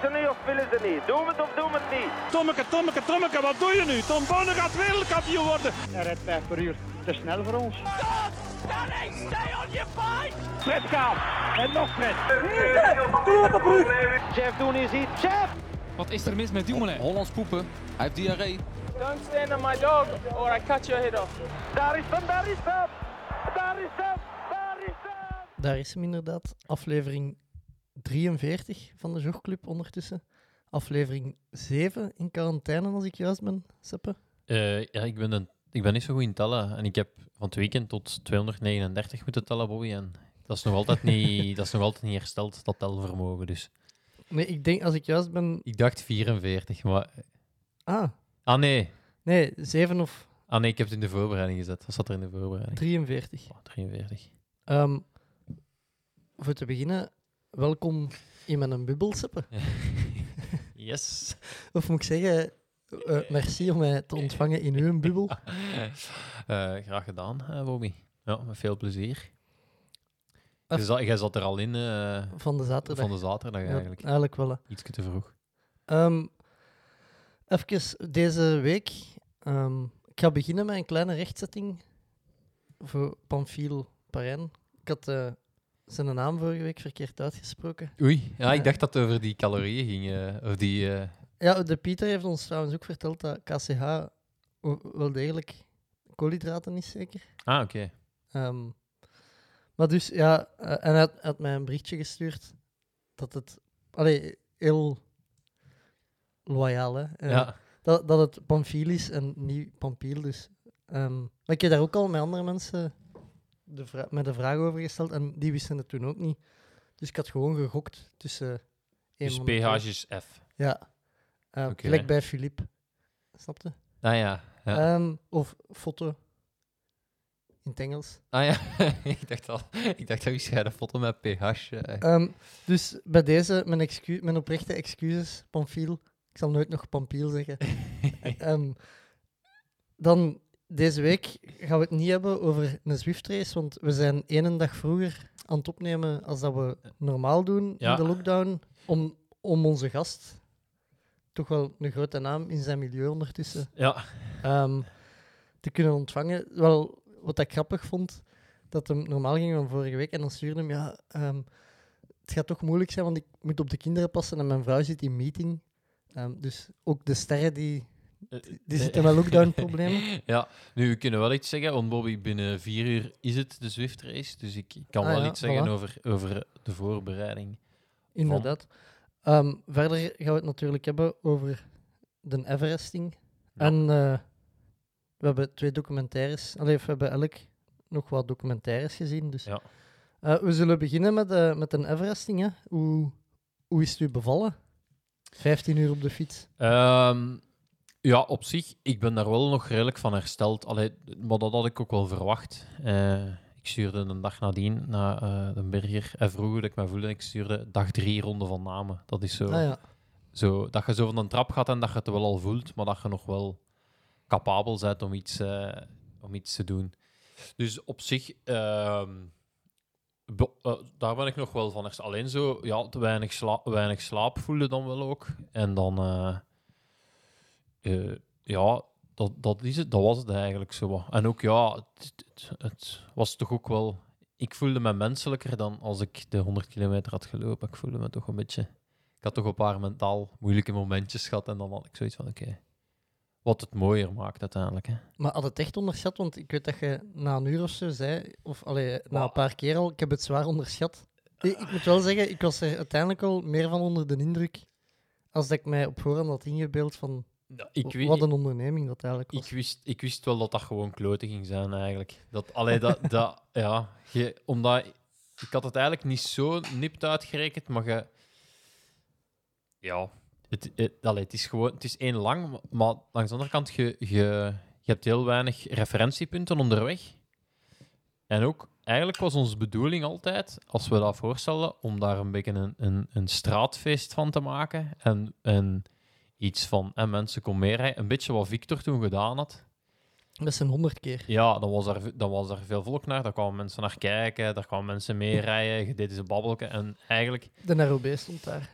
Willen ze niet of willen ze niet? Doen we het of doen we het niet? Tommeke, Tommeke, Tommeke, wat doe je nu? Tom Bonne gaat wereldkampioen worden. Hij rijdt 5 per uur. Te snel voor ons. Fred Kaap. En nog Fred. Jeff Doen is hier. Jeff! Wat is er mis met Dumoulin? Hollands poepen. Hij heeft diarree. Don't stand on my dog or I cut your head off. Daar is hem, daar is hem! Daar is hem, daar is hem! Daar is hem inderdaad. Aflevering 43 van de Jogclub ondertussen. Aflevering 7 in quarantaine, als ik juist ben, Seppe. Eh, ja, ik ben, een, ik ben niet zo goed in tellen. En ik heb van het weekend tot 239 moeten tellen, Bobby. En dat is nog altijd niet, dat is nog altijd niet hersteld, dat telvermogen. Dus Nee, ik denk, als ik juist ben... ik dacht 44, maar... Ah, Ah nee. nee, 7 of Ah nee, ik heb het in de voorbereiding gezet. Wat zat er in de voorbereiding? 43. Oh, 43. Ehm, voor te beginnen, welkom in mijn bubbel. Yes. Of moet ik zeggen, eh, merci om mij te ontvangen in uw bubbel. Eh, graag gedaan, eh, Bobby. Ja, met veel plezier. Je zat, jij zat er al in eh, Van de zaterdag. van de zaterdag Ja, eigenlijk. eigenlijk wel. Iets te vroeg. Ehm even deze week. ehm, ik ga beginnen met een kleine rechtzetting voor Pamphile Parijn. Ik had eh, zijn naam vorige week verkeerd uitgesproken. Oei, ja, ik dacht dat het over die calorieën ging. eh, of die, eh, Ja, de Pieter heeft ons trouwens ook verteld dat KCH wel degelijk koolhydraten is, zeker. Ah, oké. Ehm, maar dus, ja, eh, en hij had, mij een berichtje gestuurd dat het, allee, heel loyaal, hè. Ja. dat, dat het Pamphile is en niet Pampiel. Dus. Ehm, maar ik heb daar ook al met andere mensen de vra- met de vraag over gesteld en die wisten het toen ook niet. Dus ik had gewoon gegokt tussen één Dus pH is F. Ja. Uh, Oké. Gelijk bij Philippe. Snapte? Ah ja. ja. Ehm, of foto. In het Engels. ah ja, ik dacht al. Ik dacht dat je een foto met pH. eh. Ehm, dus bij deze, mijn, excu mijn oprechte excuses, Pamphile. Ik zal nooit nog Pampiel zeggen. Ehm, dan deze week gaan we het niet hebben over een Zwift-race, want we zijn één dag vroeger aan het opnemen als dat we normaal doen Ja. in de lockdown, om, om onze gast, toch wel een grote naam in zijn milieu ondertussen, Ja. ehm, te kunnen ontvangen. Wel, wat ik grappig vond, dat hem normaal ging van vorige week en dan stuurde hem, ja, ehm, het gaat toch moeilijk zijn, want ik moet op de kinderen passen en mijn vrouw zit in meeting. Ehm, dus ook de sterren die, die zitten met lockdown-problemen. Ja, nu we kunnen wel iets zeggen, want Bobby, binnen vier uur is het de Zwift race. Dus ik kan Ah wel ja, iets zeggen voilà. over, over de voorbereiding. Inderdaad. Ehm, verder gaan we het natuurlijk hebben over de Everesting. Ja. En eh, we hebben twee documentaires. Allee, we hebben elk nog wat documentaires gezien. Dus. Ja. Eh, we zullen beginnen met, eh, met een Everesting. Hè. Hoe, hoe is het u bevallen? 15 uur op de fiets. Ehm, ja, op zich, ik ben daar wel nog redelijk van hersteld. Allee, maar dat had ik ook wel verwacht. Eh, ik stuurde een dag nadien naar eh, de berger. Hij vroeg hoe ik me voelde. Ik stuurde dag drie ronde van namen. Dat is zo, Ah ja. zo dat je zo van een trap gaat en dat je het wel al voelt, maar dat je nog wel capabel bent om iets, eh, om iets te doen. Dus op zich, ehm, eh, daar ben ik nog wel van hersteld. Alleen zo, ja, te weinig, sla weinig slaap voelde dan wel ook. En dan, eh, ja, dat, dat, is het, dat was het eigenlijk zo. En ook, ja, het, het, het was toch ook wel... Ik voelde me menselijker dan als ik de 100 kilometer had gelopen. Ik voelde me toch een beetje... Ik had toch een paar mentaal moeilijke momentjes gehad en dan had ik zoiets van, oké, wat het mooier maakt uiteindelijk. Hè. Maar had het echt onderschat? Want ik weet dat je na een uur of zo zei, of allee, na een paar keer al, ik heb het zwaar onderschat. Ik, ik moet wel zeggen, ik was er uiteindelijk al meer van onder de indruk als dat ik mij op voorhand had ingebeeld van ik, wat een onderneming dat eigenlijk was. ik, wist, ik wist wel dat dat gewoon kloten ging zijn eigenlijk. Dat, allee, dat, dat, ja, je, omdat ik had het eigenlijk niet zo nipt uitgerekend, maar je, ja, het, het, allee, het is gewoon, het is één lang, maar- maar langs de andere kant, je, je, je hebt heel weinig referentiepunten onderweg. En ook, eigenlijk was onze bedoeling altijd, als we dat voorstelden, om daar een beetje een, een, een straatfeest van te maken. En, en iets van, en mensen komen meerijden. Een beetje wat Victor toen gedaan had. Dat zijn honderd keer. Ja, dan was, er, dan was er veel volk naar, daar kwamen mensen naar kijken, daar kwamen mensen meerijden, je deed eens een babbelke. En eigenlijk, De ROB stond daar.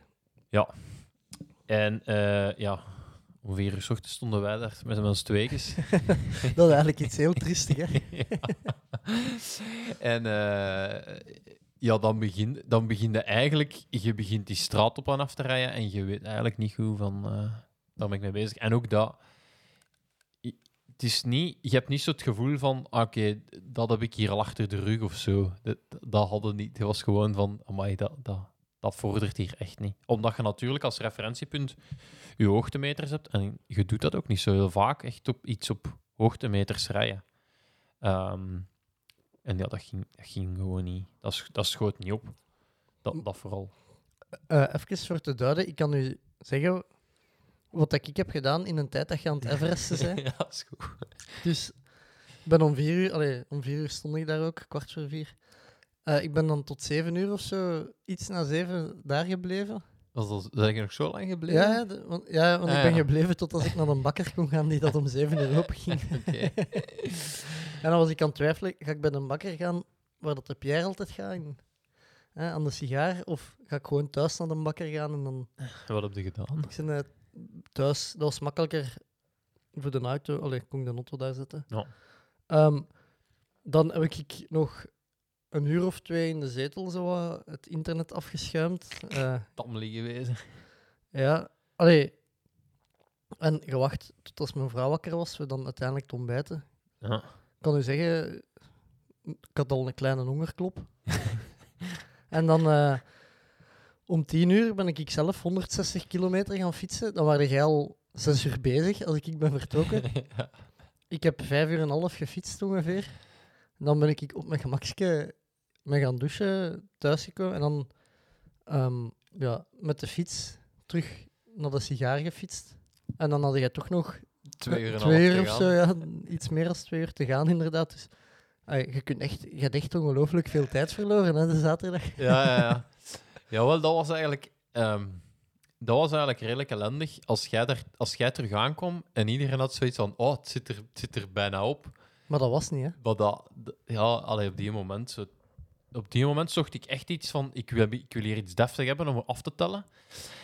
En eh, ja, om vier uur 's ochtends stonden wij daar met z'n tweetjes. Dat is eigenlijk iets heel triestig, hè? Ja. En eh, ja, dan begin, dan begin je eigenlijk, je begint die straat op en af te rijden en je weet eigenlijk niet goed van, eh daar ben ik mee bezig. En ook dat, het is niet, je hebt niet zo het gevoel van, ah, oké, dat heb ik hier al achter de rug of zo. Dat, dat hadden niet, het was gewoon van, amai, dat, dat, dat vordert hier echt niet. Omdat je natuurlijk als referentiepunt je hoogtemeters hebt en je doet dat ook niet zo heel vaak, echt op iets op hoogtemeters rijden. Ehm, en ja, dat ging, dat ging gewoon niet. Dat, dat schoot niet op. Dat, dat vooral. Eh even voor te duiden, ik kan u zeggen wat dat ik heb gedaan in een tijd dat je aan het Everesten bent. ja, dat is goed. Dus ik ben om vier uur, allee, om vier uur stond ik daar ook, kwart voor vier. Eh, ik ben dan tot zeven uur of zo, iets na zeven, daar gebleven. Was dat, zijn je nog zo lang gebleven? Ja, de- want, ja, want Ah, ik ben ja. gebleven tot als ik naar een bakker kon gaan die dat om zeven uur open ging. Oké. en dan was ik aan het twijfelen, ga ik bij een bakker gaan waar dat de Pierre altijd gaat, hè, aan de sigaar, of ga ik gewoon thuis naar de bakker gaan en dan... Wat heb je gedaan? Ik ben, eh, thuis, dat was makkelijker voor de auto. Allee, kon ik de auto daar zetten. Ja. Ehm, dan heb ik nog een uur of twee in de zetel zo wat het internet afgeschuimd. Eh, Tammelie geweest. ja, allee. En gewacht tot als mijn vrouw wakker was, we dan uiteindelijk te ontbijten. Ja. Ik kan u zeggen, ik had al een kleine hongerklop. en dan eh, om tien uur ben ik zelf 160 kilometer gaan fietsen. Dan waren jij al zes uur bezig als ik ben vertrokken. ja. Ik heb vijf uur en een half gefietst ongeveer. En dan ben ik op mijn gemakske mee gaan douchen, thuisgekomen. En dan ehm, ja, met de fiets terug naar de sigaar gefietst. En dan had jij toch nog Twee uur en twee uur of zo, ja. Iets meer dan twee uur te gaan, inderdaad. Dus ah, je, kunt echt, je hebt echt ongelooflijk veel tijd verloren, hè, de zaterdag. Ja, ja, ja. Jawel, dat was eigenlijk... ehm, dat was eigenlijk redelijk ellendig. Als jij, daar, als jij terug aankwam en iedereen had zoiets van... Oh, het zit er, het zit er bijna op. Maar dat was niet, hè. Maar dat... Ja, allee, op die moment... Zo, op die moment zocht ik echt iets van... Ik wil, ik wil hier iets deftig hebben om af te tellen.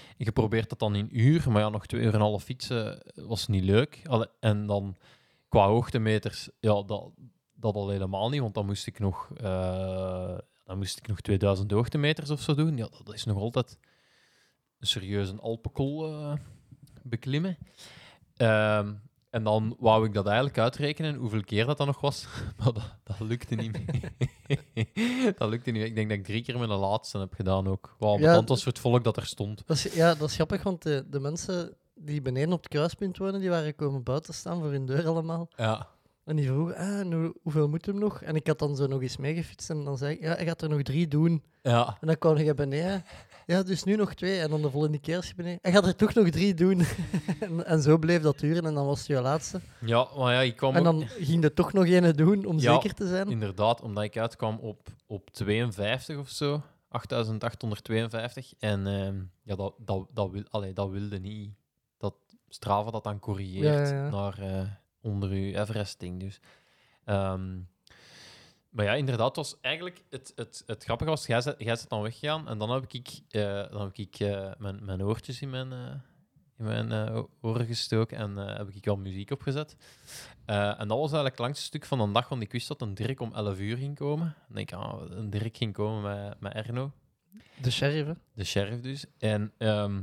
En je probeert dat dan in uur. Maar ja, nog twee uur en een half fietsen was niet leuk. En dan qua hoogtemeters... Ja, dat, dat al helemaal niet. Want dan moest ik nog... eh, dan moest ik nog 2000 hoogtemeters of zo doen. Ja, dat is nog altijd een serieuze Alpenkol eh, beklimmen. Ehm, en dan wou ik dat eigenlijk uitrekenen, hoeveel keer dat dan nog was. Maar dat, dat lukte niet meer. dat lukte niet meer. Ik denk dat ik drie keer met de laatste heb gedaan ook. Wat Ja, ja, was voor het volk dat er stond. Dat is, ja, dat is grappig, want de, de mensen die beneden op het kruispunt wonen, die waren komen buiten staan voor hun deur allemaal. Ja. En die vroegen, ah, hoeveel moet hem nog? En ik had dan zo nog eens meegefietst en dan zei ik, ja, hij gaat er nog drie doen. Ja. En dan kwam je beneden, ja, dus nu nog twee. En dan de volgende keer als je beneden, hij gaat er toch nog drie doen. en, en zo bleef dat duren en dan was het je laatste. ja, maar ja, ik kwam En ook- dan ging er toch nog ene doen, om Ja, zeker te zijn. Inderdaad, omdat ik uitkwam op, op 52 of zo. 8852. En ehm, ja, dat, dat, dat, wil, allee, dat wilde niet. Dat Strava dat dan corrigeert Ja, ja, ja. naar eh, onder uw Everesting. Dus. Ehm, maar ja, inderdaad, het was eigenlijk het, het, het grappige was, jij zet dan weggegaan en dan heb ik, eh, dan heb ik eh, mijn, mijn oortjes in mijn, eh, in mijn oren gestoken en heb ik al muziek opgezet. En dat was eigenlijk het langste stuk van de dag, want ik wist dat een Dirk om 11 uur ging komen. En ik ah, een Dirk ging komen met, met Erno, De sheriff, hè. de sheriff dus. En ehm,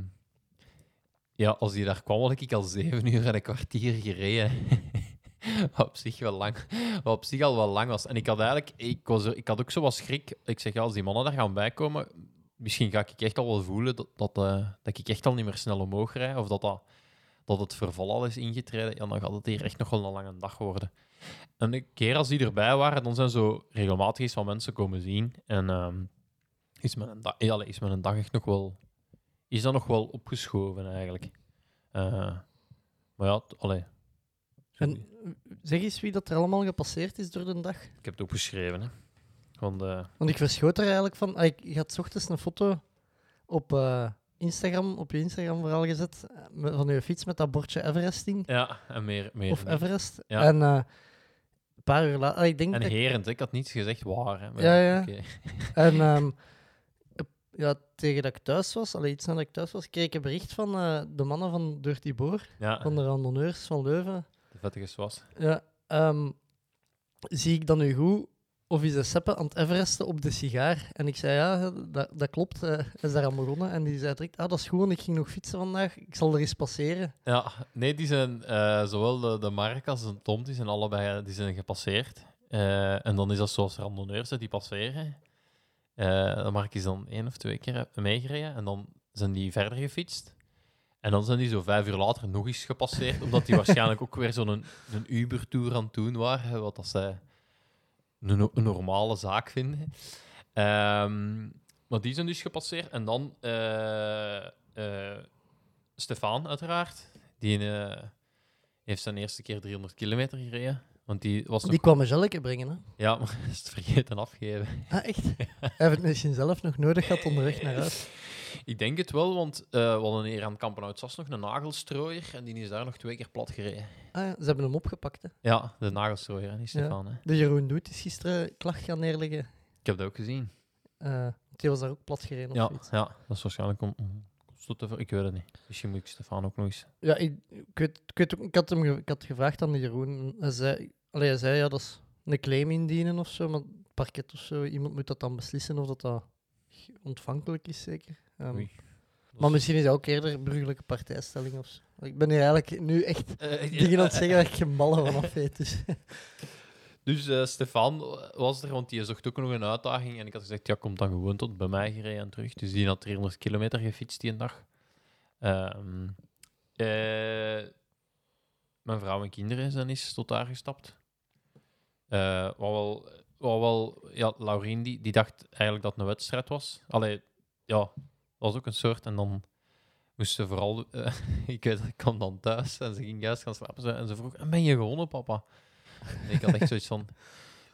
ja, als die daar kwam, had ik al 7 uur en een kwartier gereden. Op zich wel lang, wat op zich al wel lang was. En ik had eigenlijk, ik, was, er- ik had ook zo wat schrik. Ik zeg, als die mannen daar gaan bijkomen, misschien ga ik echt al wel voelen dat, dat, eh, dat ik echt al niet meer snel omhoog rijd. Of dat, dat, dat het verval al is ingetreden. Ja, dan gaat het hier echt nog wel een lange dag worden. En een keer als die erbij waren, dan zijn zo regelmatig eens wat mensen komen zien. En ehm, is, mijn dag, allee, is mijn dag echt nog wel... Is dat nog wel opgeschoven, eigenlijk. Eh, maar ja, allee. En zeg eens wie dat er allemaal gepasseerd is door de dag. Ik heb het opgeschreven, hè. Want, Want ik verschoot er eigenlijk van. ah, Ik had 's ochtends een foto op eh, Instagram, op je Instagram vooral gezet, eh, met- van je fiets met dat bordje Everesting. ja, en meer... meer Of. Everest. Ja. En eh, een paar uur later, ik denk En ik- herend, hè. ik had niets gezegd waar. Hè. Maar Ja, ja. En ehm, ja, tegen dat ik thuis was, allee, iets nadat ik thuis was, kreeg ik een bericht van de mannen van Dirty Boor, Ja, van de randonneurs van Leuven. Vettige was. Ja, ehm, zie ik dan nu goed? Of is de Seppe aan het Everesten op de sigaar? En ik zei, ja, dat, dat klopt. eh, Hij is daar aan begonnen. En die zei direct, ah, dat is goed, want ik ging nog fietsen vandaag. Ik zal er eens passeren. Ja, nee, die zijn eh, zowel de, de Mark als de Tom, die zijn allebei die zijn gepasseerd. Eh, en dan is dat zoals randonneurs, die passeren. Eh de Mark is dan één of twee keer meegereden en dan zijn die verder gefietst. En dan zijn die zo vijf uur later nog eens gepasseerd, omdat die waarschijnlijk ook weer zo'n een, een Uber-tour aan het doen waren, wat dat zij een, een normale zaak vinden. Ehm, maar die zijn dus gepasseerd. En dan eh, eh, Stefan, uiteraard. Die eh, heeft zijn eerste keer 300 kilometer gereden. Want die was nog... Die kwam een jelletje brengen, hè. Ja, maar is het vergeten afgeven. Ah, echt? Hij heeft het misschien zelf nog nodig gehad onderweg naar huis. Ik denk het wel, want eh, we hadden hier aan Kampenhout Sas nog een nagelstrooier en die is daar nog twee keer plat gereden. Ah, ja, ze hebben hem opgepakt, hè. Ja, de nagelstrooier, niet Stefan. Hè. De Jeroen Doet is gisteren klacht gaan neerleggen. Ik heb dat ook gezien. Eh, die was daar ook plat gereden of Ja, zoiets. ja, dat is waarschijnlijk om... het Ik weet het niet. Misschien moet ik Stefan ook nog eens... Ja, ik, ik, weet, ik, weet ook, ik, had hem ik had gevraagd aan de Jeroen. Hij zei, allee, hij zei ja, dat is een claim indienen of zo, maar het parket of zo, iemand moet dat dan beslissen of dat, dat ontvankelijk is, zeker. Ehm, Oei. maar misschien is dat ook eerder burgerlijke partijstelling of zo. Ik ben hier eigenlijk nu echt Eh, dingen aan het zeggen waar ik geen ballen van af weet. Dus. Dus eh, Stefan was er, want die zocht ook nog een uitdaging. En ik had gezegd, ja, kom dan gewoon tot bij mij gereden en terug. Dus die had 300 kilometer gefietst die een dag. Ehm, eh, mijn vrouw en kinderen zijn eens tot daar gestapt. Eh, wat wel, wel ja, Laurien die, dacht eigenlijk dat het een wedstrijd was. Allee, ja, dat was ook een soort. En dan moest ze vooral... eh, ik kwam dan thuis en ze ging juist gaan slapen. En ze vroeg, "En ben je gewonnen, papa? En ik had echt zoiets van...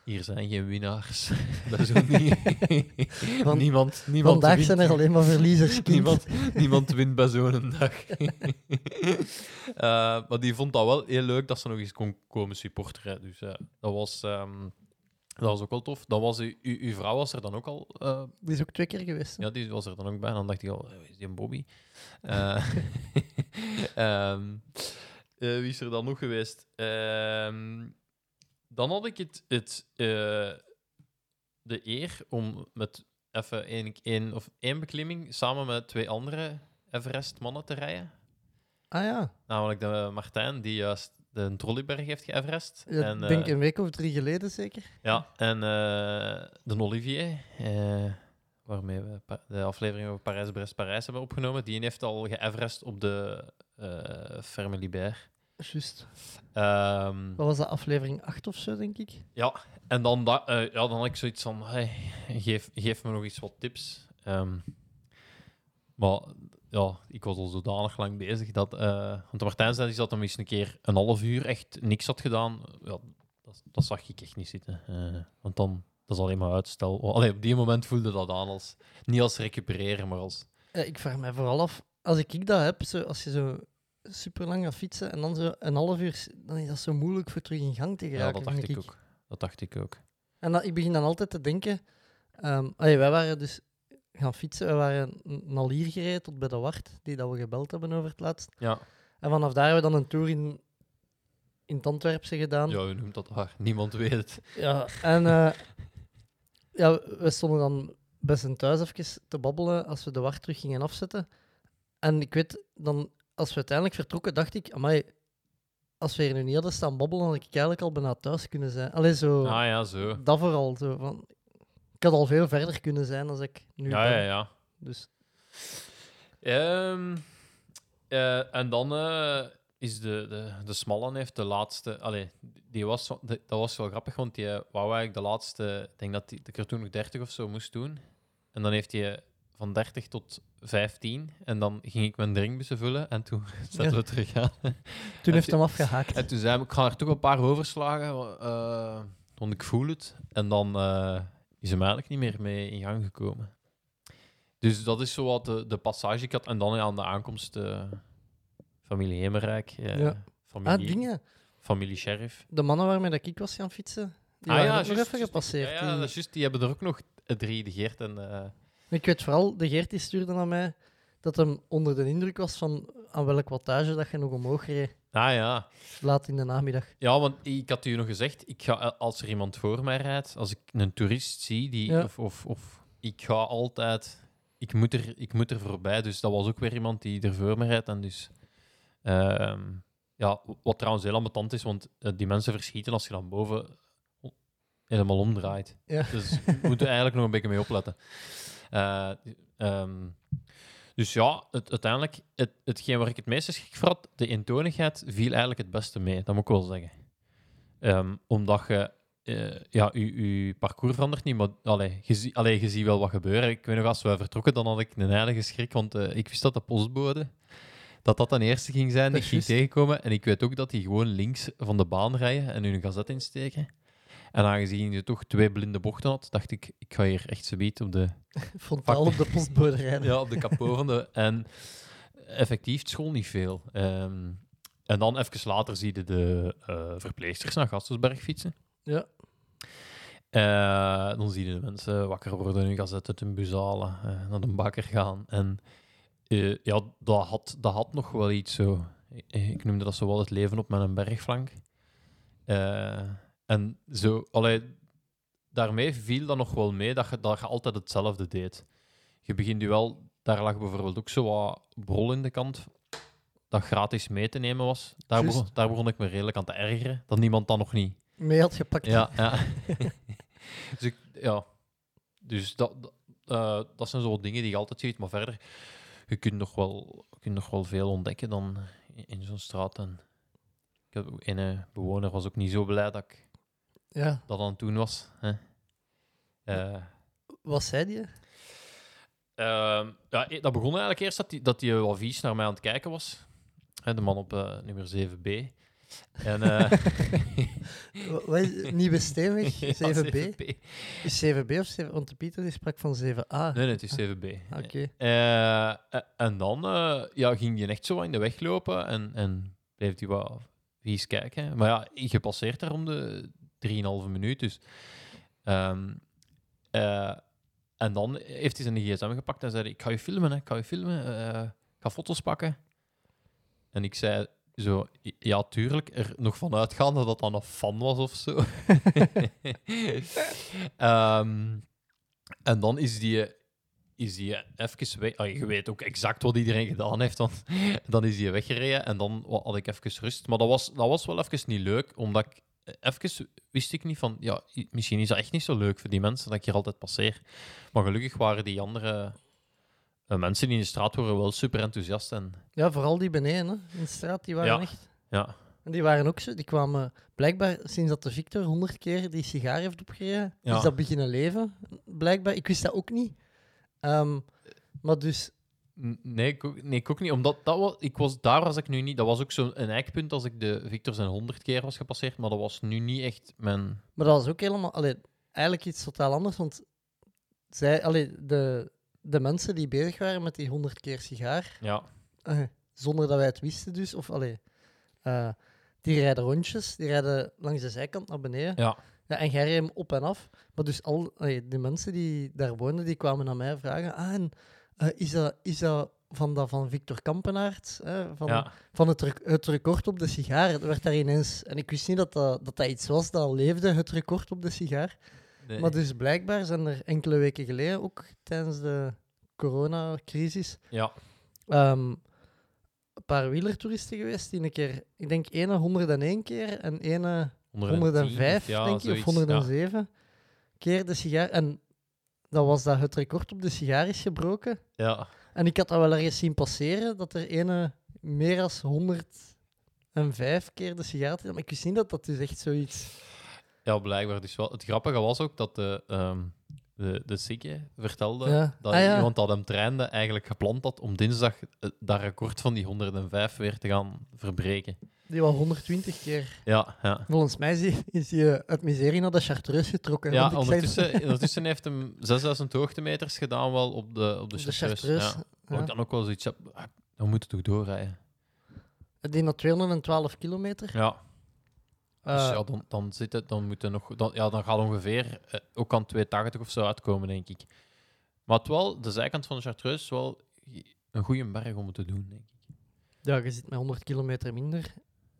Hier zijn geen winnaars. Dat is ook niet... Niemand, niemand Vandaag wint. zijn er alleen maar verliezers. kind. Niemand, niemand wint bij zo'n dag. Eh, maar die vond dat wel heel leuk dat ze nog eens kon komen supporteren. Dus eh, dat, was, ehm, dat was ook wel tof. Dan was u, u- uw vrouw was er dan ook al. eh, Die is ook twee keer geweest. hè. ja, die was er dan ook bij. En dan dacht ik al, is die een Bobby? Eh, ehm, eh, wie is er dan nog geweest? Ehm, dan had ik het, het, eh, de eer om met even één, één, of één beklimming samen met twee andere Everest-mannen te rijden. Ah ja, Namelijk de Martijn, die juist de Trolleyberg heeft geëverest. ja en, ik denk eh, een week of drie geleden zeker. ja, en eh, de Olivier, waarmee we de aflevering over Parijs-Brest-Parijs hebben opgenomen, die heeft al geëverest op de Ferme Libert. Juist. Ehm, Wat was dat, aflevering 8 of zo, denk ik? ja, en dan, da- eh, ja, dan had ik zoiets van, hey, geef, geef me nog eens wat tips. Ehm, maar ja, ik was al zodanig lang bezig dat... eh, want de Martijn zei dat hij eens een keer een half uur echt niks had gedaan. Ja, dat, dat zag ik echt niet zitten. Eh, want dan, dat is alleen maar uitstel. Oh, allee, op die moment voelde dat aan als... Niet als recupereren, maar als... Ik vraag mij vooral af, als ik ik dat heb, zo, als je zo super lang gaat fietsen en dan zo een half uur, dan is dat zo moeilijk voor terug in gang te Ja, geraken. dat dacht ik ook. Dat dacht ik ook. En dat, ik begin dan altijd te denken, allee, wij waren dus gaan fietsen, we waren n- al hier gereden tot bij de Wart, die dat we gebeld hebben over het laatst. Ja, En vanaf daar hebben we dan een tour in, in het Antwerpse gedaan. ja u noemt dat waar. Niemand weet het. Ja, en eh, ja, we stonden dan bij zijn thuis even te babbelen als we de wacht terug gingen afzetten. En ik weet, dan, als we uiteindelijk vertrokken, dacht ik, amai, als we hier nu niet hadden staan babbelen, had ik eigenlijk al bijna thuis kunnen zijn. Allee, zo, Ah ja, zo. dat vooral. Zo, van, ik had al veel verder kunnen zijn als ik nu Ja, ben. ja, ja. Dus Ehm, eh, en dan eh, is de, de, de Smallen heeft de laatste. Allee, die was, de- dat was wel grappig, want die eh, wou eigenlijk de laatste. Ik denk dat hij de toen nog 30 of zo moest doen. En dan heeft hij van 30 tot 15. En dan ging ik mijn drinkbussen vullen. En toen zetten Ja. we terug aan. toen heeft toen- hem afgehaakt. En toen zei hij, ik ga er toch een paar overslagen. eh want ik voel het. En dan eh, is hem eigenlijk niet meer mee in gang gekomen. Dus dat is zo wat de, de passage ik had. En dan ja, aan de aankomst eh, familie Hemerijk. Ja. familie, Ah, dingen. familie Sheriff. De mannen waarmee dat ik was gaan fietsen, die ah ja, nog even gepasseerd. Ja, ja, die- dat is juist. Die hebben er ook nog drie, de Geert en, Ik weet vooral, de Geert die stuurde naar mij dat hem onder de indruk was van aan welk wattage dat je nog omhoog reed, Ah ja. laat in de namiddag. Ja, want ik had u nog gezegd, ik ga, eh, als er iemand voor mij rijdt, als ik een toerist zie, die, Ja. of, of, of ik ga altijd, ik moet, er, ik moet er voorbij. Dus dat was ook weer iemand die er voor me rijdt. En dus, ehm, ja, wat trouwens heel ambetant is, want eh, die mensen verschieten als je dan boven helemaal omdraait. Ja. Dus we moeten eigenlijk nog een beetje mee opletten. Eh, ehm, dus ja, het, uiteindelijk, het, hetgeen waar ik het meeste schrik voor had, de eentonigheid, viel eigenlijk het beste mee. Dat moet ik wel zeggen. Ehm, omdat je, eh, ja, je, parcours verandert niet, maar allee, je, zie, allee, je ziet wel wat gebeuren. Ik weet nog, als we vertrokken, dan had ik een heilige schrik, want eh, ik wist dat de postbode, dat dat de eerste ging zijn die Dat ik ging tegenkomen. En ik weet ook dat die gewoon links van de baan rijden en hun gazet insteken. En aangezien je toch twee blinde bochten had, dacht ik, ik ga hier echt zoiets op de Frontaal op de postbode rijden. ja, op de kapot van de... En effectief, het school niet veel. Ehm, en dan even later zie je de eh, verpleegsters naar Gastelsberg fietsen. Ja. Eh, dan zie je de mensen wakker worden, hun gazet uit hun bus halen, eh, naar de bakker gaan. En ja, dat had, dat had nog wel iets zo... Ik, ik noemde dat zo wel het leven op mijn bergflank. En zo, allee, daarmee viel dat nog wel mee dat je, dat je altijd hetzelfde deed. Je begint je wel, daar lag bijvoorbeeld ook zo wat brol in de kant, dat gratis mee te nemen was. Daar, begon, daar begon ik me redelijk aan te ergeren, dat niemand dat nog niet Mee had gepakt. ja, ja. dus ik, ja. Dus dat, dat, eh, dat zijn zo dingen die je altijd ziet. Maar verder, je kunt nog wel, kunt nog wel veel ontdekken dan in, in zo'n straat. En ik heb, een bewoner was ook niet zo blij dat ik Ja. dat aan het doen was. Hè. Eh, Wat zei die? Ehm, ja, e- dat begon eigenlijk eerst dat hij dat die wat vies naar mij aan het kijken was. Hè, de man op eh, nummer 7b. En, eh, Wa- Wat is Nieuwe Steenweg? ja, 7B? 7B. Is 7B of 7? Want de Pieter die sprak van 7A. Nee, nee, het is 7b. Oké. Eh, eh, en dan eh, ja, ging je echt zo in de weg lopen en, en bleef hij wat vies kijken. Maar ja, je passeert daar om de 3,5 minuut. Dus, eh, en dan heeft hij zijn gsm gepakt en zei: Ik ga je filmen, hè, ik je filmen, eh, ga foto's pakken. En ik zei zo: Ja, tuurlijk, er nog van uitgaande dat dat een fan was of zo. Ehm, en dan is die, is die even weg. Ah, je weet ook exact wat iedereen gedaan heeft. Want dan is die weggereden en dan had ik even rust. Maar dat was, dat was wel even niet leuk, omdat ik even wist ik niet van. Ja, misschien is dat echt niet zo leuk voor die mensen dat ik hier altijd passeer. Maar gelukkig waren die andere eh, mensen die in de straat waren wel super enthousiast. En Ja, vooral die beneden hè, in de straat, die waren Ja. echt... ja, En die waren ook zo, die kwamen blijkbaar sinds dat de Victor honderd keer die sigaar heeft opgereden, Ja. is dat beginnen leven. Blijkbaar, ik wist dat ook niet. Ehm, maar dus, Nee, ik ook, nee, ik ook niet. Omdat dat was, ik was, daar was ik nu niet. Dat was ook zo'n een eikpunt als ik de Victor zijn honderd keer was gepasseerd. Maar dat was nu niet echt mijn. maar dat was ook helemaal, allee, eigenlijk iets totaal anders, want zij, allee, de, de mensen die bezig waren met die honderd keer sigaar, Ja, eh, zonder dat wij het wisten dus, of allee, eh, die rijden rondjes, die rijden langs de zijkant naar beneden. ja. Ja, en jij reed hem op en af. Maar dus al allee, de mensen die daar woonden, die kwamen naar mij vragen: ah, en, eh, is, dat, is dat van, dat van Victor Kampenaert? hè, van, ja. van het, rec- het record op de sigaar? Het werd daar ineens... En ik wist niet dat dat, dat dat iets was dat al leefde, het record op de sigaar. Nee. Maar dus blijkbaar zijn er enkele weken geleden, ook tijdens de coronacrisis, ja. ehm, een paar wielertoeristen geweest die een keer, ik denk ene 101 keer en ene 105, ja, denk ik, of zoiets, 107 keer de sigaar. En dat was dat het record op de sigaar is gebroken. Ja. En ik had dat wel ergens zien passeren, dat er ene meer dan 105 keer de sigaar had. Maar ik wist niet dat dat dus echt zoiets... Ja, blijkbaar. Dus wel, het grappige was ook dat de, ehm de, de Sikke vertelde Ja. dat Ah, ja. iemand dat hem trainde eigenlijk gepland had om dinsdag eh, dat record van die 105 weer te gaan verbreken. Die was 120 keer. Ja, ja. Volgens mij is hij, eh, uit miserie naar de Chartreuse getrokken. Ja, ik zei- ondertussen, ondertussen heeft hem 6000 hoogtemeters gedaan wel op de, op de, de Chartreuse. Chartreuse. Ja. ja. Waar ik dan ook wel zoiets heb, ah, dan moet het toch doorrijden. Die naar 212 kilometer. Ja, dus Eh, ja, dan, dan, zit het, dan, moet het nog, dan, ja, dan gaat ongeveer eh, ook aan 280 of zo uitkomen, denk ik. Maar het wel, de zijkant van de Chartreuse is wel een goede berg om het te doen, denk ik. Ja, je zit met 100 kilometer minder.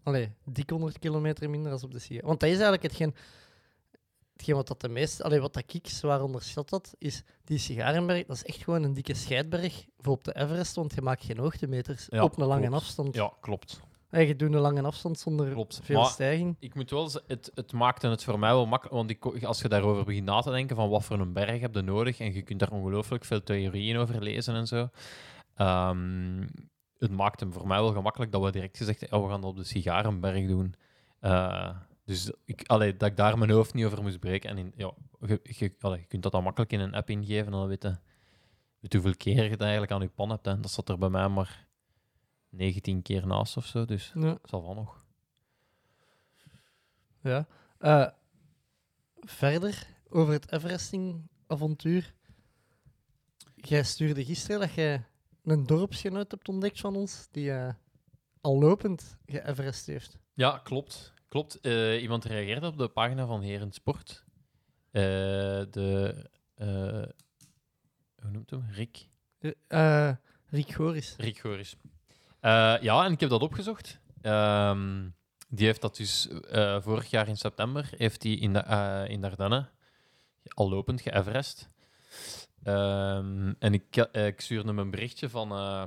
Allee, dik 100 kilometer minder als op de Sierra. Want dat is eigenlijk hetgeen, hetgeen wat dat de meeste... Allee, wat dat ik zwaar onderschat had, is die Sigarenberg, dat is echt gewoon een dikke scheidberg voor op de Everest, want je maakt geen hoogtemeters Ja, op een lange klopt. afstand. Ja, klopt. En je doet een lange afstand zonder Klopt. veel Maar- stijging. Ik moet wel zeggen, het, het maakte het voor mij wel makkelijk. Want ik, als je daarover begint na te denken van wat voor een berg heb je nodig, en je kunt daar ongelooflijk veel theorieën over lezen en zo. ehm, het maakte hem voor mij wel gemakkelijk dat we direct gezegd hebben, ja, we gaan dat op de Sigarenberg doen. Eh, dus ik, allee, dat ik daar mijn hoofd niet over moest breken. En in, ja, je, je, allee, je kunt dat dan makkelijk in een app ingeven en dan weet je, weet je hoeveel keer je het eigenlijk aan je pan hebt. Hè. Dat zat er bij mij maar 19 keer naast of zo, dus Ja. dat zal wel nog. Ja. Eh, verder over het Everesting-avontuur. Jij stuurde gisteren dat jij een dorpsgenoot hebt ontdekt van ons die eh, al lopend ge-Everest heeft. Ja, klopt. Klopt. Eh, iemand reageerde op de pagina van Heren Sport. Eh, de. hoe noemt hem? Rick. Rick Goris. Rick Goris. Ja, en ik heb dat opgezocht. Ehm, die heeft dat dus vorig jaar in september heeft hij in de, in de Ardennen al lopend ge-Everest. Ehm, en ik, ik stuurde hem een berichtje van. eh,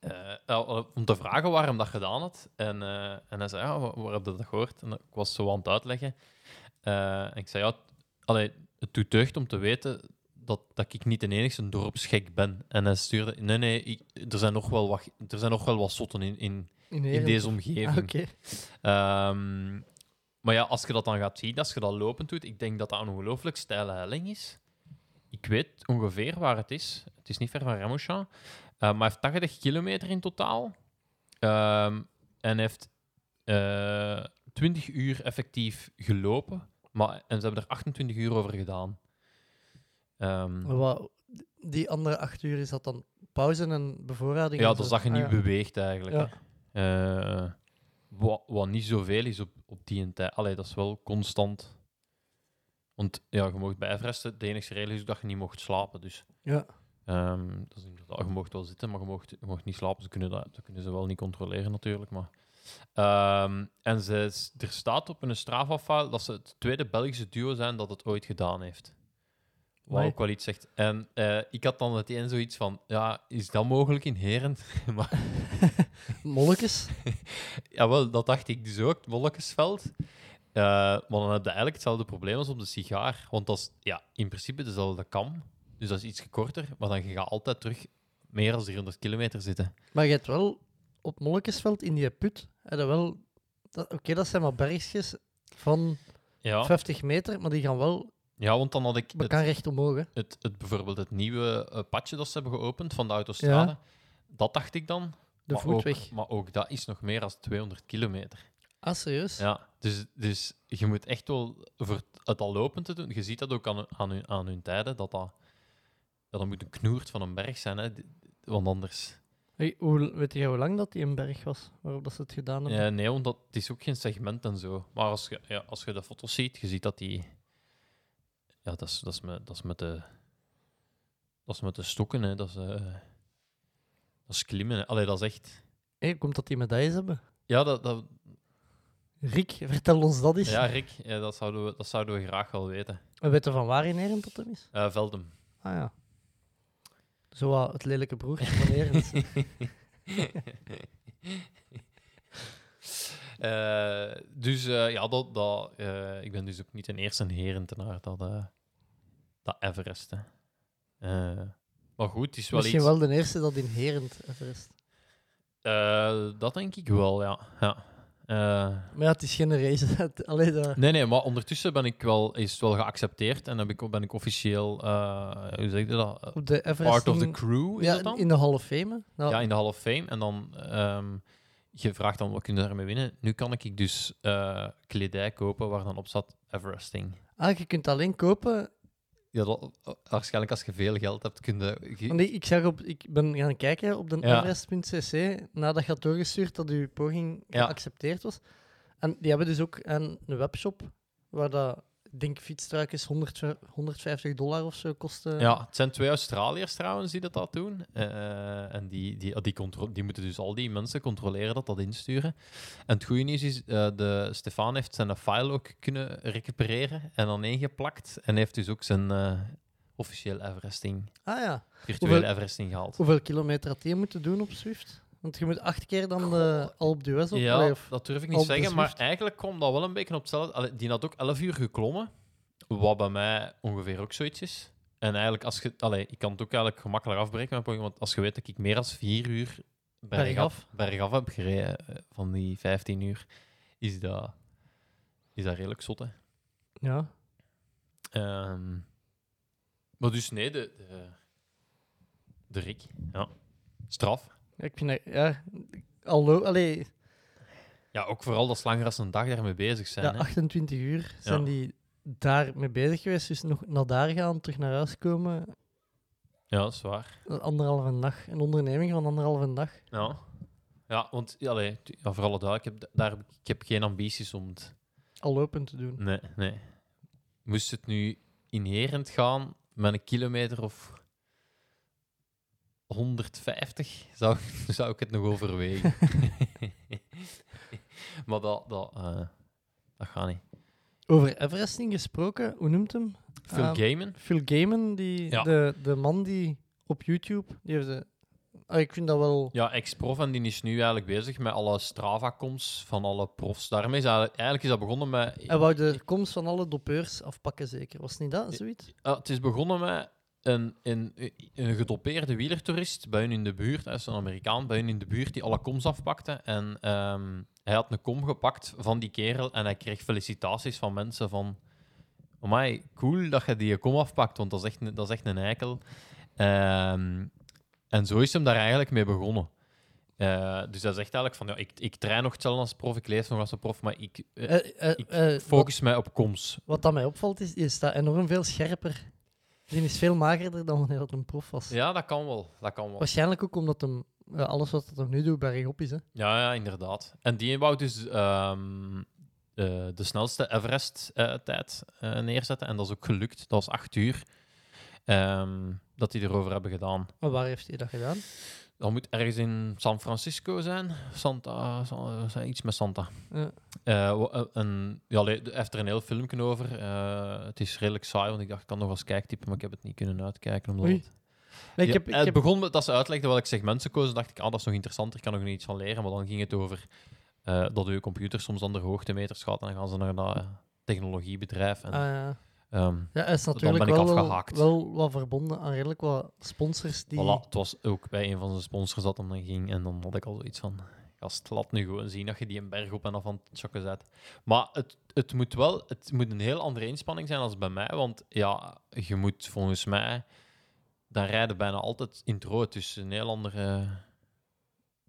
eh, eh, om te vragen waarom dat gedaan had. En, en hij zei: ja, waar, waar heb je dat gehoord? En ik was zo aan het uitleggen. En ik zei: ja, allee, het doet deugd om te weten dat, dat ik niet de enigste dorpsgek ben. En hij stuurde: nee, nee, ik- er, zijn nog wel wat, er zijn nog wel wat zotten in, in, In, deze omgeving. Ah. Ehm, maar ja, als je dat dan gaat zien, als je dat lopend doet, ik denk dat dat een ongelooflijk steile helling is. Ik weet ongeveer waar het is. Het is niet ver van Remochamp. Eh, maar hij heeft 80 kilometer in totaal. Ehm, en heeft eh 20 uur effectief gelopen. Maar, en ze hebben er 28 uur over gedaan. Wat- die andere acht uur is dat dan pauze en bevoorrading? ja, dat zag je Ah, niet ja. beweegt eigenlijk. Ja. Eh, wat, wat niet zoveel is op, op die tijd. Allee, dat is wel constant. Want ja, je mocht bij Everest, de enige regel is dat je niet mocht slapen. Dus Ja. ehm, dat is inderdaad, je mocht wel zitten, maar je mocht, je mocht niet slapen. Ze kunnen dat, dat kunnen ze wel niet controleren natuurlijk. Maar. Ehm, en ze, er staat op een Strava-file dat ze het tweede Belgische duo zijn dat het ooit gedaan heeft. Wat ook wel iets zegt. En eh, ik had dan meteen zoiets van, ja, is dat mogelijk in Heren? maar Molletjes. Jawel, dat dacht ik dus ook, het Molletjesveld. Eh, maar dan heb je eigenlijk hetzelfde probleem als op de sigaar. Want dat is ja, in principe dezelfde kam. Dus dat is iets korter. Maar dan ga je altijd terug meer dan 300 kilometer zitten. Maar je hebt wel op Molletjesveld in die put. je wel. dat- Oké, dat zijn maar bergjes van Ja, 50 meter, maar die gaan wel. ja want dan had ik Dat het, kan recht omhoog. Hè. het, het, bijvoorbeeld het nieuwe eh, padje dat ze hebben geopend van de autostrade. Dat dacht ik dan. De maar voetweg. Ook, maar ook dat is nog meer dan 200 kilometer. Ah, serieus? Ja, dus, dus je moet echt wel voor het al lopend te doen. Je ziet dat ook aan, hun- aan, hun, aan hun tijden, dat dat, ja, dat moet een knoert van een berg zijn. Hè. Want anders. Hey, hoe, weet je hoe lang dat die een berg was waarop dat ze het gedaan hebben? Ja, nee, want dat, het is ook geen segment en zo. Maar als je, ja, als je de foto's ziet, je ziet dat die. Ja, dat is, dat is, met, dat is met de. Dat is met de stokken, hè. Dat is, eh, dat is klimmen. Hè. Allee, dat is echt. Hey, komt dat die medailles hebben? Ja, dat, dat, Rick, vertel ons dat eens. ja Rick, ja, dat, zouden we, dat zouden we graag wel weten. We weten van waar in hem is? Eh Veldem. Ah ja. Zo het lelijke broertje van Herent. Eh, dus eh, ja, dat, dat, ik ben dus ook niet de eerste herentenaar dat, dat Everest. Hè. Maar goed, het is wel Misschien iets... wel de eerste dat in Herent Everest. Dat denk ik wel, ja. ja. Eh, Maar ja, het is geen race. Dat... nee, nee, maar ondertussen ben ik wel, is het wel geaccepteerd en heb ik, ben ik officieel, eh, hoe zeg je dat? Eh, Op de Everest. Part of the crew, is ja, dat dan? in de Hall of Fame. Nou, Ja, in de Hall of Fame. En dan, ehm, je vraagt dan, wat kun je daarmee winnen? Nu kan ik dus kledij kopen waar dan op staat Everesting. Ah, je kunt alleen kopen. Ja, dat, waarschijnlijk als je veel geld hebt, kun je... je- Want ik, zag op, ik ben gaan kijken op de Ja. Nadat je had doorgestuurd dat uw poging geaccepteerd was. En die hebben dus ook een, een webshop waar dat denk fietstruikjes 100, 150 dollar of zo kosten. Ja, het zijn twee Australiërs trouwens die dat, dat doen. Eh, en die, die, die, die moeten dus al die mensen controleren dat dat insturen. En het goede nieuws is, eh de Stefan heeft zijn file ook kunnen recupereren en dan ingeplakt. En heeft dus ook zijn eh officieel Everesting, Ah ja. virtuele Hoeveel- Everesting gehaald. Hoeveel kilometer had je moeten doen op Zwift? Want je moet acht keer dan de Alpe d'Huez op. Ja, of- dat durf ik niet zeggen, maar eigenlijk kwam dat wel een beetje op hetzelfde. Allee, die had ook 11 uur geklommen, wat bij mij ongeveer ook zoiets is. En eigenlijk, als je, allee, ik kan het ook eigenlijk gemakkelijk afbreken, want als je weet dat ik meer dan 4 uur bergaf, Bergaf. bergaf heb gereden eh, van die 15 uur, is dat, is dat redelijk zot. Hè? Ja. Ehm, maar dus nee, de, de, de Rick, ja. Straf. Ik vind dat, ja, allo, allee, Ja, ook vooral dat ze langer dan een dag daarmee bezig zijn. ja, hè. 28 uur zijn Ja. die daar mee bezig geweest. Dus nog naar daar gaan, terug naar huis komen. Ja, dat is waar. Anderhalve dag. Een onderneming van anderhalve dag. Ja, ja want allee, ja, voor alle duidelijkheid, ik heb, daar, ik- heb geen ambities om het... Al lopen te doen. Nee, nee. Moest het nu inherent gaan met een kilometer of 150, zou, zou ik het nog overwegen. maar dat, dat, eh, dat gaat niet. Over Everesting gesproken, hoe noemt hem? Phil Ehm, Gaiman? Phil Gaiman, die, Ja. de, de man die op YouTube, die heeft de, ah, ik vind dat wel... Ja, ex-prof en die is nu eigenlijk bezig met alle Strava-coms van alle profs. Daarmee is eigenlijk, eigenlijk is dat begonnen met... Hij wou de komst van alle dopeurs afpakken, zeker. Was niet dat, zoiets? Ja, het is begonnen met een, een, een gedopeerde wielertoerist bij hun in de buurt. Hij is een Amerikaan bij hun in de buurt die alle koms afpakte. En ehm, hij had een kom gepakt van die kerel en hij kreeg felicitaties van mensen van... Amai, cool dat je die kom afpakt, want dat is echt een, dat is echt een eikel. Ehm, en zo is hem daar eigenlijk mee begonnen. Eh, dus hij zegt eigenlijk van, ja, ik, ik train nog hetzelfde als prof, ik lees nog als een prof, maar ik, eh, Eh, ik wat, focus mij op koms. wat dat mij opvalt, is, je staat enorm veel scherper. Die is veel magerder dan wanneer dat een prof was. Ja, dat kan wel. Dat kan wel. Waarschijnlijk ook omdat hem, alles wat hij nu doet bergop is. Hè. Ja, ja, inderdaad. En die wou dus ehm, eh, de snelste Everest-tijd neerzetten. En dat is ook gelukt. Dat was acht uur ehm, dat die erover hebben gedaan. Maar waar heeft hij dat gedaan? Dat moet ergens in San Francisco zijn. Santa, Sa- Sa- iets met Santa. Ja. En, ja, hij heeft er een heel filmpje over. Eh, het is redelijk saai, want ik dacht, ik kan nog als kijktype, maar ik heb het niet kunnen uitkijken. Omdat Oei. het- Nee, ik Ja, heb, ik het begon met dat ze uitlegden welke segment kozen. dacht ik, ah, dat is nog interessanter, ik kan nog iets van leren. Maar dan ging het over dat je computer soms aan de hoogtemeters gaat. En dan gaan ze naar dat technologiebedrijf. En, ah, ja. Ehm, ja, hij is natuurlijk ben ik wel, wel, afgehaakt. wel wat verbonden aan redelijk wat sponsors die... voilà, het was ook bij een van zijn sponsors dat hem dan ging. En dan had ik al zoiets van... Gast, laat nu gewoon zien dat je die een berg op en af aan het chokken zet. Maar het, het moet wel... Het moet een heel andere inspanning zijn als bij mij. Want ja, je moet volgens mij... Dan rijden bijna altijd intro. Het is een heel andere...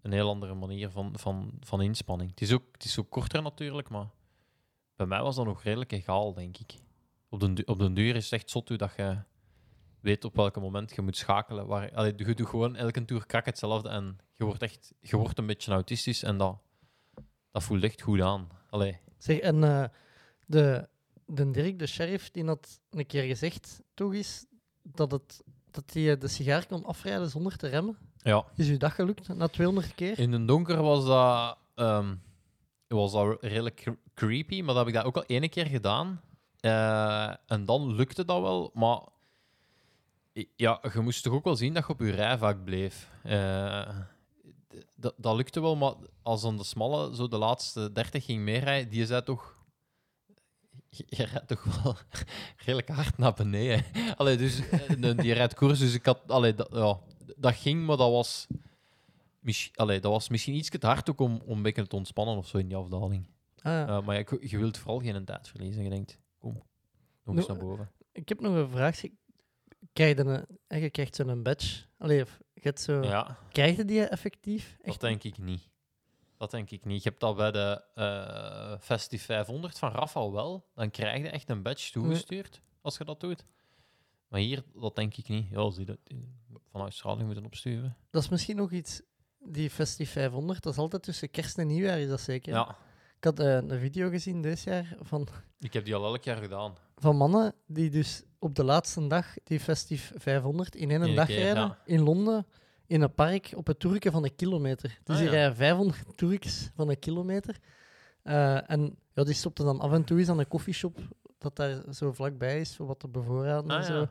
Een heel andere manier van, van, van inspanning. Het is, ook, het is ook korter natuurlijk, maar... Bij mij was dat nog redelijk egaal, denk ik. Op den, op den duur is het echt zot hoe dat je weet op welk moment je moet schakelen. Waar, allee, je doet gewoon elke toer krak hetzelfde en je wordt echt je wordt een beetje autistisch en dat, dat voelt echt goed aan. Allee, Zeg, en eh, de, de Dirk, de sheriff, die had een keer gezegd, toch is, dat, het, dat hij de sigaar kon afrijden zonder te remmen. ja. Is u dat gelukt, na 200 keer? In de donker was dat, ehm, was dat redelijk cre- creepy, maar dat heb ik dat ook al ene keer gedaan. Eh, en dan lukte dat wel, maar ja, je moest toch ook wel zien dat je op je rijvak bleef. Eh, dat, dat lukte wel, maar als dan de smalle zo de laatste 30 ging meerijden, die zei toch. Je, rijdt toch wel redelijk hard naar beneden. Allee, dus, eh, die rijdt koers, dus ik had. Allee, dat, ja, dat ging, maar dat was. Allee, dat was misschien iets te hard ook om, om een beetje te ontspannen of zo in die afdaling. Ah, ja. Maar ja, je, je wilt vooral geen tijd verliezen. Je denkt, kom, nog eens naar boven. Ik heb nog een vraag. Krijg je, een, eh, je krijgt zo'n badge. Allee, of je hebt zo, Ja, Krijg je die effectief? dat Echt? denk ik niet. Dat denk ik niet. Je hebt dat bij de eh Festive 500 van Rafa wel. Dan krijg je echt een badge toegestuurd als je dat doet. Maar hier, dat denk ik niet. Ja, als die dat van Australië moeten opsturen. Dat is misschien nog iets, die Festive 500, dat is altijd tussen kerst en nieuwjaar, is dat zeker? Ja, Ik had eh, een video gezien dit jaar van, Ik heb die al elk jaar gedaan. van mannen die dus op de laatste dag die Festive 500 in één dag keer, rijden ja. in Londen in een park op het toerke van een kilometer. Dus Ah, die ja. rijden 500 toerks van een kilometer. Eh, en ja, die stopten dan af en toe eens aan een koffieshop dat daar zo vlakbij is, voor wat te bevoorraden en Ah, zo.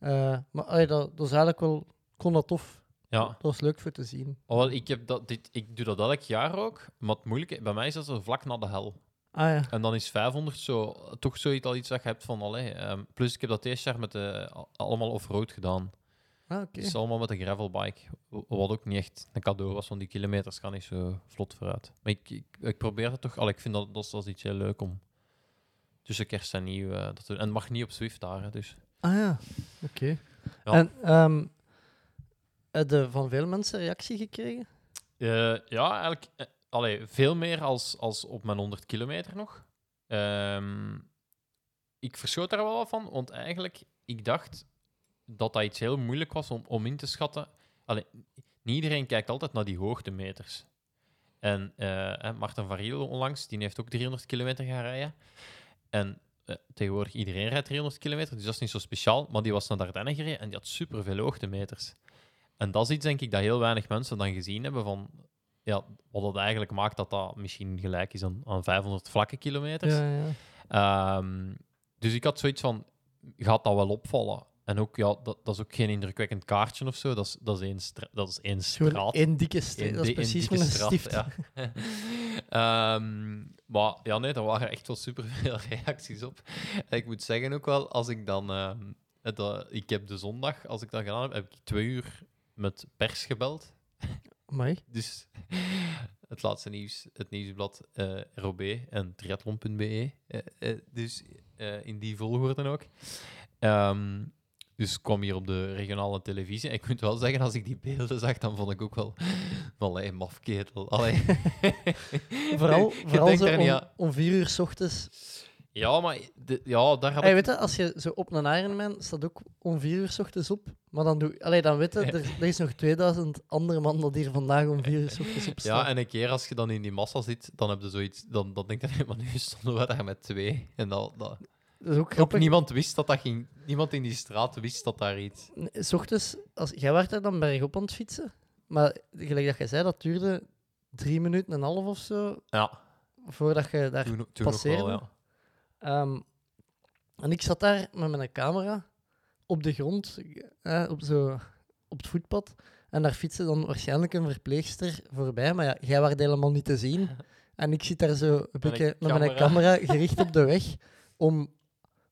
ja. Eh, maar dat, dat is eigenlijk wel... Ik vond dat tof. Ja. Dat was leuk voor te zien. Oh, wel, ik, heb dat, dit, ik doe dat elk jaar ook. Maar het moeilijke, bij mij is dat zo vlak na de hel. Ah ja. En dan is 500 zo, toch zoiets al iets dat je hebt van, allee, ehm, plus ik heb dat deze jaar met de, allemaal off-road gedaan. Ah, oké. Dus allemaal met een gravelbike. Wat ook niet echt een cadeau was, want die kilometers kan niet zo vlot vooruit. Maar ik, ik, ik probeer het toch, allee, ik vind dat, dat, is- dat is iets heel leuk om tussen kerst en nieuw eh, dat te doen. En het mag niet op Zwift daar, hè, dus. Ah ja, oké. Ja. En ehm je van veel mensen reactie gekregen? Eh, ja, eigenlijk eh, allee, veel meer als, als op mijn 100 kilometer nog. Ehm, ik verschoot daar wel van, want eigenlijk, ik dacht dat dat iets heel moeilijk was om, om in te schatten. Allee, niet iedereen kijkt altijd naar die hoogtemeters. En eh hè, Martin Variel onlangs, die heeft ook 300 kilometer gaan rijden. En eh, tegenwoordig iedereen rijdt 300 kilometer, dus dat is niet zo speciaal. Maar die was naar Dardenne gereden en die had superveel hoogtemeters. En dat is iets, denk ik, dat heel weinig mensen dan gezien hebben van... Ja, wat het eigenlijk maakt dat dat misschien gelijk is aan, aan 500 vlakke kilometers. Ja, ja. Ehm, dus ik had zoiets van, gaat dat wel opvallen? En ook, ja, dat, dat is ook geen indrukwekkend kaartje of zo. Dat is, dat is één, stra- dat is één straat. één dikke. Eén Dat is precies met een straat, stift. Ja. Ehm, maar ja, nee, er waren echt wel superveel reacties op. En ik moet zeggen ook wel, als ik dan... ehm, het, eh, ik heb de zondag, als ik dat gedaan heb, heb ik twee uur met pers gebeld. Amai. Dus het laatste nieuws, het nieuwsblad eh ROB en triathlon.be. eh, eh, dus in die volgorde ook. Ehm, dus ik kwam hier op de regionale televisie. En ik moet wel zeggen, als ik die beelden zag, dan vond ik ook wel... Allee, mafketel. Allee. Vooral, vooral zo om, om vier uur s ochtends. Ja, maar de- ja, daar Hey, ik... weet je, als je zo op een Ironman staat ook om vier uur s ochtends op. Maar dan, doe, allee, dan weet je, er, er is nog 2000 andere man dat hier vandaag om vier uur s ochtends op Ja, staan. en een keer als je dan in die massa zit, dan heb je zoiets... Dan, dan denk je, nee, maar nu stonden we daar met twee. En dat, dat, dat is ook grappig. niemand wist dat dat ging... Niemand in die straat wist dat daar iets... Nee, S ochtends, als, jij werd daar dan bergop aan het fietsen. Maar gelijk dat je zei, dat duurde drie minuten en een half of zo Ja, voordat je daar toen, passeerde. wel, ja. Ehm, en ik zat daar met mijn camera op de grond, eh, op, zo, op het voetpad. En daar fietste dan waarschijnlijk een verpleegster voorbij. Maar ja, jij werd helemaal niet te zien. En ik zit daar zo een beetje met mijn camera. gericht op de weg om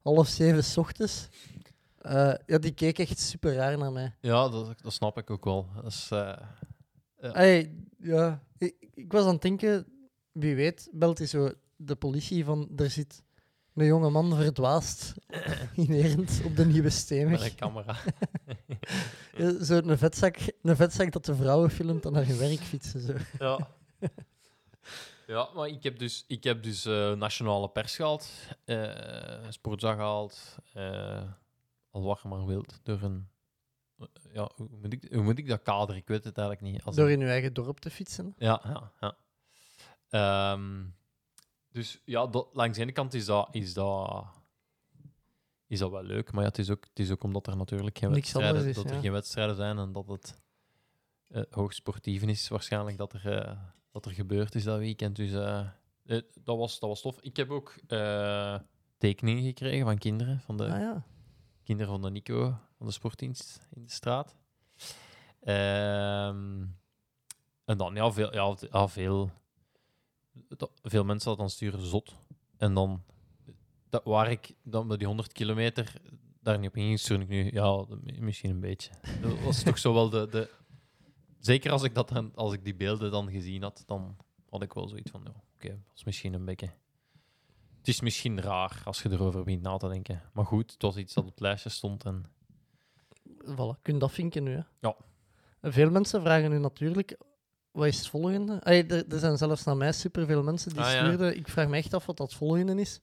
half zeven 's ochtends. Eh, ja, die keek echt super raar naar mij. Ja, dat, dat snap ik ook wel. Dat is, eh, Hey, ja, ik, ik was aan het denken, wie weet, belt hij zo de politie van er zit een jonge man verdwaasd inherend op de nieuwe met steenweg. een camera. Ja, Zo een vetzak, een vetzak dat de vrouwen filmt en naar hun werk fietsen. Zo. ja. ja, maar ik heb dus, ik heb dus eh, nationale pers gehaald, eh sportza gehaald, eh, al wat je maar wilt, door een... Ja, hoe moet, ik, hoe moet ik dat kaderen? Ik weet het eigenlijk niet. Als Door in uw eigen dorp te fietsen. Ja, ja, ja. Ehm, dus ja, dat- langs de ene kant is dat, is dat, is dat wel leuk, maar ja, het, is ook, het is ook omdat er natuurlijk geen Niks wedstrijden, is, dat er ja. geen wedstrijden zijn en dat het eh, hoog sportief is waarschijnlijk dat er, eh, dat er gebeurd is dat weekend. Dus eh, dat, was, dat was tof. Ik heb ook tekeningen gekregen van kinderen, van de Ah ja. kinderen van de Nico, van de sportdienst in de straat. Ehm, en dan, ja, veel, ja, veel, dat- veel mensen dat dan sturen zot. En dan, dat, waar ik dan met die 100 kilometer daar niet op inging, stuur ik nu, ja, misschien een beetje. Dat was toch zo wel de, de... Zeker als ik, dat dan, als ik die beelden dan gezien had, dan had ik wel zoiets van, ja, oké, dat is misschien een beetje... Het is misschien raar als je erover begint na te denken. Maar goed, het was iets dat op het lijstje stond. En... Voilà, kun je dat vinken nu. Hè? Ja. Veel mensen vragen nu natuurlijk, wat is het volgende? Allee, er, er zijn zelfs naar mij superveel mensen die Ah, ja. stuurden. Ik vraag me echt af wat dat volgende is.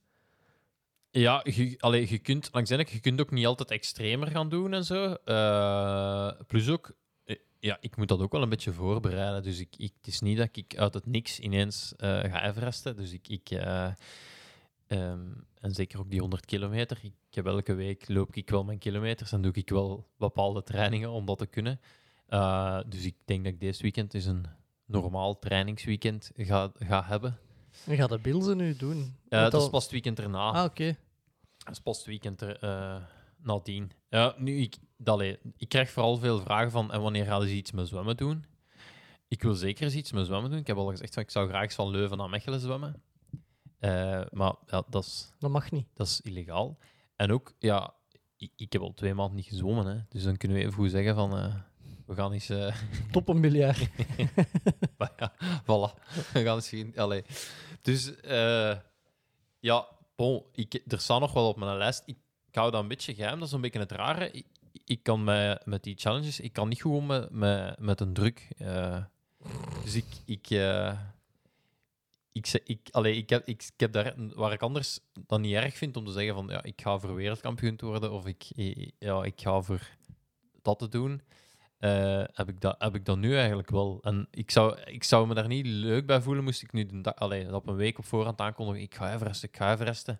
Ja, je, allee, je kunt langs kant, je kunt ook niet altijd extremer gaan doen en zo. Eh, plus ook, eh, ja, ik moet dat ook wel een beetje voorbereiden. Dus ik, ik, het is niet dat ik uit het niks ineens eh, ga Everesten. Dus ik... ik eh, ehm, en zeker ook die 100 kilometer. Ik, heb elke week loop ik wel mijn kilometers en doe ik wel bepaalde trainingen om dat te kunnen. Eh, dus ik denk dat ik deze weekend eens een normaal trainingsweekend ga, ga hebben. En gaat de Bilze nu doen? Want dat is pas het weekend erna. Ah, oké. Dat is pas het weekend er, eh, nadien. Ja, nu, ik, ik krijg vooral veel vragen van en wanneer gaan ze iets met zwemmen doen? Ik wil zeker eens iets met zwemmen doen. Ik heb al gezegd van ik zou graag eens van Leuven naar Mechelen zwemmen. Maar ja, dat is, Dat mag niet. dat is illegaal. En ook, ja, ik, ik heb al twee maanden niet gezwommen. Hè, dus dan kunnen we even goed zeggen van we gaan eens... eh, Top een miljard. maar ja, voilà. We gaan zien. Allee. Dus eh, ja, bon, ik, er staat nog wel op mijn lijst. Ik, ik hou dat een beetje geheim, dat is een beetje het rare. Ik, ik kan met, met die challenges, ik kan niet gewoon met, met, met een druk. eh. dus ik, ik, eh, ik, ik, allee, ik, heb, ik, ik heb daar, waar ik anders dan niet erg vind om te zeggen van ja, ik ga voor wereldkampioen te worden of ik, ja, ik ga voor dat te doen. Eh, heb, ik dat, heb ik dat nu eigenlijk wel. En ik zou, ik zou me daar niet leuk bij voelen, moest ik nu de dag, allee, op een week op voorhand aankondigen, ik ga Everesten, ik ga Everesten.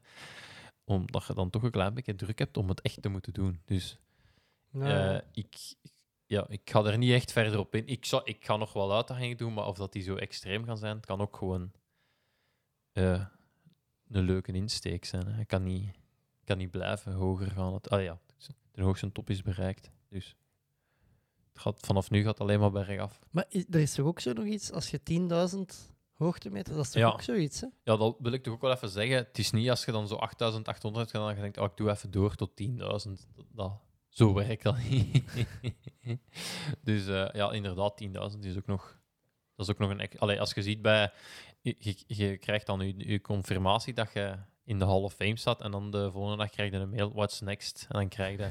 Omdat je dan toch een klein beetje druk hebt om het echt te moeten doen. Dus eh, ik, ja, ik ga er niet echt verder op in. Ik, zou, ik ga nog wel uitdagingen doen, maar of dat die zo extreem gaan zijn, het kan ook gewoon eh, een leuke insteek zijn. Hè. Ik kan niet, ik kan niet blijven hoger gaan. Het, ah ja, de hoogste top is bereikt. Dus gaat, vanaf nu gaat het alleen maar bergaf. Maar i- er is toch ook zo nog iets, als je 10.000 hoogtemeters, dat is toch Ja. ook zoiets, hè? Ja, dat wil ik toch ook wel even zeggen. Het is niet als je dan zo 8800 gaat en je denkt, oh, ik doe even door tot 10.000. Dat, zo werkt dat niet. dus eh, ja, inderdaad, 10.000 is ook nog... Dat is ook nog een... Allee, als je ziet bij... Je, je, je krijgt dan je, je confirmatie dat je in de Hall of Fame staat en dan de volgende dag krijg je een mail, what's next? En dan krijg je...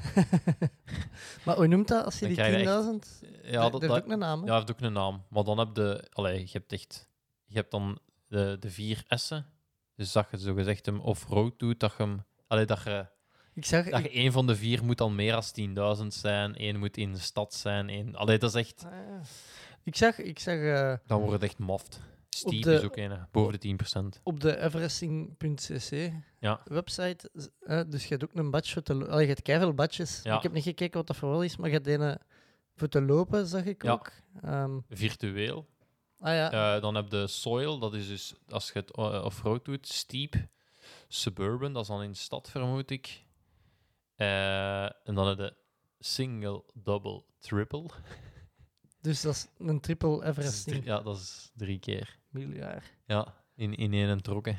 Maar hoe noemt dat als je Dan die krijg je 10.000... Ja, dat, dat, heeft dat, ook een naam, hè? ja, heeft ook een naam. Maar dan heb je... Allee, je hebt echt... Je hebt dan de, de vier S'en. Dus dat je zogezegd hem off-road doet, dat je hem... Allee, dat je... Ik zag... Dat je één van de vier moet dan meer dan 10.000 zijn. één moet in de stad zijn. Één... Allee, dat is echt... Ah, ja. Ik zag, ik zag eh, Dan wordt het echt maft. Steep de- is ook een, hè, boven de 10%. op de everesting.cc Ja. website, eh, dus je hebt ook een badge voor te lopen. Je hebt keiveel badges. Ja. Ik heb niet gekeken wat dat voor wel is, maar je hebt een voor te lopen, zag ik Ja. ook. Ehm, Virtueel. ah ja, Eh, dan heb je soil, dat is dus als je het eh, off-road doet. Steep. Suburban, dat is dan in de stad, vermoed ik. Eh, en dan heb je single, double, triple. dus dat is een triple drie- ja, dat is drie keer. miljard. Ja, in, in één trokken.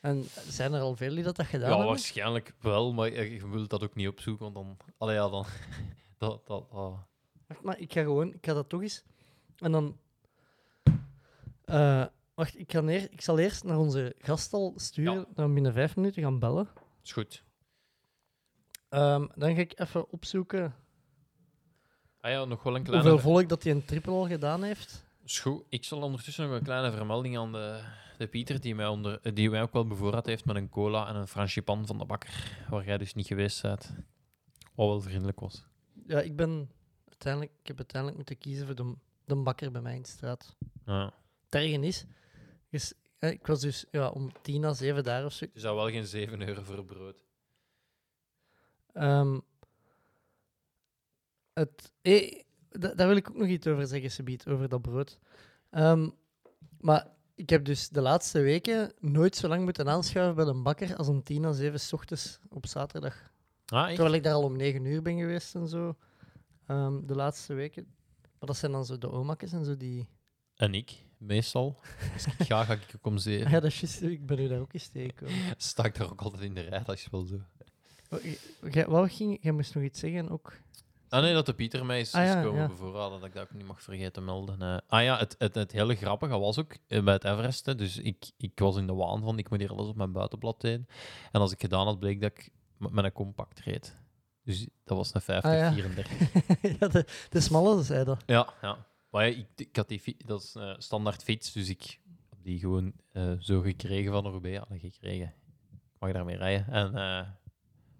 En zijn er al veel die dat, dat gedaan Ja, hebben? waarschijnlijk wel, maar je je wilt dat ook niet opzoeken, want dan... Allee, ja, dan... dat, dat, dat- Wacht, maar ik ga gewoon, ik ga dat toch eens. En dan. eh, wacht, ik, ga neer, ik zal eerst naar onze gastal sturen, Ja. dan binnen vijf minuten gaan bellen. is goed. Ehm, dan ga ik even opzoeken Ah ja, nog wel een kleine... hoeveel volk dat hij een triple al gedaan heeft. Is goed. Ik zal ondertussen nog een kleine vermelding aan de, de Pieter, die mij, onder, die mij ook wel bevoorraad heeft met een cola en een franchipan van de bakker, waar jij dus niet geweest bent. Wat wel vriendelijk was. Ja, ik ben uiteindelijk, ik heb uiteindelijk moeten kiezen voor de, de bakker bij mij in de straat. Ja. Het erge is, is ik was dus ja, om tien à zeven daar of zo. Dus dat wel geen 7 euro voor brood. Ehm, het, eh, da- daar wil ik ook nog iets over zeggen, Sabiet, over dat brood. Ehm, maar ik heb dus de laatste weken nooit zo lang moeten aanschuiven bij een bakker als om tien à zeven 's ochtends op zaterdag. Ah? Terwijl ik daar al om negen uur ben geweest en zo, ehm, de laatste weken. Maar dat zijn dan zo de omakjes en zo die... En ik, meestal. Als ik ga, ga ik ook om 7. ja, dat is juist, ik ben nu daar ook eens tegengekomen. Sta ik daar ook altijd in de rij, dat is wel zo. Jij wat ging, jij moest nog iets zeggen ook. Ah nee, dat de Pieter mij is, Ah, is komen ja. bevoorraden, dat ik dat ook niet mag vergeten te melden. Eh, ah ja, het, het, het hele grappige was ook eh, bij het Everest. hè, Dus ik, ik was in de waan van, ik moet hier alles op mijn buitenblad doen. En als ik gedaan had, bleek dat ik met een compact reed. Dus dat was een 50, Ah, ja. 34. ja, de, de smalle zei dat. Ja, ja. Maar ik, ik had die fi- dat is een standaard fiets, dus ik heb die gewoon eh, zo gekregen van Roubaix. Ja, gekregen. Ik mag daarmee rijden. En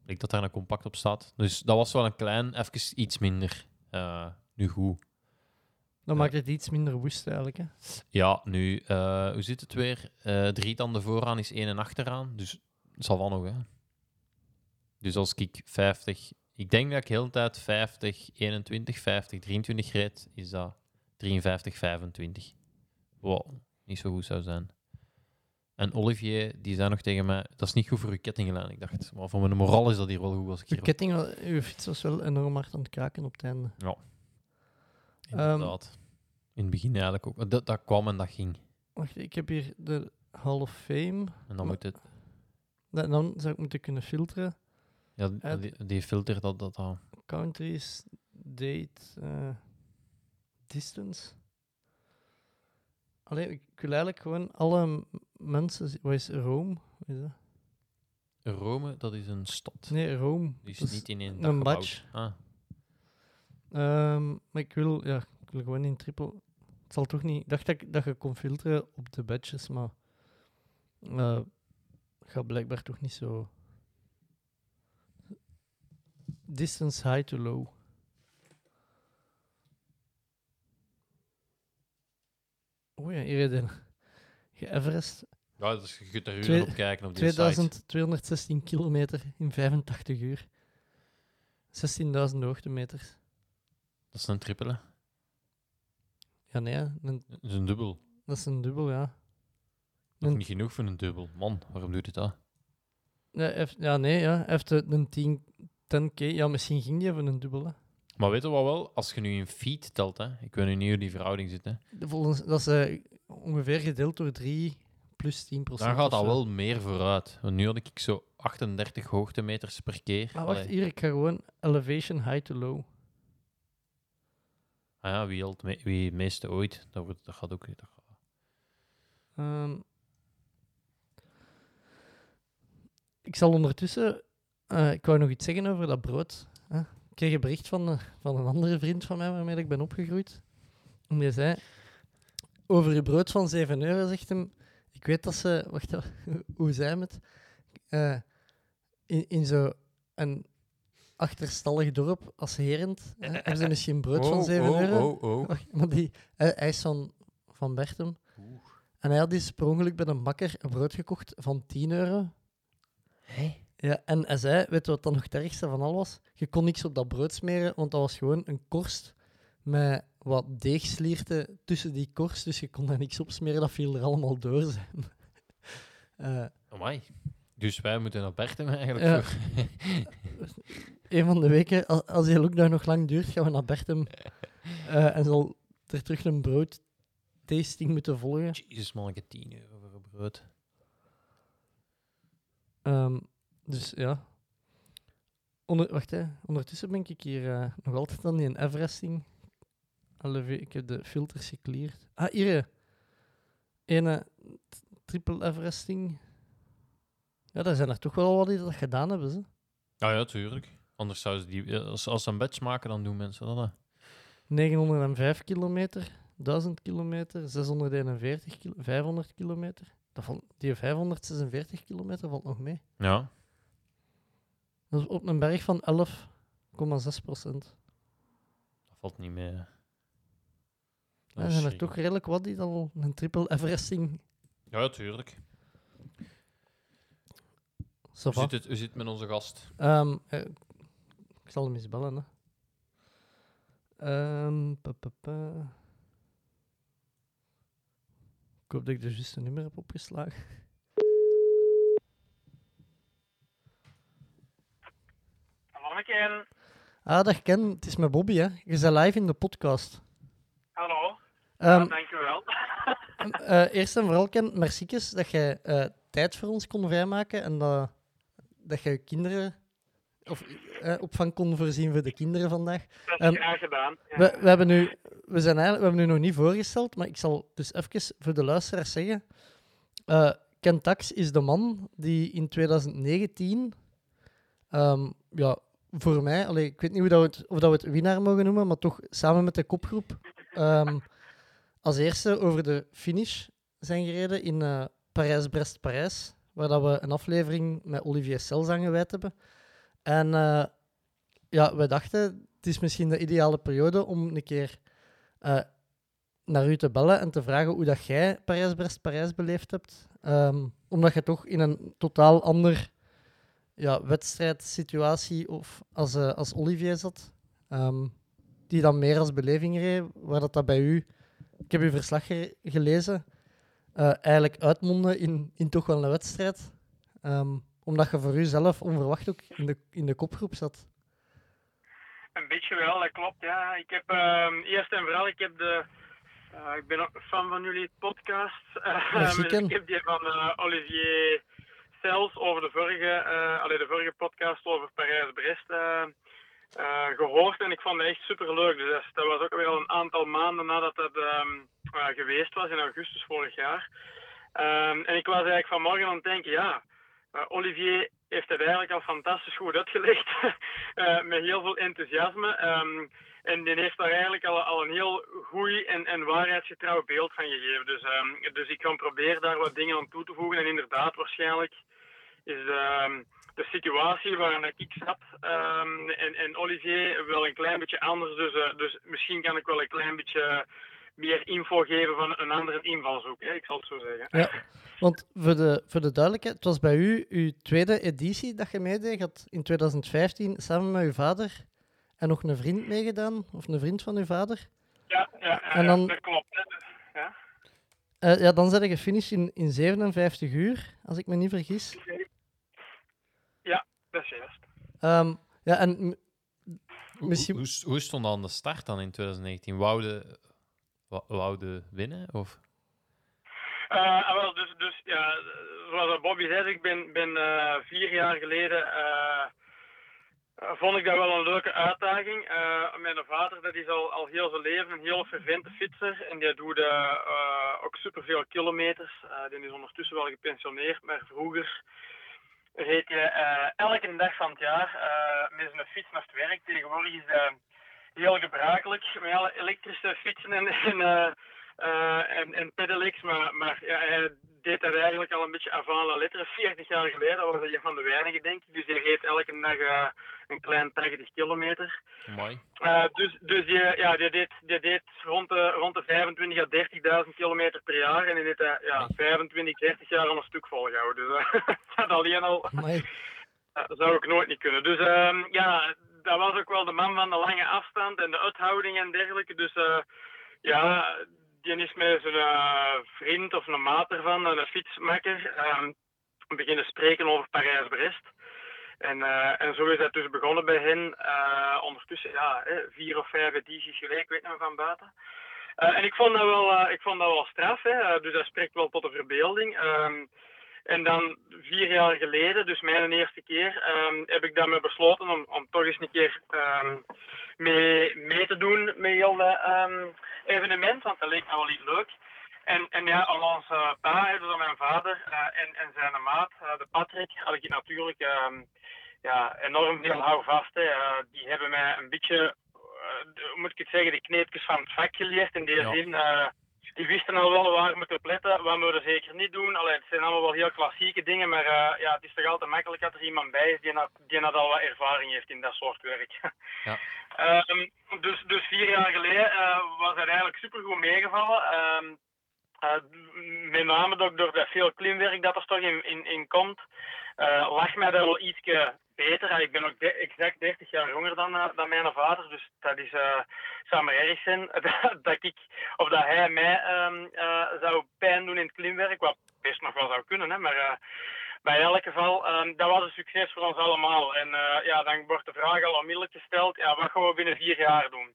eh bleek dat daar een compact op staat. Dus dat was wel een klein, even iets minder. eh, nu goed. Dan maakt het iets minder woest eigenlijk. Hè. Ja, nu, eh, hoe zit het weer? Eh, drie tanden vooraan is één en achteraan. Dus het zal wel nog, hè. Dus als ik 50... Ik denk dat ik de hele tijd 50, 21, 50, 23 reed, is dat 53, 25. Wat niet zo goed zou zijn. En Olivier, die zei nog tegen mij, dat is niet goed voor uw kettinglijn. Ik dacht, maar voor mijn moraal is dat hier wel goed als ik hier... ketting, wa- uw fiets was wel enorm hard aan het kraken op het einde. Inderdaad. In het begin eigenlijk ook. Dat, dat kwam en dat ging. Wacht, ik heb hier de Hall of Fame. En dan moet het... Da- Dan zou ik moeten kunnen filteren. Ja, Eh, die, die filter, dat... dat, dat Countries, date, eh, distance. Allee, ik wil eigenlijk gewoon alle mensen... Wat is Rome? Wat is dat? Rome, dat is een stad. Nee, Rome. Die is Dat niet in één een dag gebouwd. badge. Ah, Ehm, maar ik wil, ja, ik wil gewoon in triple. Het zal toch niet. Ik dacht dat, ik- dat je kon filteren op de badges, maar. eh gaat blijkbaar toch niet zo. Distance high to low. Oh ja, hier de Everest. Ja, dus je kunt er uren op kijken op die site. 2216 kilometer in 85 uur. 16.000 hoogtemeters. Dat is een triple, Ja, nee, een- Dat is een dubbel. dat is een dubbel, ja. Nog Een- niet genoeg voor een dubbel. Man, waarom doet het dat? Ja, heeft- ja, nee, ja. hij heeft een 10, 10k. Ja, misschien ging die even een dubbel. Hè. Maar weet je wat wel? Als je nu in feet telt, hè, ik weet nu niet hoe die verhouding zit, hè, volgens, dat is eh, ongeveer gedeeld door 3 plus 10 procent. dan gaat dat wel meer vooruit. Want nu had ik zo 38 hoogtemeters per keer. Maar wacht, Allee. hier, ik ga gewoon elevation high to low. Ah ja, wie, het me- wie meeste ooit. Dat, wordt, dat gaat ook... Dat gaat- Ehm, ik zal ondertussen... eh, ik wou nog iets zeggen over dat brood. Ik kreeg een bericht van, eh, van een andere vriend van mij waarmee ik ben opgegroeid. En die zei... Over je brood van 7 euro, zegt hem... Ik weet dat ze... Wacht, hoe zei hij het? Eh, in in zo'n achterstallig dorp als Herend hè, hebben ze misschien brood van 7 oh, euro. Oh, oh. Wacht, maar die, hij, hij is van, van Bertem. En hij had dus per ongeluk bij een bakker een brood gekocht van 10 euro. Ja, en hij zei, weet je wat dan nog het ergste van al was? Je kon niks op dat brood smeren, want dat was gewoon een korst met wat deegslierten tussen die korst. Dus je kon daar niks op smeren, dat viel er allemaal door zijn. Eh, Amai. Dus wij moeten naar Bertem eigenlijk. Ja. voor- een van de weken, als, als die lockdown nog lang duurt, gaan we naar Bertem. Eh, en zal er terug een brood tasting moeten volgen. Jezus man, ik heb 10 euro voor een brood. Ehm, dus ja. Onder, wacht, hè. ondertussen ben ik hier eh, nog altijd aan die een Everesting. Ik heb de filters gecleared. Ah, hier. Ene triple Everesting. Ja, daar zijn er toch wel wat die dat gedaan hebben. Ze. Ja, ja, tuurlijk. Anders zouden ze die... Als, als ze een badge maken, dan doen mensen dat. hè. 905 kilometer, 1000 kilometer, 641 kilo, 500 kilometer. Dat valt, die 546 kilometer valt nog mee. Ja. Dat is op een berg van 11,6 procent. Dat valt niet mee. hè. Er is zijn er toch redelijk wat die dan een triple Everesting. Ja, ja, tuurlijk. Va. zit, het, hoe zit het met onze gast? Ehm, eh, ik zal hem eens bellen. Hè. Ehm, pa, pa, pa. Ik hoop dat ik de juiste nummer heb opgeslagen. Hallo, Ken. Ah, dag Ken. Het is met Bobby, hè. Je bent live in de podcast. Ehm, dankjewel. eh, eerst en vooral, Ken, merciekes dat jij eh, tijd voor ons kon vrijmaken en dat, dat je kinderen of eh, opvang kon voorzien voor de kinderen vandaag. Dat Ehm, is graag gedaan. Ja. We, we, hebben nu, we, zijn eigenlijk, we hebben nu nog niet voorgesteld, maar ik zal dus even voor de luisteraars zeggen. Ken Tax is de man die in 2019, ehm, ja, voor mij, allee, ik weet niet hoe dat we het, of dat we het winnaar mogen noemen, maar toch samen met de kopgroep, ehm, als eerste over de finish zijn gereden in eh, Parijs-Brest-Parijs, waar dat we een aflevering met Olivier Sels aan gewijd hebben. En eh, ja, we dachten, het is misschien de ideale periode om een keer eh, naar u te bellen en te vragen hoe dat jij Parijs-Brest-Parijs beleefd hebt. Ehm, omdat je toch in een totaal ander ja, wedstrijdsituatie of als, eh, als Olivier zat. Ehm, die dan meer als beleving reed, waar dat, dat bij u... Ik heb uw verslag ge- gelezen. eh, eigenlijk uitmondde in, in toch wel een wedstrijd. Ehm, omdat je voor u zelf onverwacht ook in de, in de kopgroep zat. Een beetje wel, dat klopt. Ja. Ik heb ehm, eerst en vooral, ik heb de. eh, ik ben ook een fan van jullie podcast. Eh, dus Ken. ik heb die van eh, Olivier Sels over de vorige, allee, de vorige podcast over Parijs-Brest gehoord. En ik vond het echt super leuk. Dus dat, was ook weer al een aantal maanden nadat dat ehm, eh, geweest was, in augustus vorig jaar. Ehm, en ik was eigenlijk vanmorgen aan het denken, ja. Uh, Olivier heeft het eigenlijk al fantastisch goed uitgelegd, uh, met heel veel enthousiasme. Um, en die heeft daar eigenlijk al, al een heel goed en, en waarheidsgetrouw beeld van gegeven. Dus, dus ik kan proberen daar wat dingen aan toe te voegen. En inderdaad, waarschijnlijk is de situatie waarin ik zat en, en Olivier wel een klein beetje anders. Dus, uh, dus misschien kan ik wel een klein beetje meer info geven van een andere invalshoek. Hè? Ik zal het zo zeggen. Ja, want voor de, voor de duidelijkheid, het was bij u uw tweede editie dat je meedeed. Had in 2015 samen met uw vader en nog een vriend meegedaan, of een vriend van uw vader. Ja, ja, en dan, dat klopt. Ja, uh, ja dan zijn je gefinished in, in 57 uur, als ik me niet vergis. Ja, dat is juist. Um, ja, en misschien... Hoe, hoe, hoe stond aan de start dan in 2019? Wouden wouden winnen? Of? Uh, wel, dus, dus ja, zoals Bobby zei, ik ben, ben uh, vier jaar geleden. Uh, vond ik dat wel een leuke uitdaging. mijn vader dat is al, al heel zijn leven een heel fervente fietser en die doet ook superveel kilometers. die is ondertussen wel gepensioneerd, maar vroeger reed je elke dag van het jaar met zijn fiets naar het werk. Tegenwoordig is dat heel gebruikelijk met alle elektrische fietsen en, en, uh, uh, en, en pedelecs, maar, maar ja, hij deed dat eigenlijk al een beetje avant la lettre. 40 jaar geleden was hij een van de weinigen, denk ik. Dus hij reed elke dag uh, een klein 80 kilometer. Mooi. dus dus die, ja, die, deed, die deed rond de, rond de 25 à 30.000 kilometer per jaar. En hij deed dat ja, 25, 30 jaar al een stuk volgehouden. Dus dat alleen al... dat zou ik nooit niet kunnen. Dus um, ja, dat was ook wel de man van de lange afstand en de uithouding en dergelijke. Dus uh, ja, die is met zijn uh, vriend of een maat ervan, een fietsmakker, um, beginnen spreken over Parijs-Brest. En, uh, en zo is dat dus begonnen bij hen. ondertussen, ja, vier of vijf edities geleden, ik weet van buiten. en ik vond dat wel, ik vond dat wel straf, hè, dus dat spreekt wel tot de verbeelding. En dan vier jaar geleden, dus mijn eerste keer, um, heb ik daarmee besloten om, om toch eens een keer um, mee, mee te doen met heel dat um, evenement, want dat leek me wel iets leuk. En, en ja, al onze pa, dus mijn vader uh, en, en zijn maat, uh, de Patrick, had ik natuurlijk ja, enorm veel houvast. Uh, die hebben mij een beetje, hoe moet ik het zeggen, de kneepjes van het vak geleerd. In die ja. zin die wisten al wel waar we moeten letten, wat we er zeker niet doen. Allee, het zijn allemaal wel heel klassieke dingen, maar uh, ja, het is toch altijd makkelijk dat er iemand bij is die, na, die na al wat ervaring heeft in dat soort werk. Ja. um, dus, dus vier jaar geleden uh, was het eigenlijk supergoed meegevallen. Um, uh, met name door, door dat veel klimwerk dat er toch in, in, in komt, lag mij dat wel ietsje beter. Ik ben ook de, exact 30 jaar jonger dan, uh, dan mijn vader, dus dat is, uh, zou maar erg zijn dat, dat ik, of dat hij mij um, uh, zou pijn doen in het klimwerk, wat best nog wel zou kunnen, hè, maar bij elk geval, um, dat was een succes voor ons allemaal. En ja, dan wordt de vraag al onmiddellijk gesteld, ja, wat gaan we binnen vier jaar doen?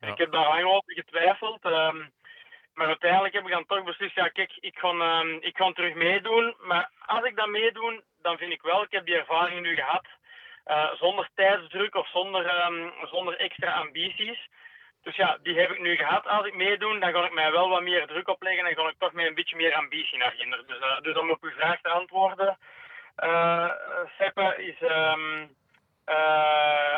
Ja. Ik heb daar lang over getwijfeld. Um, maar uiteindelijk heb ik dan toch beslist, ja kijk, ik ga, um, ik ga terug meedoen. Maar als ik dat meedoen, dan vind ik wel, ik heb die ervaring nu gehad, uh, zonder tijdsdruk of zonder, um, zonder extra ambities. Dus ja, die heb ik nu gehad. Als ik meedoe, dan ga ik mij wel wat meer druk opleggen en ga ik toch met een beetje meer ambitie naar kinderen. Dus, uh, dus om op uw vraag te antwoorden, uh, Seppe, is... Uh,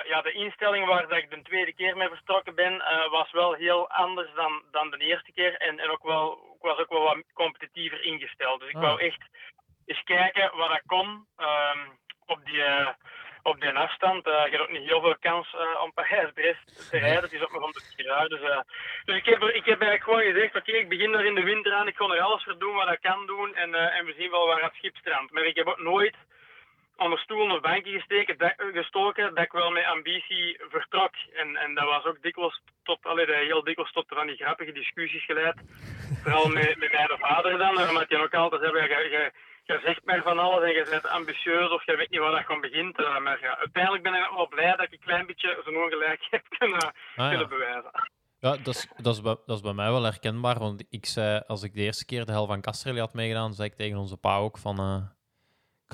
ja, de instelling waar dat ik de tweede keer mee vertrokken ben, uh, was wel heel anders dan, dan de eerste keer. En, en ook wel, ik was ook wel wat competitiever ingesteld. Dus ik ah. wou echt eens kijken wat ik kon um, op, die, uh, op die afstand. Uh, je hebt ook niet heel veel kans uh, om Parijs-Brest te rijden. Het is ook nog om de vier jaar. Dus, uh, dus ik, heb er, ik heb eigenlijk gewoon gezegd, oké, ik begin er in de winter aan. Ik ga er alles voor doen wat ik kan doen. En, en we zien wel waar het schip strandt. Maar ik heb ook nooit onder stoelen of bankje gesteken, dat, gestoken dat ik wel met ambitie vertrok. En, en dat was ook dikwijls tot, allee, heel dikwijls tot van die grappige discussies geleid. Vooral met, met mijn vader dan, omdat je ook altijd hebben, je, je, zegt maar van alles en je bent ambitieus of je weet niet waar dat gewoon begint. Maar ja, uiteindelijk ben ik wel blij dat ik een klein beetje zo'n ongelijk heb kunnen, ah, kunnen bewijzen. Ja, dat is, dat, is bij, dat is bij mij wel herkenbaar. Want ik zei, als ik de eerste keer de hel van Castreli had meegedaan, zei ik tegen onze pa ook van... Uh, ik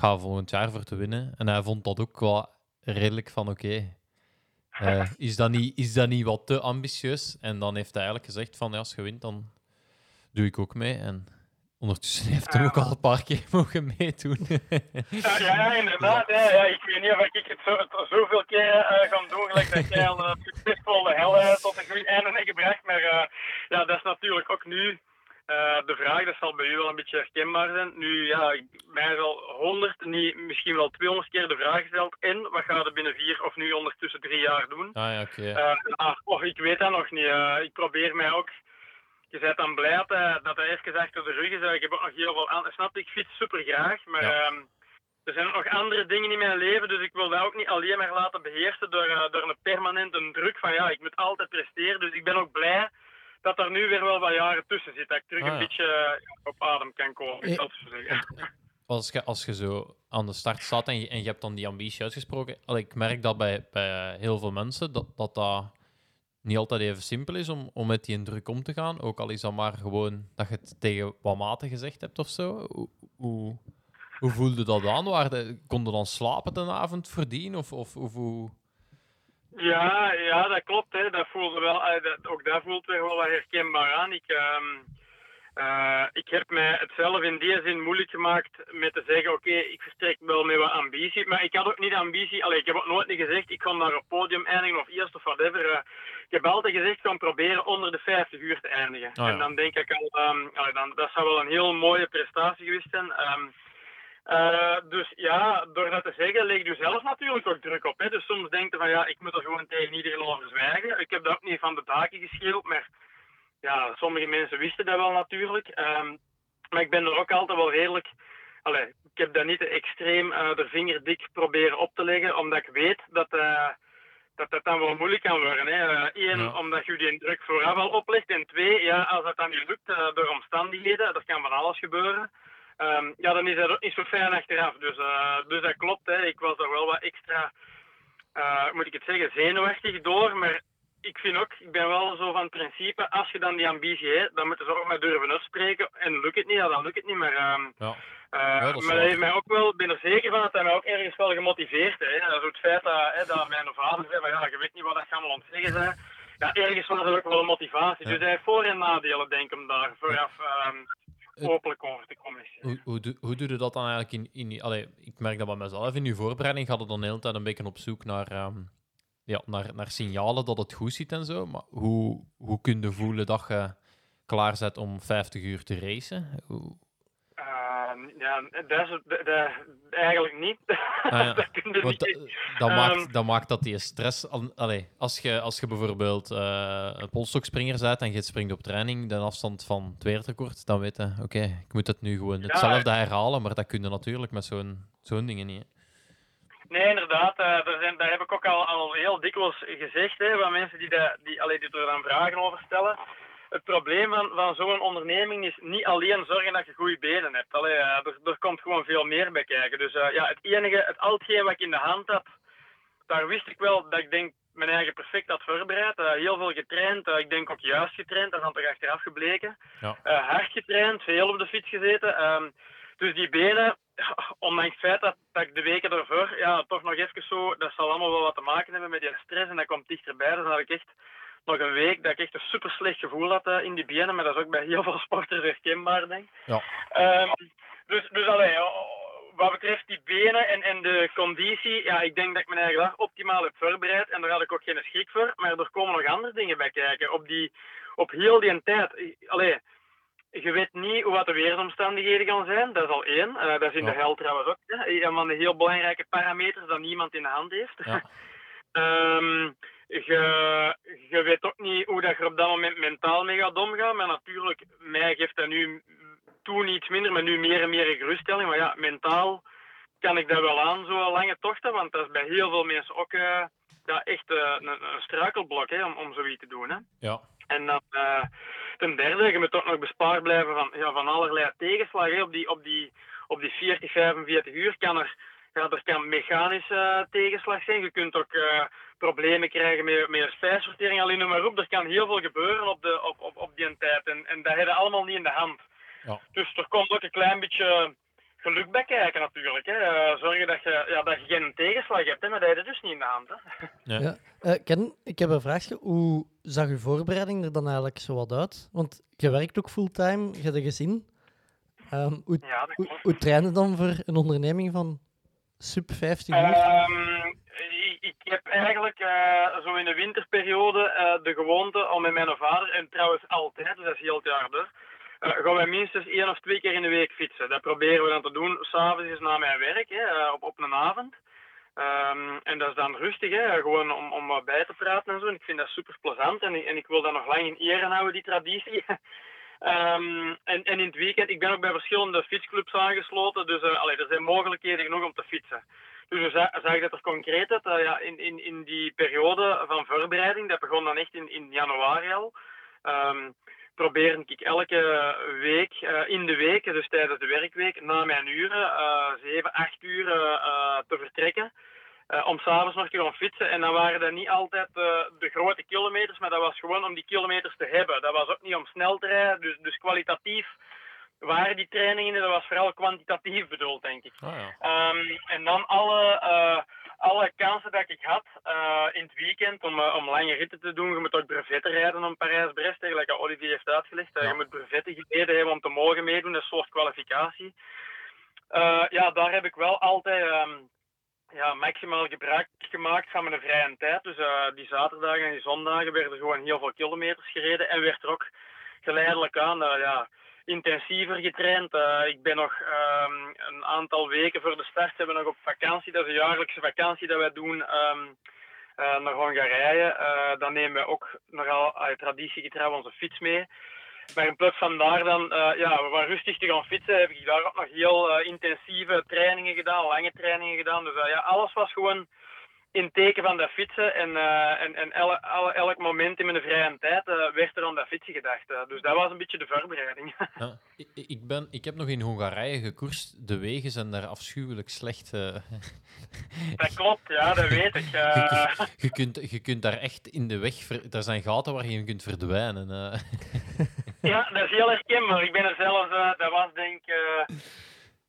ga volgend jaar voor te winnen. En hij vond dat ook wel redelijk van oké. Okay, uh, is, dat niet, is dat niet wat te ambitieus? En dan heeft hij eigenlijk gezegd van ja, als je wint, dan doe ik ook mee. En Ondertussen heeft hij ook al een paar keer mogen meedoen. ja, ja, inderdaad. Ja. Ja, ik weet niet of ik het zo, zoveel keer uh, ga doen, gelijk dat jij al een uh, succesvolle hel uh, tot een goed einde hebt gebracht. Maar ja, dat is natuurlijk ook nu de vraag. Dat zal bij u wel een beetje herkenbaar zijn. Nu, ja, mij is al honderd, niet, misschien wel 200 keer de vraag gesteld. En wat gaat er binnen vier of nu ondertussen drie jaar doen? Ah ja, oké. Okay. Ah, ik weet dat nog niet. ik probeer mij ook je bent dan blij dat hij, dat hij even achter de rug is. Ik heb ook nog heel veel aan. Snap ik fiets super graag, maar ja. um, er zijn nog andere dingen in mijn leven, dus ik wil dat ook niet alleen maar laten beheersen door, door een permanente druk van ja, ik moet altijd presteren. Dus ik ben ook blij dat er nu weer wel wat jaren tussen zit, dat ik terug ah, een beetje op adem kan komen. Ik zeggen. Als je, als je zo aan de start staat en je, en je hebt dan die ambitie uitgesproken, ik merk dat bij, bij heel veel mensen dat dat, dat niet altijd even simpel is om, om met die indruk om te gaan. Ook al is dat maar gewoon dat je het tegen wat maten gezegd hebt of zo. Hoe, hoe, hoe voelde dat aan? Waar kon je dan slapen de avond verdienen? Of, of, of hoe... Ja, ja, dat klopt. Hè. Dat voelde wel, eh, dat, ook dat voelt weer wel wat herkenbaar aan. Ik, um, uh, ik heb mij het zelf in die zin moeilijk gemaakt met te zeggen: oké, okay, ik verstrek wel met wat ambitie. Maar ik had ook niet ambitie. Allee, ik heb ook nooit niet gezegd: ik ga naar een podium eindigen of eerst of whatever. Uh, ik heb altijd gezegd: ik ga proberen onder de 50 uur te eindigen. Oh, ja. En dan denk ik al: um, allee, dan, dat zou wel een heel mooie prestatie geweest zijn. Um, uh, dus ja, door dat te zeggen, leg je zelf natuurlijk ook druk op. Hè. Dus soms denk je van ja, ik moet er gewoon tegen iedereen over zwijgen. Ik heb dat ook niet van de daken geschreeuwd, maar ja, sommige mensen wisten dat wel natuurlijk. Um, maar ik ben er ook altijd wel redelijk. Allee, ik heb dat niet extreem uh, de vinger dik proberen op te leggen, omdat ik weet dat, uh, dat dat dan wel moeilijk kan worden. Hè. Eén, ja. omdat je die druk vooraf al oplegt. En twee, ja, als dat dan niet lukt door omstandigheden, er kan van alles gebeuren. Um, ja, dan is dat ook niet zo fijn achteraf. Dus, dus dat klopt. Hè. Ik was er wel wat extra, moet ik het zeggen, zenuwachtig door. Maar ik vind ook, ik ben wel zo van principe, als je dan die ambitie hebt, dan moet je ze ook maar durven uitspreken. En lukt het niet, ja, dan lukt het niet. Maar, um, ja. Uh, maar heeft mij ook wel, ben er zeker van dat hij mij ook ergens wel gemotiveerd heeft. Dat is het feit dat, hè, dat mijn vader zei ja, je weet niet wat dat gaan wel ontzeggen zijn. Ja, ergens was er ook wel een motivatie. Ja. Dus hij heeft voor- en nadelen, denk ik, om daar vooraf um, openlijk over te communiceren. Hoe, hoe, doe, hoe doe je dat dan eigenlijk in... in allee, ik merk dat bij mezelf in uw voorbereiding gaat het dan de hele tijd een beetje op zoek naar... Um, ja, naar, naar signalen dat het goed zit en zo. Maar hoe, hoe kun je voelen dat je klaar zet om 50 uur te racen? Hoe... Uh, ja, dat is dat, eigenlijk niet. Ah, ja. dat, Want niet. Dat, um, maakt, dat maakt dat die stress... Allee, als, je, als je bijvoorbeeld uh, een polstokspringer bent en je springt op training de afstand van het wereldrecord, dan weet je, oké, okay, ik moet het nu gewoon hetzelfde ja, herhalen, maar dat kun je natuurlijk met zo'n zo'n dingen niet. Nee, inderdaad. Uh, zijn, dat heb ik ook al, al heel dikwijls gezegd. Hè, van mensen die, de, die, allee, die er dan vragen over stellen. Het probleem van, van zo'n onderneming is niet alleen zorgen dat je goede benen hebt. Allee, uh, er, er komt gewoon veel meer bij kijken. Dus uh, ja, het enige, het al wat ik in de hand had, daar wist ik wel dat ik denk mijn eigen perfect had voorbereid. heel veel getraind. ik denk ook juist getraind. Dat is dan toch achteraf gebleken. Ja. hard getraind, veel op de fiets gezeten. Um, dus die benen, ondanks het feit dat, dat ik de weken ervoor, ja, toch nog even zo, dat zal allemaal wel wat te maken hebben met die stress en dat komt dichterbij. Dus dan had ik echt nog een week dat ik echt een super slecht gevoel had uh, in die benen, maar dat is ook bij heel veel sporters herkenbaar, denk ik. Ja. Um, dus, dus allee, wat betreft die benen en, en de conditie, ja, ik denk dat ik mijn eigen dag optimaal heb voorbereid en daar had ik ook geen schrik voor, maar er komen nog andere dingen bij kijken. Op, die, op heel die tijd, allee, je weet niet hoe wat de weersomstandigheden gaan zijn. Dat is al één. Uh, dat is in Ja. de hel trouwens ook. Hè. Een van de heel belangrijke parameters dat niemand in de hand heeft. Ja. Ehm, je, je weet ook niet hoe dat je op dat moment mentaal mee gaat omgaan. Maar natuurlijk, mij geeft dat nu toen iets minder, maar nu meer en meer geruststelling. Maar ja, mentaal kan ik dat wel aan, zo'n lange tochten. Want dat is bij heel veel mensen ook eh, ja, echt eh, een, een struikelblok hè, om, om zoiets te doen. Hè. Ja. En dan eh, ten derde, je moet ook nog bespaard blijven van, ja, van allerlei tegenslagen. hè. Op die, op, die, op die 40, 45 uur kan er, ja, er kan mechanische tegenslag zijn. Je kunt ook problemen krijgen met, met je spijsvertering, alleen noem maar op. Er kan heel veel gebeuren op, de, op, op, op die tijd. En, en dat heb je allemaal niet in de hand. Ja. Dus er komt ook een klein beetje geluk bij kijken natuurlijk. Hè. Eh, zorgen dat je, ja, dat je geen tegenslag hebt, hè, maar dat heb je dus niet in de hand. Hè. Ja. Ja. Eh, Ken, ik heb een vraagje. Hoe zag uw voorbereiding er dan eigenlijk zo wat uit? Want je werkt ook fulltime, je hebt een gezin. Ehm, hoe, Ja, hoe, klopt. hoe train je dan voor een onderneming van sub 50 uur? Ehm, ik, heb eigenlijk eh, zo in de winterperiode eh, de gewoonte om met mijn vader, en trouwens altijd, dus dat is heel het jaar door, eh, gaan wij minstens één of twee keer in de week fietsen. Dat proberen we dan te doen, s'avonds na mijn werk, hè, op, op een avond. Ehm, en dat is dan rustig, hè, gewoon om, om wat bij te praten en zo. En ik vind dat super plezant en, en ik wil dat nog lang in ere houden, die traditie. Ehm, en, en in het weekend, ik ben ook bij verschillende fietsclubs aangesloten, dus er zijn mogelijkheden genoeg om te fietsen. Dus we za- zag dat er concreet uit, eh, ja, in, in, in die periode van voorbereiding, dat begon dan echt in, in januari al, ehm probeerde ik elke week, eh, in de week, dus tijdens de werkweek, na mijn uren, eh 7, 8 uur eh, te vertrekken. om s'avonds nog te gaan fietsen. En dan waren dat niet altijd de grote kilometers, maar dat was gewoon om die kilometers te hebben. Dat was ook niet om snel te rijden, dus, dus kwalitatief waren die trainingen, dat was vooral kwantitatief bedoeld, denk ik. Ah, ja. Ehm, en dan alle, eh, alle kansen dat ik had eh, in het weekend om, eh, om lange ritten te doen. Je moet ook brevetten rijden om Parijs-Brest, gelijk Olivier heeft uitgelegd. Ja. Je moet brevetten geleden hebben om te mogen meedoen, dat is een soort kwalificatie. Ja, daar heb ik wel altijd ehm, ja, maximaal gebruik gemaakt van mijn vrije tijd. Dus die zaterdagen en die zondagen werden gewoon heel veel kilometers gereden en werd er ook geleidelijk aan ja, intensiever getraind. Eh, ik ben nog ehm, een aantal weken voor de start hebben we nog op vakantie. Dat is een jaarlijkse vakantie dat wij doen ehm, eh, naar Hongarije. Eh, dan nemen we ook nogal uit traditiegetrouw onze fiets mee. Maar in plaats van daar dan ja, wat rustig te gaan fietsen, heb ik daar ook nog heel intensieve trainingen gedaan, lange trainingen gedaan. Dus ja, alles was gewoon in teken van dat fietsen. En, eh, en, en alle- elk moment in mijn vrije tijd eh, werd er aan dat fietsen gedacht. eh. dus dat was een beetje de voorbereiding. Ja. Ik, ik, ben, ik heb nog in Hongarije gekoerst. De wegen zijn daar afschuwelijk slecht. dat klopt, ja, dat weet ik. je, je, kunt, je kunt daar echt in de weg... ver- Er zijn gaten waar je kunt verdwijnen. Ja, dat is heel herkenbaar. Ik ben er zelf, dat was denk ik,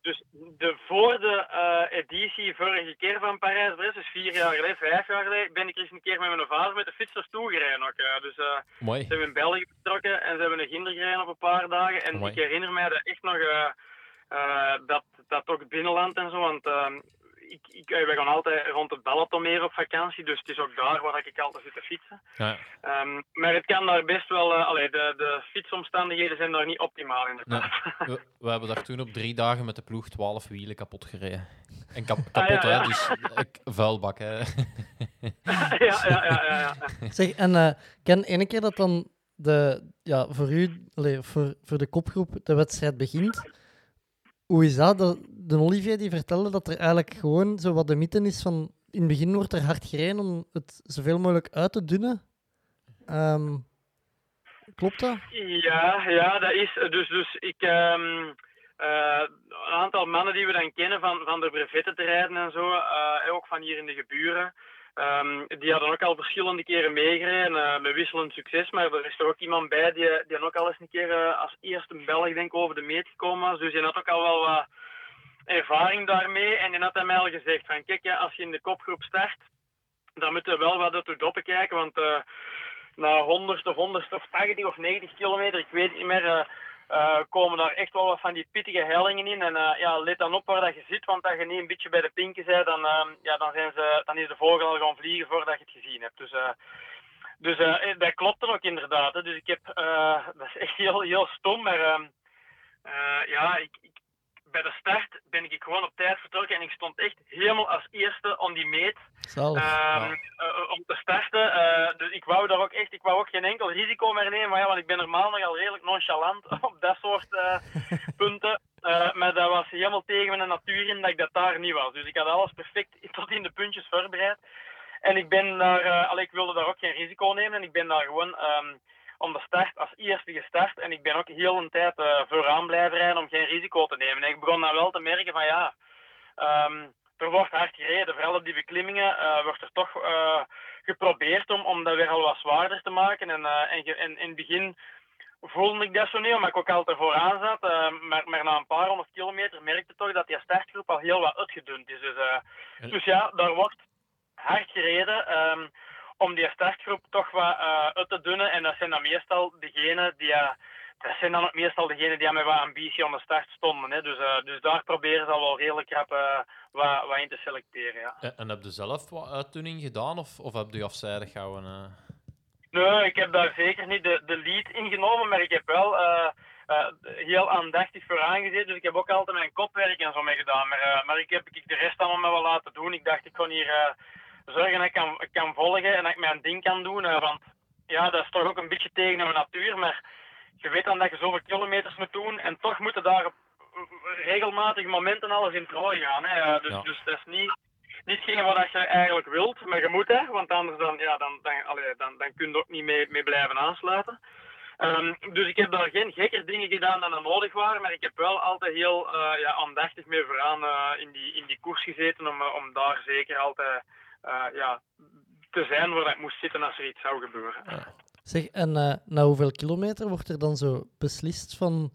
dus de, voor de eh, editie vorige keer van Parijs-Brest, dus vier jaar geleden, vijf jaar geleden, ben ik eens een keer met mijn vader met de fiets naartoe gereden ook. dus eh, Mooi. ze hebben in België vertrokken en ze hebben een ginder gereden op een paar dagen. En ik herinner mij dat echt nog eh, dat, dat ook het binnenland en zo, want ehm, ik, ik, eh, wij gaan altijd rond het Balatonmeer op vakantie, dus het is ook daar waar ik altijd zit te fietsen. Ja. Ehm, maar het kan daar best wel, allee, de, de fietsomstandigheden zijn daar niet optimaal in. Nee. We, we hebben daar toen op drie dagen met de ploeg twaalf wielen kapot gereden. En kap, Ah, ja, kapot, ja. hè? Dus eh, vuilbak, hè? ja, ja, ja, ja, ja. Zeg, en eh Ken, ene keer dat dan de, ja, voor u, allee, voor, voor de kopgroep, de wedstrijd begint, hoe is dat? De, Olivier die vertelde dat er eigenlijk gewoon zo wat de mythe is van in het begin wordt er hard gereden om het zoveel mogelijk uit te dunnen. Ehm, klopt dat? Ja, ja, dat is. Dus, dus ik. ehm, eh, een aantal mannen die we dan kennen van, van de brevetten te rijden en zo, eh, ook van hier in de geburen, ehm, die hadden ook al verschillende keren meegereden, eh, met wisselend succes. Maar er is er ook iemand bij die, die ook al eens een keer eh, als eerste Belg denk over de meet gekomen was. Dus die had ook al wel wat ervaring daarmee. En die had aan mij al gezegd van, kijk, ja, als je in de kopgroep start, dan moet je wel wat de doppen kijken, want... eh, na 100 of 100 of 80 of 90 kilometer, ik weet niet meer, eh, komen daar echt wel wat van die pittige hellingen in. En eh, ja, let dan op waar dat je zit, want als je niet een beetje bij de pinken bent, dan, eh, ja, dan, zijn ze, dan is de vogel al gaan vliegen voordat je het gezien hebt. Dus eh, Dus dat klopte ook inderdaad. Hè. Dus ik heb, dat is echt heel, heel stom, maar uh, ja, ik, bij de start ben ik gewoon op tijd vertrokken en ik stond echt helemaal als eerste om die meet um, om te starten. dus ik wou daar ook echt, ik wou ook geen enkel risico meer nemen, maar ja, want ik ben normaal nog al redelijk nonchalant op dat soort punten. maar dat was helemaal tegen mijn natuur in dat ik dat daar niet was. Dus ik had alles perfect tot in de puntjes voorbereid. En ik ben daar, uh, ik wilde daar ook geen risico nemen. En ik ben daar gewoon um, om de start als eerste gestart. En ik ben ook heel een tijd uh, vooraan blijven rijden om geen risico te nemen. En ik begon dan wel te merken van ja, um, er wordt hard gereden. Vooral op die beklimmingen uh, wordt er toch geprobeerd om, om dat weer al wat zwaarder te maken. En, en, en in het begin voelde ik dat zo niet, omdat ik ook altijd vooraan zat. maar, maar, na een paar honderd kilometer merkte ik toch dat die startgroep al heel wat uitgedund is. Dus, dus ja, daar wordt hard gereden um, om die startgroep toch wat uh, uit te dunnen. En dat zijn dan meestal degenen die... Uh, dat zijn dan ook meestal degenen die met wat ambitie aan de start stonden. Hè. Dus, uh, dus daar proberen ze al wel redelijk krap wat, wat in te selecteren. Ja. En, en heb je zelf wat uitdunning gedaan of, of heb je afzijdig gehouden? Uh... Nee, ik heb daar zeker niet de, de lead ingenomen, maar ik heb wel heel aandachtig vooraan gezeten. Dus ik heb ook altijd mijn kopwerk en zo mee gedaan. Maar, maar ik heb ik de rest allemaal wel laten doen. Ik dacht, ik kon hier zorgen dat ik kan, kan volgen en dat ik mijn ding kan doen. Uh, want ja, dat is toch ook een beetje tegen mijn natuur. Maar je weet dan dat je zoveel kilometers moet doen en toch moeten daar op regelmatige momenten alles in prooi gaan. Hè. Dus, ja. dus dat is niet, niet wat je eigenlijk wilt, maar je moet hè, want anders dan, ja, dan, dan, allee, dan, dan kun je ook niet mee, mee blijven aansluiten. Um, dus ik heb daar geen gekker dingen gedaan dan er nodig waren, maar ik heb wel altijd heel uh, ja, aandachtig mee vooraan uh, in, die, in die koers gezeten om, om daar zeker altijd ja, te zijn waar ik moest zitten als er iets zou gebeuren. Ja. Zeg, en uh, na hoeveel kilometer wordt er dan zo beslist van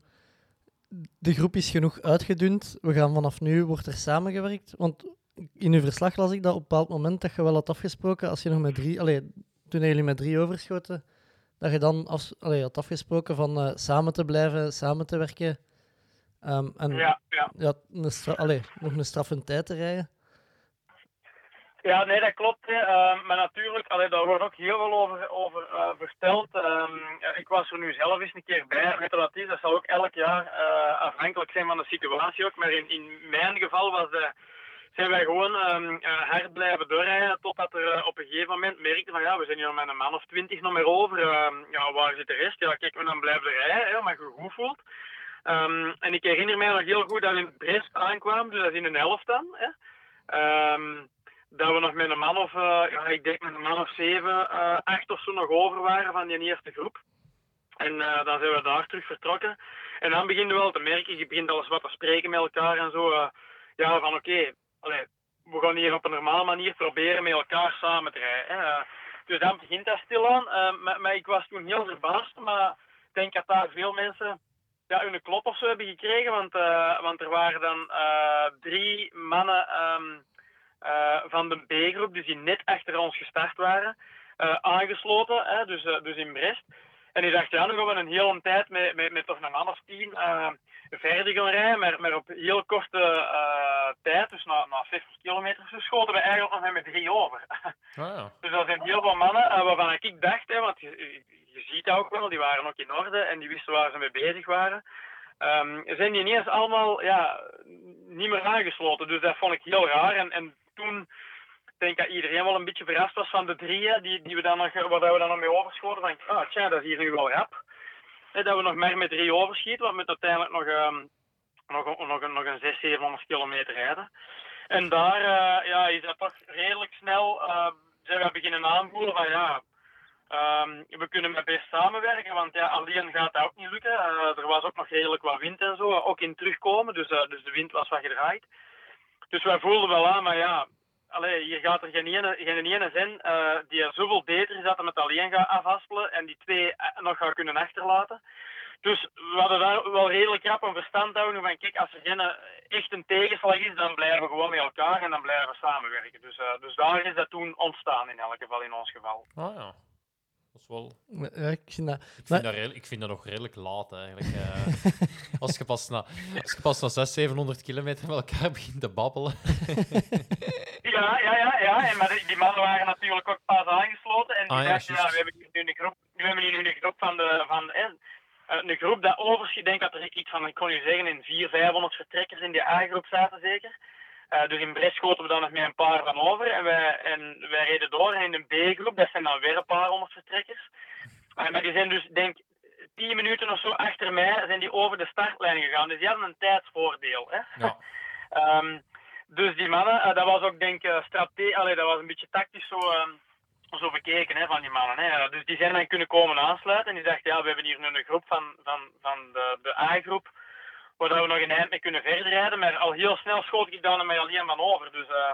de groep is genoeg uitgedund, we gaan vanaf nu, wordt er samengewerkt? Want in uw verslag las ik dat op een bepaald moment dat je wel had afgesproken, als je nog met drie, allee, toen jullie met drie overschoten, dat je dan af, had afgesproken van uh, samen te blijven, samen te werken. Um, en ja, ja. ja een allee, nog een straffende tijd te rijden. Ja, nee, dat klopt. Uh, maar natuurlijk, allee, daar wordt ook heel veel over, over uh, verteld. Um, ik was er nu zelf eens een keer bij. Weet je is? Dat zal ook elk jaar uh, afhankelijk zijn van de situatie ook. Maar in, in mijn geval was de, zijn wij gewoon um, hard blijven doorrijden totdat er op een gegeven moment merkte van ja, we zijn hier met een man of twintig nog meer over. ja, waar zit de rest? Ja, kijk, we dan blijven rijden, hè, maar goed voelt. En ik herinner mij nog heel goed dat we in Brest aankwamen, dus dat is in de helft dan. Dat we nog met een man of, uh, ja, ik denk met een man of zeven, uh, acht of zo nog over waren van die eerste groep. En uh, dan zijn we daar terug vertrokken. En dan begin je wel te merken, je begint alles wat te spreken met elkaar en zo. ja, van oké, we gaan hier op een normale manier proberen met elkaar samen te rijden. Hè. dus dan begint dat stilaan. Maar, maar, ik was toen heel verbaasd, maar ik denk dat daar veel mensen ja, hun klop of zo hebben gekregen. Want, want er waren dan drie mannen... Uh, van de B-groep, dus die net achter ons gestart waren, uh, aangesloten, hè, dus, uh, dus in Brest. En die dacht, ja, nu gaan we een hele tijd met, met, met toch een of tien verder gaan rijden, maar, maar op heel korte tijd, dus na, na 50 kilometer, so, schoten we eigenlijk nog met drie over. Ah. Dus dat zijn heel veel mannen waarvan ik dacht, hè, want je, je ziet dat ook wel, die waren ook in orde en die wisten waar ze mee bezig waren. Um, zijn die ineens allemaal ja, niet meer aangesloten. Dus dat vond ik heel raar. En, en toen denk ik dat iedereen wel een beetje verrast was van de drieën die, die we dan nog, waar we dan nog mee overschoten. Ik, ah, tja, dat is hier nu wel rap. En dat we nog meer met drie overschieten, want we moeten uiteindelijk nog, um, nog, nog, nog, nog een 600, 700 kilometer rijden. En daar uh, ja, is dat toch redelijk snel, uh, zijn we beginnen aanvoelen van ja, um, we kunnen met best samenwerken, want ja, alleen gaat dat ook niet lukken. Uh, er was ook nog redelijk wat wind en zo, ook in terugkomen, dus, dus de wind was wat gedraaid. Dus wij voelden wel aan, maar ja, allee, hier gaat er geen ene, geen ene zijn uh, die er zoveel beter is dat het alleen gaat afhaspelen en die twee eh, nog gaat kunnen achterlaten. Dus we hadden daar wel redelijk krap een verstand van kijk, als er geen eh, echt een tegenslag is, dan blijven we gewoon met elkaar en dan blijven we samenwerken. Dus, dus daar is dat toen ontstaan in elk geval, in ons geval. Ah ja wel... Ja, ik, vind dat... ik, vind dat redelijk, ik vind dat nog redelijk laat, eigenlijk. Uh, als, je pas na, als je pas na 600, 700 kilometer met elkaar begint te babbelen. Ja, ja, ja, ja. En, maar die, mannen waren natuurlijk ook pas aangesloten. En die Ah, ja, dachten, ja, juist. we hebben hier nu een groep, we hebben hier nu een groep van de, van, eh, eh, een groep dat overigens, ik denk dat er iets van, ik kon je zeggen, in 400, 500 vertrekkers in die A-groep zaten zeker. Eh, dus in Brest schoten we dan nog met een paar van over. En wij, en wij reden door en in een B-groep, dat zijn dan weer een paar honderd vertrekkers. Eh, maar die zijn dus, denk 10 minuten of zo achter mij, zijn die over de startlijn gegaan. Dus die hadden een tijdsvoordeel. Hè? Ja. Ehm, dus die mannen, eh, dat was ook denk ik strategisch, dat was een beetje tactisch zo, ehm, zo bekeken hè, van die mannen. Hè. Dus die zijn dan kunnen komen aansluiten en die dachten, ja, we hebben hier nu een groep van, van, van de, de A-groep, waar we nog een eind mee kunnen verder rijden. Maar al heel snel schoot ik daar met alleen van over. Dus eh,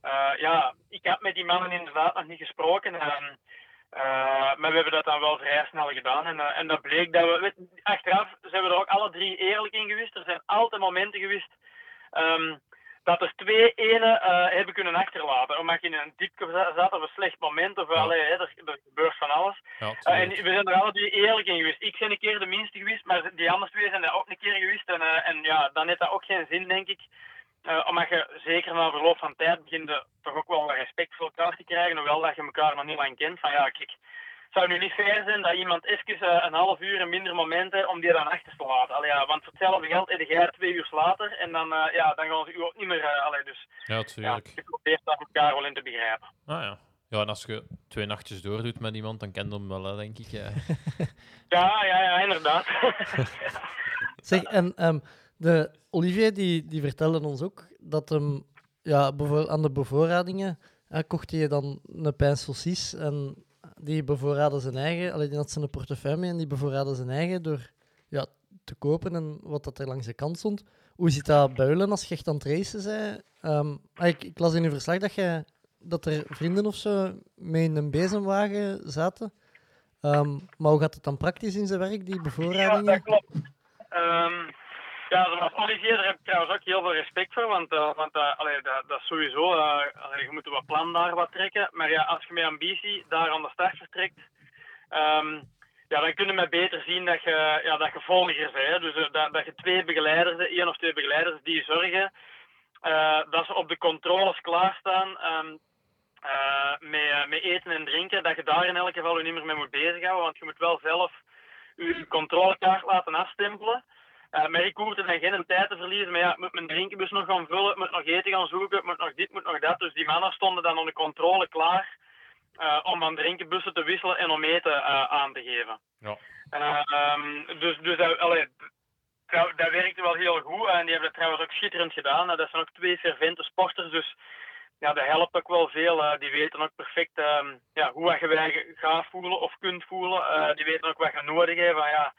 eh, ja, ik heb met die mannen inderdaad nog niet gesproken. ehm, eh, maar we hebben dat dan wel vrij snel gedaan. En, en dat bleek dat we. Achteraf zijn we er ook alle drie eerlijk in geweest. Er zijn altijd momenten geweest. ehm, dat er twee ene eh, hebben kunnen achterlaten. Omdat je in een diepte za- zat of een slecht moment. Of Ja. allee, hè, er, er gebeurt van alles. Ja, Eh, en we zijn er alle drie eerlijk in geweest. Ik ben een keer de minste geweest, maar die andere twee zijn er ook een keer geweest. En, eh, en ja, dan heeft dat ook geen zin, denk ik. Omdat je zeker na verloop van tijd begint toch ook wel wat respect voor elkaar te krijgen, hoewel dat je elkaar nog niet lang kent. Van ja, kijk, het zou nu niet fair zijn dat iemand even eh, een half uur en minder momenten om die dan achter te laten. Allee, ja, want voor hetzelfde geld heb jij twee uur later en dan, eh, ja, dan gaan ze u ook niet meer... allee, dus Ja, ja, tuurlijk. je probeert daar elkaar wel in te begrijpen. Ah ja. Ja, en als je twee nachtjes doordoet met iemand, dan kent hem wel, hè, denk ik. Ja. Ja, ja, ja, inderdaad. Zeg, en ehm, de Olivier die, die vertelde ons ook dat hem ja, aan de bevoorradingen eh, kocht hij dan een pijn saucis en die bevoorraadde zijn eigen, alleen die had zijn portefeuille mee en die bevoorraadde zijn eigen door ja, te kopen en wat dat er langs de kant stond. Hoe zit dat builen als je echt aan het racen bent? Ehm, ah, ik, ik las in uw verslag dat, je, dat er vrienden of zo mee in een bezemwagen zaten. Ehm, maar hoe gaat het dan praktisch in zijn werk, die Ja, bevoorradingen? dat klopt. Ehm, ja, Olivier, daar heb ik trouwens ook heel veel respect voor, want, eh, want eh, dat, dat is sowieso, eh, je moet wat plan daar wat trekken, maar ja, als je met ambitie daar aan de start vertrekt, ehm, ja, dan kun je maar beter zien dat je, ja, dat je volgers bent. Dus dat, dat je twee begeleiders, één of twee begeleiders die zorgen dat ze op de controles klaarstaan eh, met, met eten en drinken, dat je daar in elk geval je niet meer mee moet bezighouden, want je moet wel zelf je controlekaart laten afstempelen. Eh, maar ik hoefde dan geen tijd te verliezen. Maar ja, ik moet mijn drinkenbus nog gaan vullen, ik moet nog eten gaan zoeken, ik moet nog dit, ik moet nog dat. Dus die mannen stonden dan onder controle klaar eh, om van drinkenbussen te wisselen en om eten eh, aan te geven. Ja. Eh, ehm, dus dus dat, allee, trouw- dat werkte wel heel goed en die hebben dat trouwens ook schitterend gedaan. Eh, dat zijn ook twee fervente sporters, dus ja, dat helpt ook wel veel. die weten ook perfect ehm, ja, hoe je je gaat voelen of kunt voelen. Die weten ook wat je nodig hebt. Van, ja,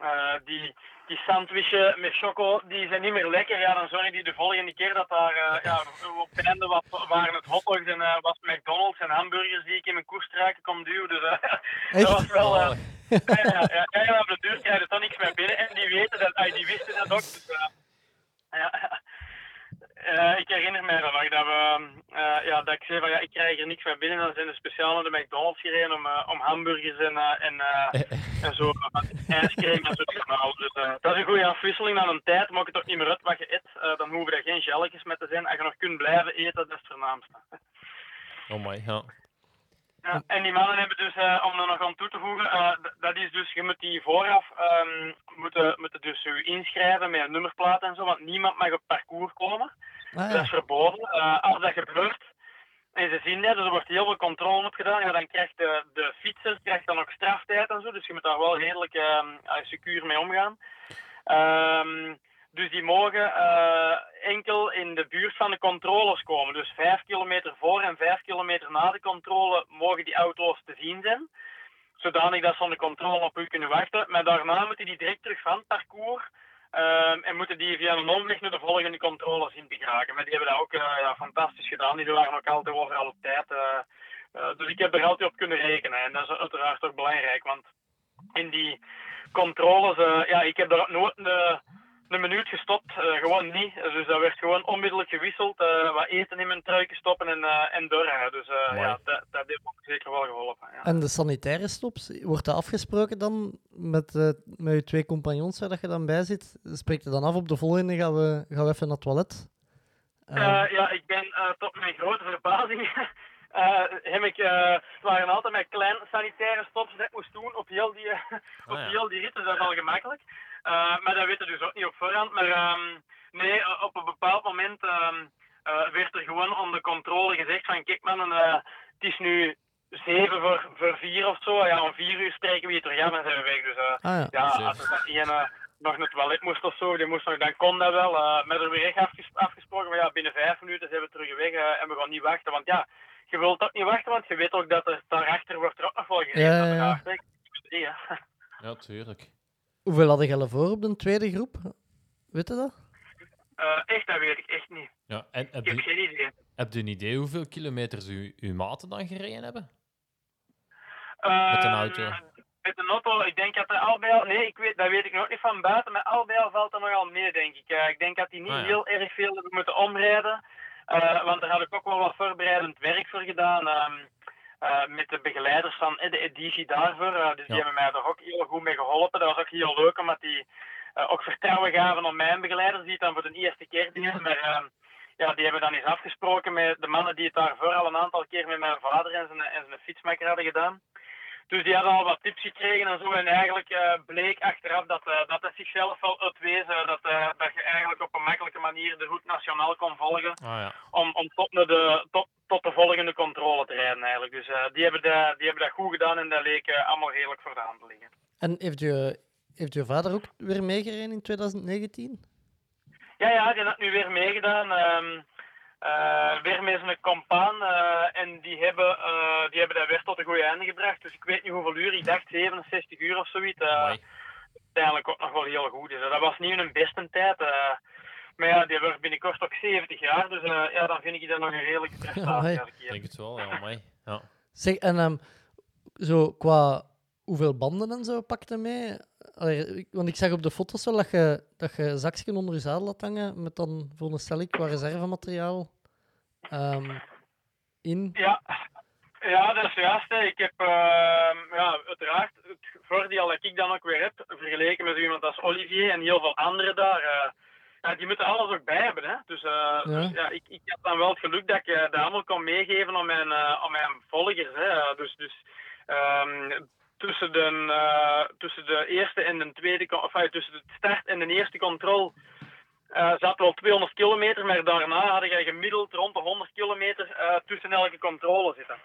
eh, die, die sandwiches met choco, die zijn niet meer lekker. Ja, dan zorg je die de volgende keer dat daar eh, ja, op het einde wat, waren het hotdogs en eh, was McDonald's en hamburgers die ik in mijn koestruiken kon duwen. Dus dat was wel... eh, ja, ja, ja, ja, ja, op de deur krijg je dan niks meer binnen. En die weten dat, die wisten dat ook. Dus, ja. Eh, ik herinner dan nog dat, we, eh, ja, dat ik zei van ja, ik krijg er niks meer binnen. Dan zijn de speciaal naar de McDonald's gereden om, eh, om hamburgers en, en, en zo en zo te. Dus dat is een goede afwisseling aan een tijd. Maakt het ook niet meer uit wat je eet. Dan hoeven er geen gelletjes met te zijn. Als je nog kunt blijven eten, dat is het voornaamste. Oh my, ja. Ja, en die mannen hebben dus, eh, om er nog aan toe te voegen, eh, dat is dus, je moet die vooraf ehm, moeten, moeten dus u inschrijven met een nummerplaat en zo, want niemand mag op parcours komen. Ah, Dat is verboden. Eh, als dat gebeurt en ze zien dat, dus er wordt heel veel controle op gedaan, ja, dan krijgt de, de fietser krijgt dan ook straftijd en zo, dus je moet daar wel redelijk uh, secuur mee omgaan. Ehm, dus die mogen eh, enkel in de buurt van de controles komen. Dus vijf kilometer voor en vijf kilometer na de controle mogen die auto's te zien zijn. Zodanig dat ze de controle op u kunnen wachten. Maar daarna moeten die direct terug van het parcours. ehm, en moeten die via een omweg naar de volgende controles in geraken. Maar die hebben dat ook eh, fantastisch gedaan. Die waren ook altijd overal op tijd. eh. Dus ik heb er altijd op kunnen rekenen. En dat is uiteraard ook belangrijk. Want in die controles, ja, ik heb daar nooit een minuut gestopt. eh, gewoon niet. Dus dat werd gewoon onmiddellijk gewisseld. eh, wat eten in mijn truiken stoppen en, eh en doorrijden. Dus eh, ja, dat, dat heeft ook zeker wel geholpen. Ja. En de sanitaire stops, wordt dat afgesproken dan met, eh, met je twee compagnons waar dat je dan bij zit? Spreekt je dan af op de volgende, gaan we, gaan we even naar het toilet? Uh, ja, ik ben uh, tot mijn grote verbazing. uh, heb ik, het waren altijd met kleine sanitaire stops dat ik moest doen op heel die, op oh, ja. heel die rit, dus dat is al gemakkelijk. Maar dat weten dus ook niet op voorhand. Maar um, nee, op een bepaald moment um, werd er gewoon onder controle gezegd van kijk man, het is nu zeven voor, voor vier of zo. Ja, om vier uur spreken we hier terug af en zijn we weg. Dus ah, ja, ja als er nog naar het toilet moest of zo, die moest nog, dan kon dat wel. Uh, met er weer echt afgesproken, maar ja, binnen vijf minuten zijn we terug weg uh, en we gaan niet wachten. Want ja, je wilt ook niet wachten, want je weet ook dat er daarachter wordt er ook nog wel gereden. Ja, ja, ja. ja, tuurlijk. Hoeveel hadden je voor op de tweede groep? Weet je dat? Uh, echt, dat weet ik echt niet. Ja, en, ik heb geen idee. Heb je een idee hoeveel kilometers u, uw maten dan gereden hebben? Met een auto? met de auto, ik denk dat er al bij al, nee, ik weet, dat weet ik nog niet van buiten, maar al bij al valt er nogal mee, denk ik. Uh, ik denk dat die niet ah, heel erg veel hebben moeten omrijden, uh, want daar had ik ook wel wat voorbereidend werk voor gedaan. Uh, met de begeleiders van de editie daarvoor. dus die hebben mij er ook heel goed mee geholpen. Dat was ook heel leuk, omdat die ook vertrouwen gaven op mijn begeleiders, die het dan voor de eerste keer dingen. Maar ehm, ja, die hebben dan eens afgesproken met de mannen die het daarvoor al een aantal keer met mijn vader en zijn, en zijn fietsmaker hadden gedaan. Dus die hadden al wat tips gekregen en zo. En eigenlijk uh, bleek achteraf dat, uh, dat het zichzelf wel uitwezen. Dat, uh, dat je eigenlijk op een makkelijke manier de route nationaal kon volgen. Ah, ja. Om, om tot, de, tot, tot de volgende controle te rijden eigenlijk. Dus die, hebben de, die hebben dat goed gedaan en dat leek allemaal redelijk voor de hand te liggen. En heeft je, heeft je vader ook weer meegereden in 2019? Ja, ja, die had nu weer meegedaan. Um, uh, weer met zijn compaan. Uh, en die hebben, uh, die hebben dat weer tot een goede einde gebracht. Dus ik weet niet hoeveel uur. Ik dacht 67 uur of zoiets. uiteindelijk ook nog wel heel goed. Dus dat was niet een beste tijd. maar ja, die wordt binnenkort ook 70 jaar. Dus ja, dan vind ik dat nog een redelijke prestatie. Ja, ik denk het wel, ja, mooi. Ja. Zeg, en um, zo qua hoeveel banden en zo pakte mee? Allee, want ik zag op de foto's wel dat je, dat je een zakje onder je zadel had hangen met dan een stel qua reservemateriaal um, in. Ja. ja, dat is juist. Ik heb uh, ja, uiteraard het voordeel dat ik dan ook weer heb, vergeleken met iemand als Olivier en heel veel anderen daar. Uh, ja, die moeten alles ook bij hebben. Hè? Dus, uh, ja. dus ja, ik, ik heb dan wel het geluk dat ik uh, dat allemaal kon meegeven aan mijn, aan mijn volgers. Hè? Dus, dus um, tussen de, uh, tussen de eerste en de tweede, of uh, tussen de start en de eerste controle uh, zat wel 200 kilometer, maar daarna had je gemiddeld rond de 100 kilometer tussen elke controle zitten.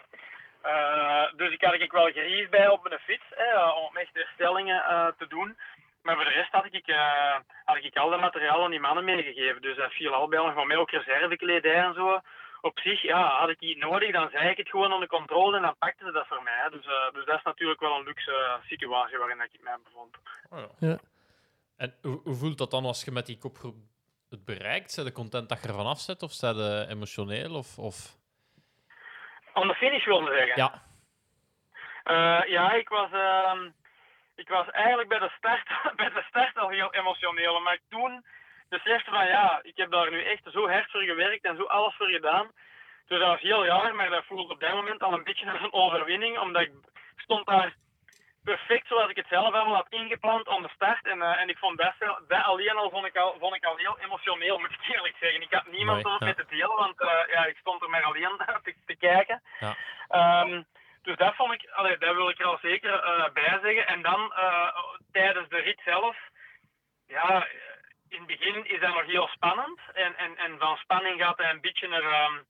dus ik had ik wel gerief bij op mijn fiets om echt herstellingen te doen. Maar voor de rest had ik, had ik al dat materiaal aan die mannen meegegeven. Dus dat viel al bij nog van mij ook reservekledij en zo op zich, ja, had ik iets nodig, dan zei ik het gewoon onder controle en dan pakten ze dat voor mij. Dus, uh, dus dat is natuurlijk wel een luxe uh, situatie waarin ik mij bevond. Oh ja. ja. En hoe, hoe, voelt dat dan als je met die kopgroep het bereikt? Zijn de content dat je ervan afzet of zijn de emotioneel? Of, of... Aan de finish wilde zeggen? Ja. Uh, ja, ik was, uh, ik was eigenlijk bij de, start, bij de start al heel emotioneel. Maar toen besefte van ja, ik heb daar nu echt zo hard voor gewerkt en zo alles voor gedaan. Dus dat was heel raar, maar dat voelde op dat moment al een beetje als een overwinning, omdat ik stond daar perfect zoals ik het zelf allemaal had ingepland aan de start. En, uh, en ik vond dat, dat alleen al vond, ik al vond ik al heel emotioneel, moet ik eerlijk zeggen. Ik had niemand om het met te delen, want uh, ja, ik stond er maar alleen te, te kijken. Ja. Um, dus dat vond ik, allee, dat wil ik er al zeker uh, bij zeggen. En dan tijdens de rit zelf, ja, in het begin is dat nog heel spannend. En, en, en van spanning gaat hij een beetje naar um,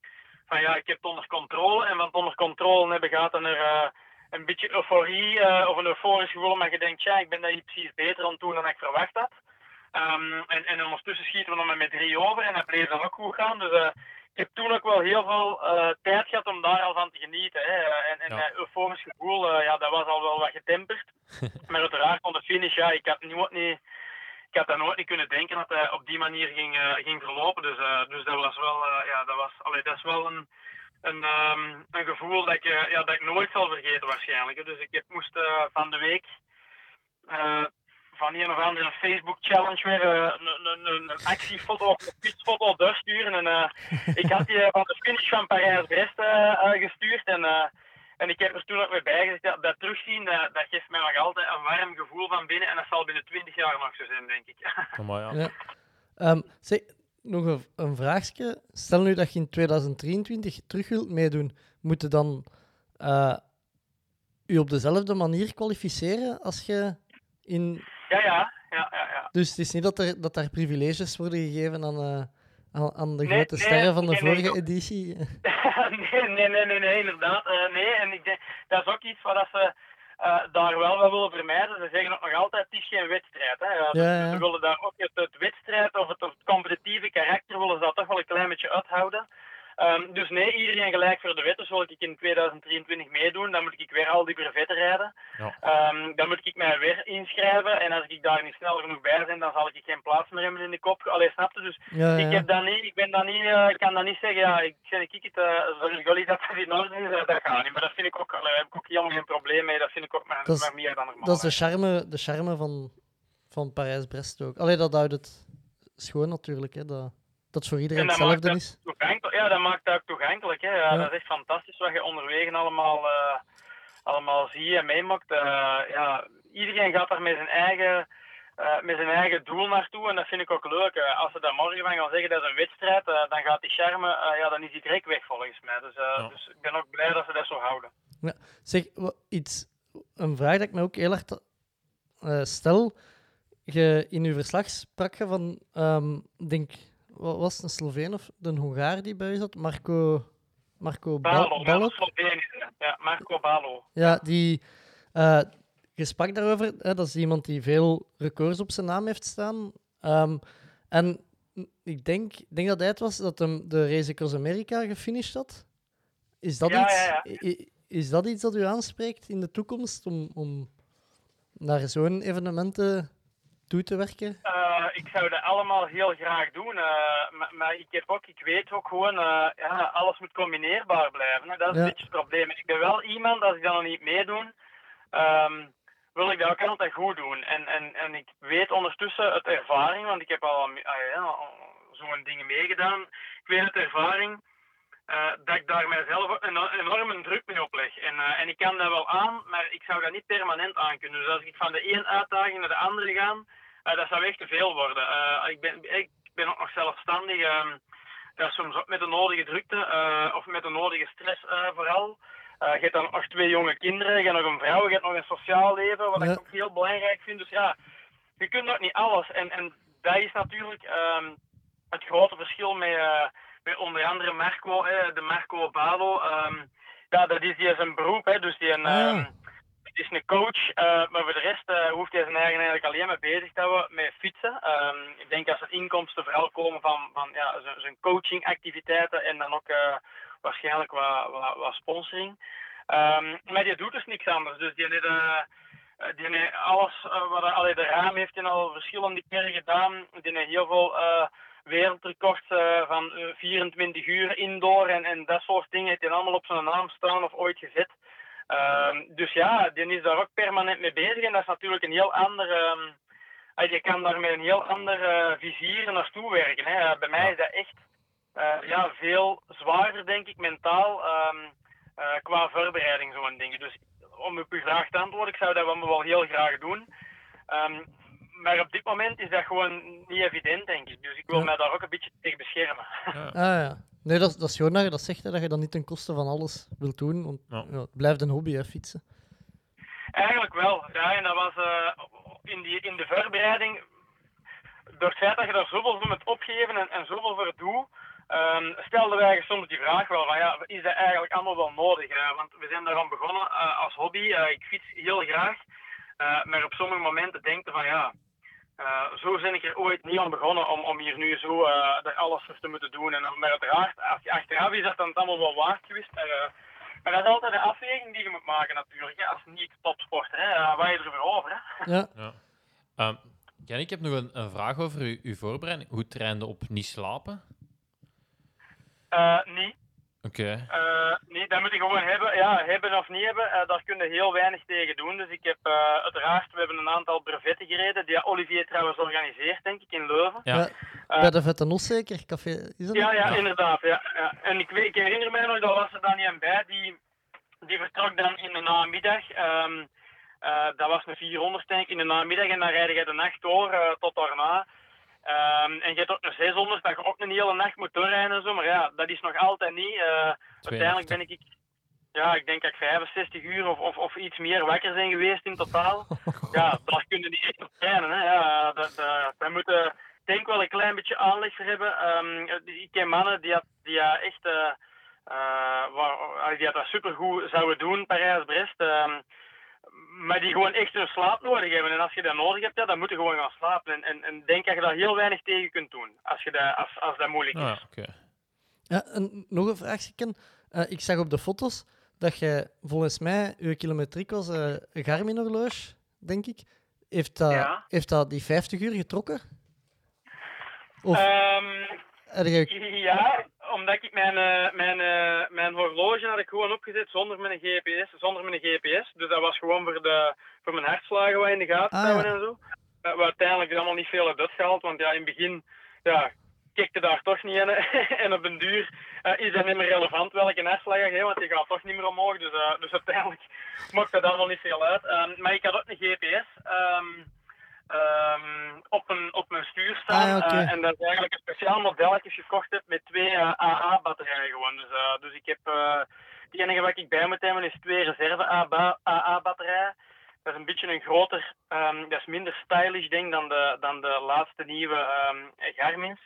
van ja, ik heb het onder controle. En van het onder controle hebben gaat hij naar uh, een beetje euforie uh, of een euforisch gevoel. Maar je denkt, ja, ik ben daar hier precies beter aan doen dan ik verwacht had. Um, en, en ondertussen schieten we nog met drie over en dat bleef dan ook goed gaan. Dus uh, ik heb toen ook wel heel veel tijd gehad om daar al van te genieten. Hè. En, en ja. euforisch gevoel, ja, dat was al wel wat getemperd. maar uiteraard, aan de finish, ja, ik had niet, niet ik had dat nooit niet kunnen denken dat hij op die manier ging, uh, ging verlopen. Dus, uh, dus dat was wel, uh, ja, dat was, allee, dat is wel een, een, um, een gevoel dat ik, ja, dat ik nooit zal vergeten waarschijnlijk. Dus ik moest van de week van een of andere Facebook challenge weer een, een actiefoto of een fietsfoto doorsturen. En ik had die van de finish van Parijs-Brest gestuurd. En en ik heb er toen ook mee bijgezegd, dat, dat terugzien, dat, dat, geeft mij nog altijd een warm gevoel van binnen. En dat zal binnen 20 jaar nog zo zijn, denk ik. Oh, ja. ja. Um, zeg, nog een, een vraagje. Stel nu dat je in 2023 terug wilt meedoen, moet je dan uh, u op dezelfde manier kwalificeren als je in... Ja, ja. ja, ja, ja. Dus het is niet dat er, dat daar privileges worden gegeven aan, uh, aan, aan, de grote nee, sterren van de vorige editie? nee, nee, nee, nee, nee, inderdaad. Uh, nee, en ik denk, dat is ook iets wat ze uh, daar wel wat willen vermijden. Ze zeggen ook nog altijd, het is geen wedstrijd. Hè. Ja, ja, Ze willen daar ook het, het wedstrijd of het, het, competitieve karakter willen ze dat toch wel een klein beetje uithouden. Um, dus nee, iedereen gelijk voor de wet. Dus wil ik in 2023 meedoen, dan moet ik weer al die brevetten rijden. Ja. Um, dan moet ik mij weer inschrijven. En als ik daar niet snel genoeg bij ben, dan zal ik geen plaats meer hebben in de kop. Allee, snapte? Dus ja, ik, heb dat niet, ik ben dan niet, uh, ik kan dan niet zeggen, ja, ik zeg ik het, uh, zorg jullie dat dat in orde is, dat gaat niet. Maar dat vind ik ook, allee, heb ik ook helemaal geen probleem mee. Dat vind ik ook maar, dat is, maar meer dan normaal. Dat is de charme, de charme van, van Parijs-Brest ook. Allee, dat houdt het schoon natuurlijk, hè. Dat dat voor iedereen hetzelfde is. Ja, dat maakt dat ook toegankelijk. Hè. Ja, Dat is echt fantastisch wat je onderwegen allemaal, uh, allemaal zie en meemaakt. Uh, ja, iedereen gaat daar met zijn eigen. Uh, met zijn eigen doel naartoe en dat vind ik ook leuk. als ze daar morgen van gaan zeggen dat is een wedstrijd, dan gaat die charme, ja, dan is die direct weg volgens mij. Dus, ja. dus ik ben ook blij dat ze dat zo houden. Ja. Zeg, iets, een vraag dat ik me ook heel erg stel. Je, in uw verslag sprak je van, um, denk was het, een Sloveen of een Hongaar die bij u zat? Marco, Marco Balo. Balo? Ja, Marco Balo. Ja, die... Uh, daarover, hè, dat is iemand die veel records op zijn naam heeft staan. Um, en ik denk, denk dat hij het was dat hem de Race Across America gefinished had. Is dat, ja, iets, ja, ja. Is dat iets dat u aanspreekt in de toekomst om, om naar zo'n evenementen toe te werken? Uh, ik zou dat allemaal heel graag doen. Uh, maar, maar, ik, heb ook, ik weet ook gewoon, uh, ja, alles moet combineerbaar blijven. Hè. Dat is ja. een beetje het probleem. Ik ben wel iemand, als ik dat nog niet meedoen, um, wil ik dat ook altijd goed doen. En, en, en ik weet ondertussen uit ervaring, want ik heb al, ja, zo'n dingen meegedaan. Ik weet uit ervaring dat ik daar mijzelf een enorme druk mee opleg. En, uh, en ik kan dat wel aan, maar ik zou dat niet permanent aan kunnen. Dus als ik van de ene uitdaging naar de andere ga, uh, dat zou echt te veel worden. ik, ben, ik ben ook nog zelfstandig. Dat is soms ook met de nodige drukte of met de nodige stress vooral. je hebt dan nog twee jonge kinderen, je hebt nog een vrouw, je hebt nog een sociaal leven, wat ja. ik ook heel belangrijk vind. Dus ja, je kunt ook niet alles. En, en dat is natuurlijk um, het grote verschil met met onder andere Marco, hè, de Marco Balo. Um, ja, dat is die zijn beroep, hè, dus die een, ah. um, is een coach, uh, maar voor de rest uh, hoeft hij zijn eigen eigenlijk alleen maar bezig te houden met fietsen. Um, ik denk dat zijn inkomsten vooral komen van, van ja, zijn, zijn coachingactiviteiten en dan ook uh, waarschijnlijk wat, wat, wat sponsoring. Um, maar die doet dus niks anders. Dus die heeft, die heeft alles, wat allee, de raam heeft hij al verschillende keren gedaan. Die heeft heel veel wereldrecords uh, van 24 eh, uur indoor en, en dat soort dingen heeft hij allemaal op zijn naam staan of ooit gezet. Uh, dus ja, die is daar ook permanent mee bezig en dat is natuurlijk een heel andere. Uh, je kan daar met een heel andere vizier naartoe werken. Hè. Bij mij is dat echt ja, veel zwaarder, denk ik, mentaal um, qua voorbereiding, zo'n dingen. Dus om op uw vraag te antwoorden, ik zou dat wel heel graag doen. Maar op dit moment is dat gewoon niet evident, denk ik. Dus ik wil mij daar ook een beetje tegen beschermen. Ja. Ah, ja. Nee, dat, dat is gewoon dat je dat zegt, hè, dat je dat niet ten koste van alles wilt doen. Want ja. het blijft een hobby, hè, fietsen. Eigenlijk wel. Ja, en dat was uh, in, die, in de voorbereiding, door het feit dat je daar zoveel voor moet opgeven en, en zoveel voor doet, um, stelden wij soms die vraag wel van ja, is dat eigenlijk allemaal wel nodig? Hè? Want we zijn daaraan begonnen uh, als hobby. Uh, ik fiets heel graag. Maar op sommige momenten denk je van ja, uh, zo ben ik er ooit niet aan begonnen om, om hier nu zo uh, alles voor te moeten doen. En, maar uiteraard, als je achteraf is dat dan het allemaal wel waard geweest. Maar, uh, maar dat is altijd een afweging die je moet maken natuurlijk, hè, als niet-topsporter. Hè. Waar je erover over. Hè. Ja. ja. Um, Jan, ik heb nog een, een vraag over uw, uw voorbereiding. Hoe trainde op niet slapen? niet. Oké. Uh, nee, dat moet ik gewoon hebben. Ja, hebben of niet hebben, uh, daar kun je heel weinig tegen doen. Dus ik heb uh, uiteraard, we hebben een aantal brevetten gereden, die Olivier trouwens organiseert, denk ik, in Leuven. Ja. Bij de Vette zeker? Café, is dat ja, ja, inderdaad. Ja, ja. En ik, herinner mij nog, dat was er dan niet aan bij, die, die vertrok dan in de namiddag. Um, dat was een 400 denk ik, in de namiddag en dan rijden je de nacht door tot daarna. Ehm, en je hebt ook een 600 dat je ook een hele nacht moet doorrijden en zo. Maar ja, dat is nog altijd niet. Uh, uiteindelijk ben ik, ja, ik denk dat ik 65 uur of, of, of iets meer wakker zijn geweest in totaal. ja, daar kun je niet echt op trainen. Hè. Ja, dat, dat, wij moeten denk wel een klein beetje aanleg voor hebben. Um, ik ken mannen die, had, die echt... Uh, uh, die dat supergoed zouden doen, Parijs-Brest. Um, maar die gewoon echt hun slaap nodig hebben. En als je dat nodig hebt, ja, dan moet je gewoon gaan slapen. En, en, en denk dat je daar heel weinig tegen kunt doen, als, je dat, als, als dat moeilijk is. Ah, okay. ja, en nog een vraagje, uh, ik zag op de foto's dat je volgens mij, je kilometriek was uh, een Garmin-horloge, denk ik. Heeft dat, ja. heeft dat die 50 uur getrokken? Of, um, je... Ja, omdat ik mijn, uh, mijn, uh, mijn horloge had ik gewoon opgezet zonder mijn GPS. Zonder mijn GPS. Dus dat was gewoon voor, de, voor mijn hartslagen wat in de gaten ah, houden en zo. Uh, wat uiteindelijk allemaal niet veel uit uitgehaald. Want ja, in het begin ja, kikte daar toch niet in. en op een duur is dat niet meer relevant welke hartslag je hebt. Want je gaat toch niet meer omhoog. Dus, dus uiteindelijk maakt dat allemaal niet veel uit. Um, maar ik had ook een GPS. Um, um, op, een, op mijn stuur staan. Ah, okay. uh, en dat is eigenlijk een speciaal modelletje gekocht heb met twee uh, AA-batterijen gewoon. Dus, uh, dus ik heb, het enige wat ik bij moet hebben is twee reserve AA-batterijen. Dat is een beetje een groter, um, dat is minder stylish denk dan de, dan de laatste nieuwe um, Garmin's.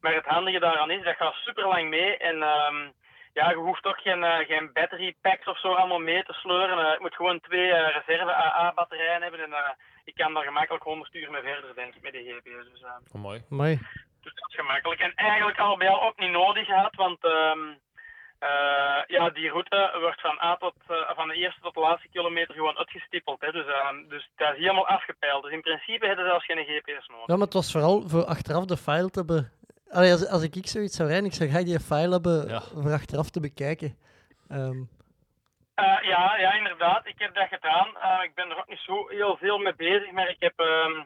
Maar het handige daaraan is, dat gaat super lang mee en um, ja, je hoeft toch geen, uh, geen battery packs of zo allemaal mee te sleuren. Uh, je moet gewoon twee uh, reserve AA-batterijen hebben en ik kan daar gemakkelijk 100 uur mee verder, denk ik, met de GPS. Dus, oh, mooi. mooi. Dus dat is gemakkelijk. En eigenlijk al bij al ook niet nodig gehad, want um, ja, die route wordt van, A tot, van de eerste tot de laatste kilometer gewoon uitgestippeld. Hè. Dus, dus dat is helemaal afgepeild. Dus in principe hebben ze zelfs geen GPS nodig. Ja, maar het was vooral voor achteraf de file te hebben Allee, als, als ik, ik zoiets zou rijden, ik zou graag die file hebben ja. voor achteraf te bekijken. Um. Uh, ja, ja, inderdaad. Ik heb dat gedaan. Uh, ik ben er ook niet zo heel veel mee bezig, maar ik heb um,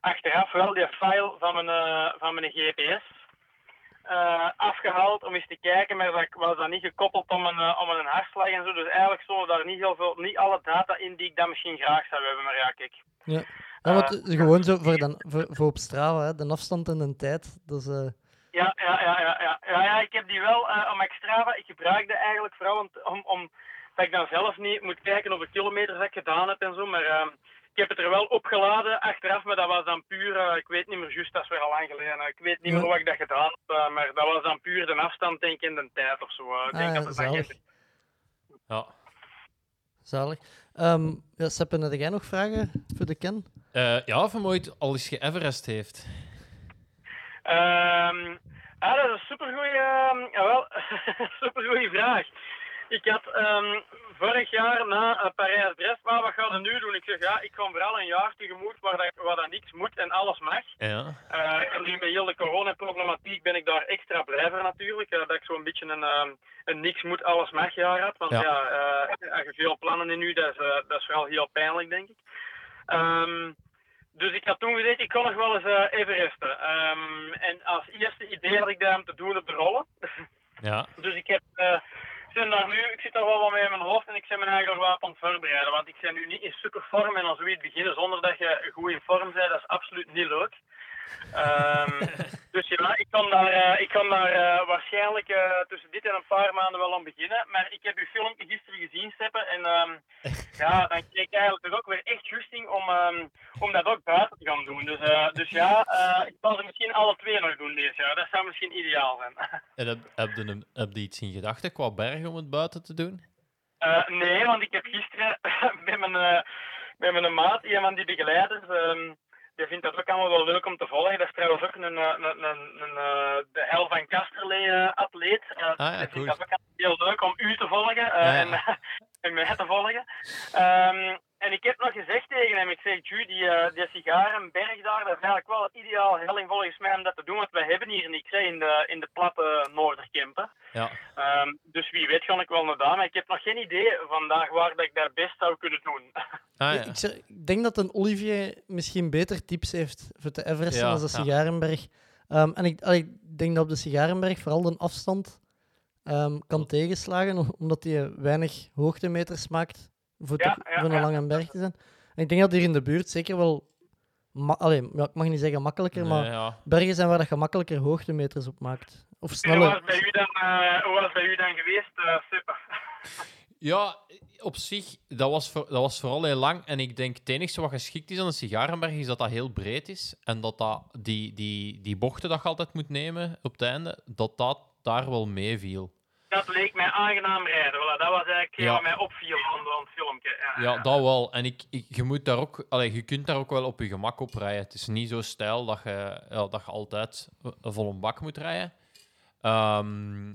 achteraf wel die file van mijn, uh, van mijn GPS afgehaald om eens te kijken, maar dat was dan niet gekoppeld om een, om een hartslag en zo. Dus eigenlijk stonden daar niet heel veel, niet alle data in die ik dan misschien graag zou hebben, maar ja, kijk. Ja. Ja, want gewoon zo voor, dan, voor, voor op Strava, hè, de afstand en de tijd. Dat is, ja, ja, ja, ja, ja, ja. Ik heb die wel om Strava. Ik gebruik die eigenlijk vooral om, om dat ik dan zelf niet moet kijken hoeveel kilometers ik gedaan heb en zo. Maar uh, ik heb het er wel opgeladen achteraf, maar dat was dan puur, uh, ik weet niet meer juist, dat is weer al lang geleden. Ik weet niet meer hoe ik dat gedaan heb, maar dat was dan puur de afstand, denk ik, in de tijd of zo. ik denk ah, dat het zalig. Ja. Zalig. Um, ja, Seppen, heb jij nog vragen voor de Ken? ja, of hem ooit al eens ge-Everest heeft. Um, ah, dat is een supergoeie, jawel, supergoeie vraag. Ik had um, vorig jaar na uh, Parijs-Brest, maar wat gaan we nu doen? Ik zeg, ja, ik ga vooral een jaar tegemoet waar, dat, waar dat niks moet en alles mag. Ja. Uh, en nu met heel de coronaproblematiek ben ik daar extra blij voor natuurlijk. Uh, dat ik zo'n beetje een, um, een niks moet, alles mag jaar had. Want ja, ja als je veel plannen in nu, dat is, dat is vooral heel pijnlijk, denk ik. Um, dus ik had toen gezegd, ik kon nog wel eens Everesten. Um, en als eerste idee had ik daar om te doen op de rollen. Ja. dus ik heb, daar nu, ik zit daar wel wat mee in mijn hoofd en ik ben me eigenlijk wel aan het voorbereiden. Want ik ben nu niet in super vorm en als zoiets beginnen zonder dat je goed in vorm bent, dat is absoluut niet leuk. Um, dus ja, ik kan daar, uh, ik kan daar uh, waarschijnlijk uh, tussen dit en een paar maanden wel aan beginnen. Maar ik heb uw filmpje gisteren gezien, Steppen. En um, ja, dan kreeg ik eigenlijk ook weer echt justing om, um, om dat ook buiten te gaan doen. Dus, dus ja, ik zal ze misschien alle twee nog doen deze jaar. Dat zou misschien ideaal zijn. en heb, heb, je, heb je iets in gedachten qua bergen om het buiten te doen? nee, want ik heb gisteren met mijn, met mijn maat, van die begeleiders je vindt dat ook allemaal wel leuk om te volgen. Dat is trouwens ook een, een, een, een, een de Hel van Kasterlee atleet. Uh, ah, ja, ik vind dat ook heel leuk om u te volgen Ja, ja. en, en mij te volgen. Um, en ik heb nog gezegd tegen hem, ik zeg, Ju, die, uh, die sigarenberg daar, dat is eigenlijk wel ideaal helling volgens mij om dat te doen, want wij hebben hier niks hè, in, de, in de platte Noorderkempen. Ja. Um, dus wie weet ga ik wel naar daar, maar ik heb nog geen idee vandaag waar dat ik dat best zou kunnen doen. Ah, ja. Ik, denk dat een Olivier misschien beter tips heeft voor de Everest Ja, dan de ja. Sigarenberg. Ehm, en ik, ik denk dat op de Sigarenberg vooral de afstand ehm, kan tegenslagen, om- omdat die weinig hoogtemeters maakt voor, Ja, toch- ja, voor een ja. lange berg te zijn. En ik denk dat hier in de buurt zeker wel allee, ja, ik mag niet zeggen makkelijker, Nee, maar ja. bergen zijn waar dat je makkelijker hoogtemeters op maakt. Of En hoe was sneller. het bij u dan, eh, hoe was het bij u dan geweest, eh Sippe? Ja, op zich, dat was, voor, dat was vooral heel lang. En ik denk het enige wat geschikt is aan een sigarenberg is dat dat heel breed is. En dat, dat die, die, die bochten dat je altijd moet nemen op het einde, dat dat daar wel meeviel. Dat leek mij aangenaam rijden. Voilà, dat was eigenlijk Ja. wat mij opviel aan, aan het filmpje. Ja, Ja, dat wel. En ik, ik, je, moet daar ook, allee, je kunt daar ook wel op je gemak op rijden. Het is niet zo stijl dat je, ja, dat je altijd een volle bak moet rijden. Ehm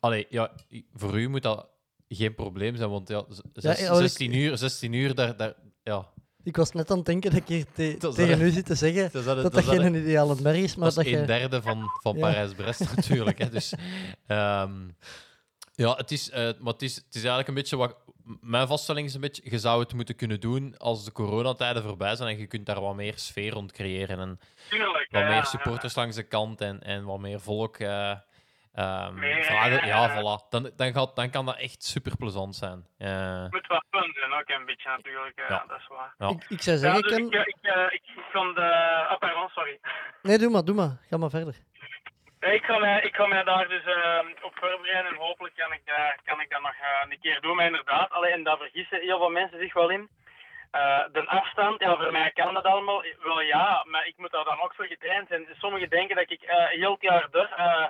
allee, ja, voor u moet dat geen probleem zijn, want ja, z- zes- ja, want ik- 16 uur, 16 uur daar, daar, ja. Ik was net aan het denken dat ik hier te- Dat is tegen dat- u zit te zeggen Dat is dat geen ideale berg is, maar dat is een je... derde van, van Ja. Parijs-Brest natuurlijk. Hè. Dus, ehm, ja, het is, eh, maar het is, het is eigenlijk een beetje wat... Mijn vaststelling is een beetje, je zou het moeten kunnen doen als de coronatijden voorbij zijn en je kunt daar wat meer sfeer rond creëren en Tuurlijk. wat ja, meer ja. supporters langs de kant en, en wat meer volk. eh, ehm, Meer, vragen. ja, voilà. Dan, dan, gaat, dan kan dat echt super plezant zijn. Eh, moet wat fun zijn ook een beetje natuurlijk. eh, Ja. dat is waar. ja. Ik, ik zou Ja, zeggen, dus Ken... ik, eh, ik, eh, ik, vond de... Ah, pardon, sorry. Nee, doe maar, doe maar. Ga maar verder. Nee, Ik ga, mij, ik ga mij daar dus eh, op voorbereiden en hopelijk kan ik, eh, kan ik dat nog eh, een keer doen. Maar inderdaad, alleen, en daar vergissen heel veel mensen zich wel in. Eh, de afstand, ja, voor mij kan dat allemaal wel ja, maar ik moet daar dan ook voor getraind zijn. Sommigen denken dat ik eh, heel het jaar door eh, eh,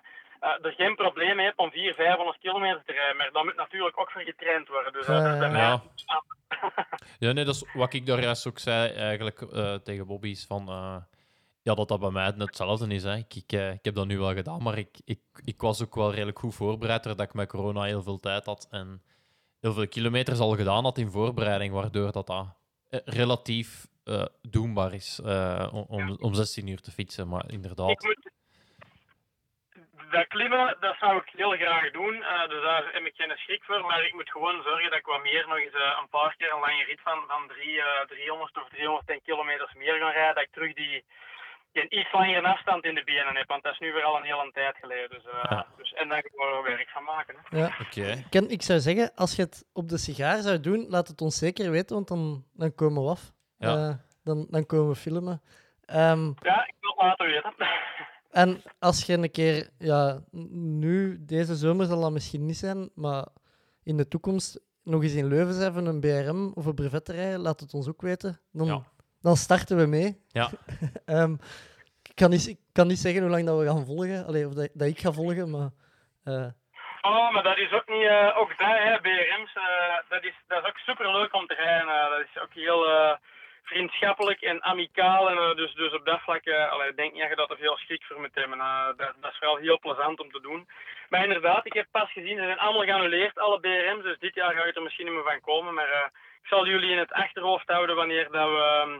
er geen probleem mee heb om 400, 500 kilometer te rijden. Maar dat moet natuurlijk ook voor getraind worden. Dus eh, dat is bij Eh, mij. ja. Ja, nee, dat is wat ik daar juist ook zei eigenlijk eh, tegen Bobby is van eh, ja, dat dat bij mij net hetzelfde is. Hè. Ik, ik, eh, ik heb dat nu wel gedaan, maar ik, ik, ik was ook wel redelijk goed voorbereid doordat ik met corona heel veel tijd had en heel veel kilometers al gedaan had in voorbereiding, waardoor dat, dat eh, relatief eh, doenbaar is eh, om- om, om 16 uur te fietsen. Maar Ik inderdaad, moet... Dat klimmen, dat zou ik heel graag doen. eh, dus daar heb ik geen schrik voor. Maar ik moet gewoon zorgen dat ik wat meer nog eens eh, een paar keer een lange rit van, van drie, eh, 300 of 310 kilometers meer ga rijden. Dat ik terug die, die iets langere afstand in de benen heb. Want dat is nu weer al een hele tijd geleden. Dus, eh, Ja. dus, en daar gewoon er werk van maken. Hè. Ja. oké. Ken, ik zou zeggen, als je het op de sigaar zou doen, laat het ons zeker weten, want dan, dan komen we af. Ja. Eh, dan, dan komen we filmen. Ehm, Ja, ik wil het laten weten. en als je een keer, ja, nu, deze zomer zal dat misschien niet zijn, maar in de toekomst nog eens in Leuven zijn van een BRM of een brevet te rijden, laat het ons ook weten. Dan, Ja. dan starten we mee. Ja. Ehm, ik, kan niet, ik kan niet zeggen hoe lang dat we gaan volgen, Allee, of dat, dat ik ga volgen, maar... eh, Oh, maar dat is ook niet, eh, ook dat, hè, BRM's, eh, dat, is, dat is ook super leuk om te rijden. dat is ook heel eh, vriendschappelijk en amicaal. En, eh, dus, dus op dat vlak, allee, ik denk niet dat je dat er veel schrik voor moet hebben. eh, dat, dat is wel heel plezant om te doen. Maar inderdaad, ik heb pas gezien, ze zijn allemaal geannuleerd, alle BRM's. Dus dit jaar gaat het er misschien niet meer van komen. Maar eh, ik zal jullie in het achterhoofd houden wanneer dat we, ehm,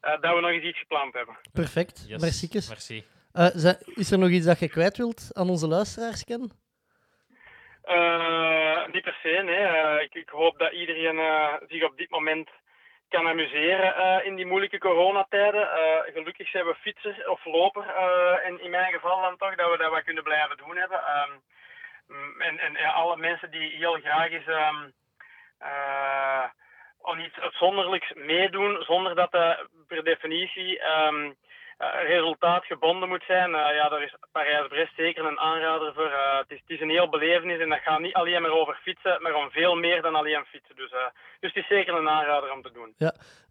eh, dat we nog eens iets gepland hebben. perfect, Yes, merci. Eh, is er nog iets dat je kwijt wilt aan onze luisteraars, Ken? Eh, niet per se, nee. Ik, ik hoop dat iedereen eh, zich op dit moment kan amuseren eh, in die moeilijke coronatijden. Eh, gelukkig zijn we fietser of loper, eh, en in mijn geval dan toch, dat we dat wat kunnen blijven doen hebben. Ehm, mm, en en alle mensen die heel graag eens ehm, eh, iets uitzonderlijks meedoen, zonder dat dat per definitie ehm, eh, resultaatgebonden moet zijn. Eh, ja, daar is Parijs-Brest zeker een aanrader voor. Eh, het, is, het is een heel belevenis en dat gaat niet alleen maar over fietsen, maar om veel meer dan alleen fietsen. Dus, dus het is zeker een aanrader om te doen.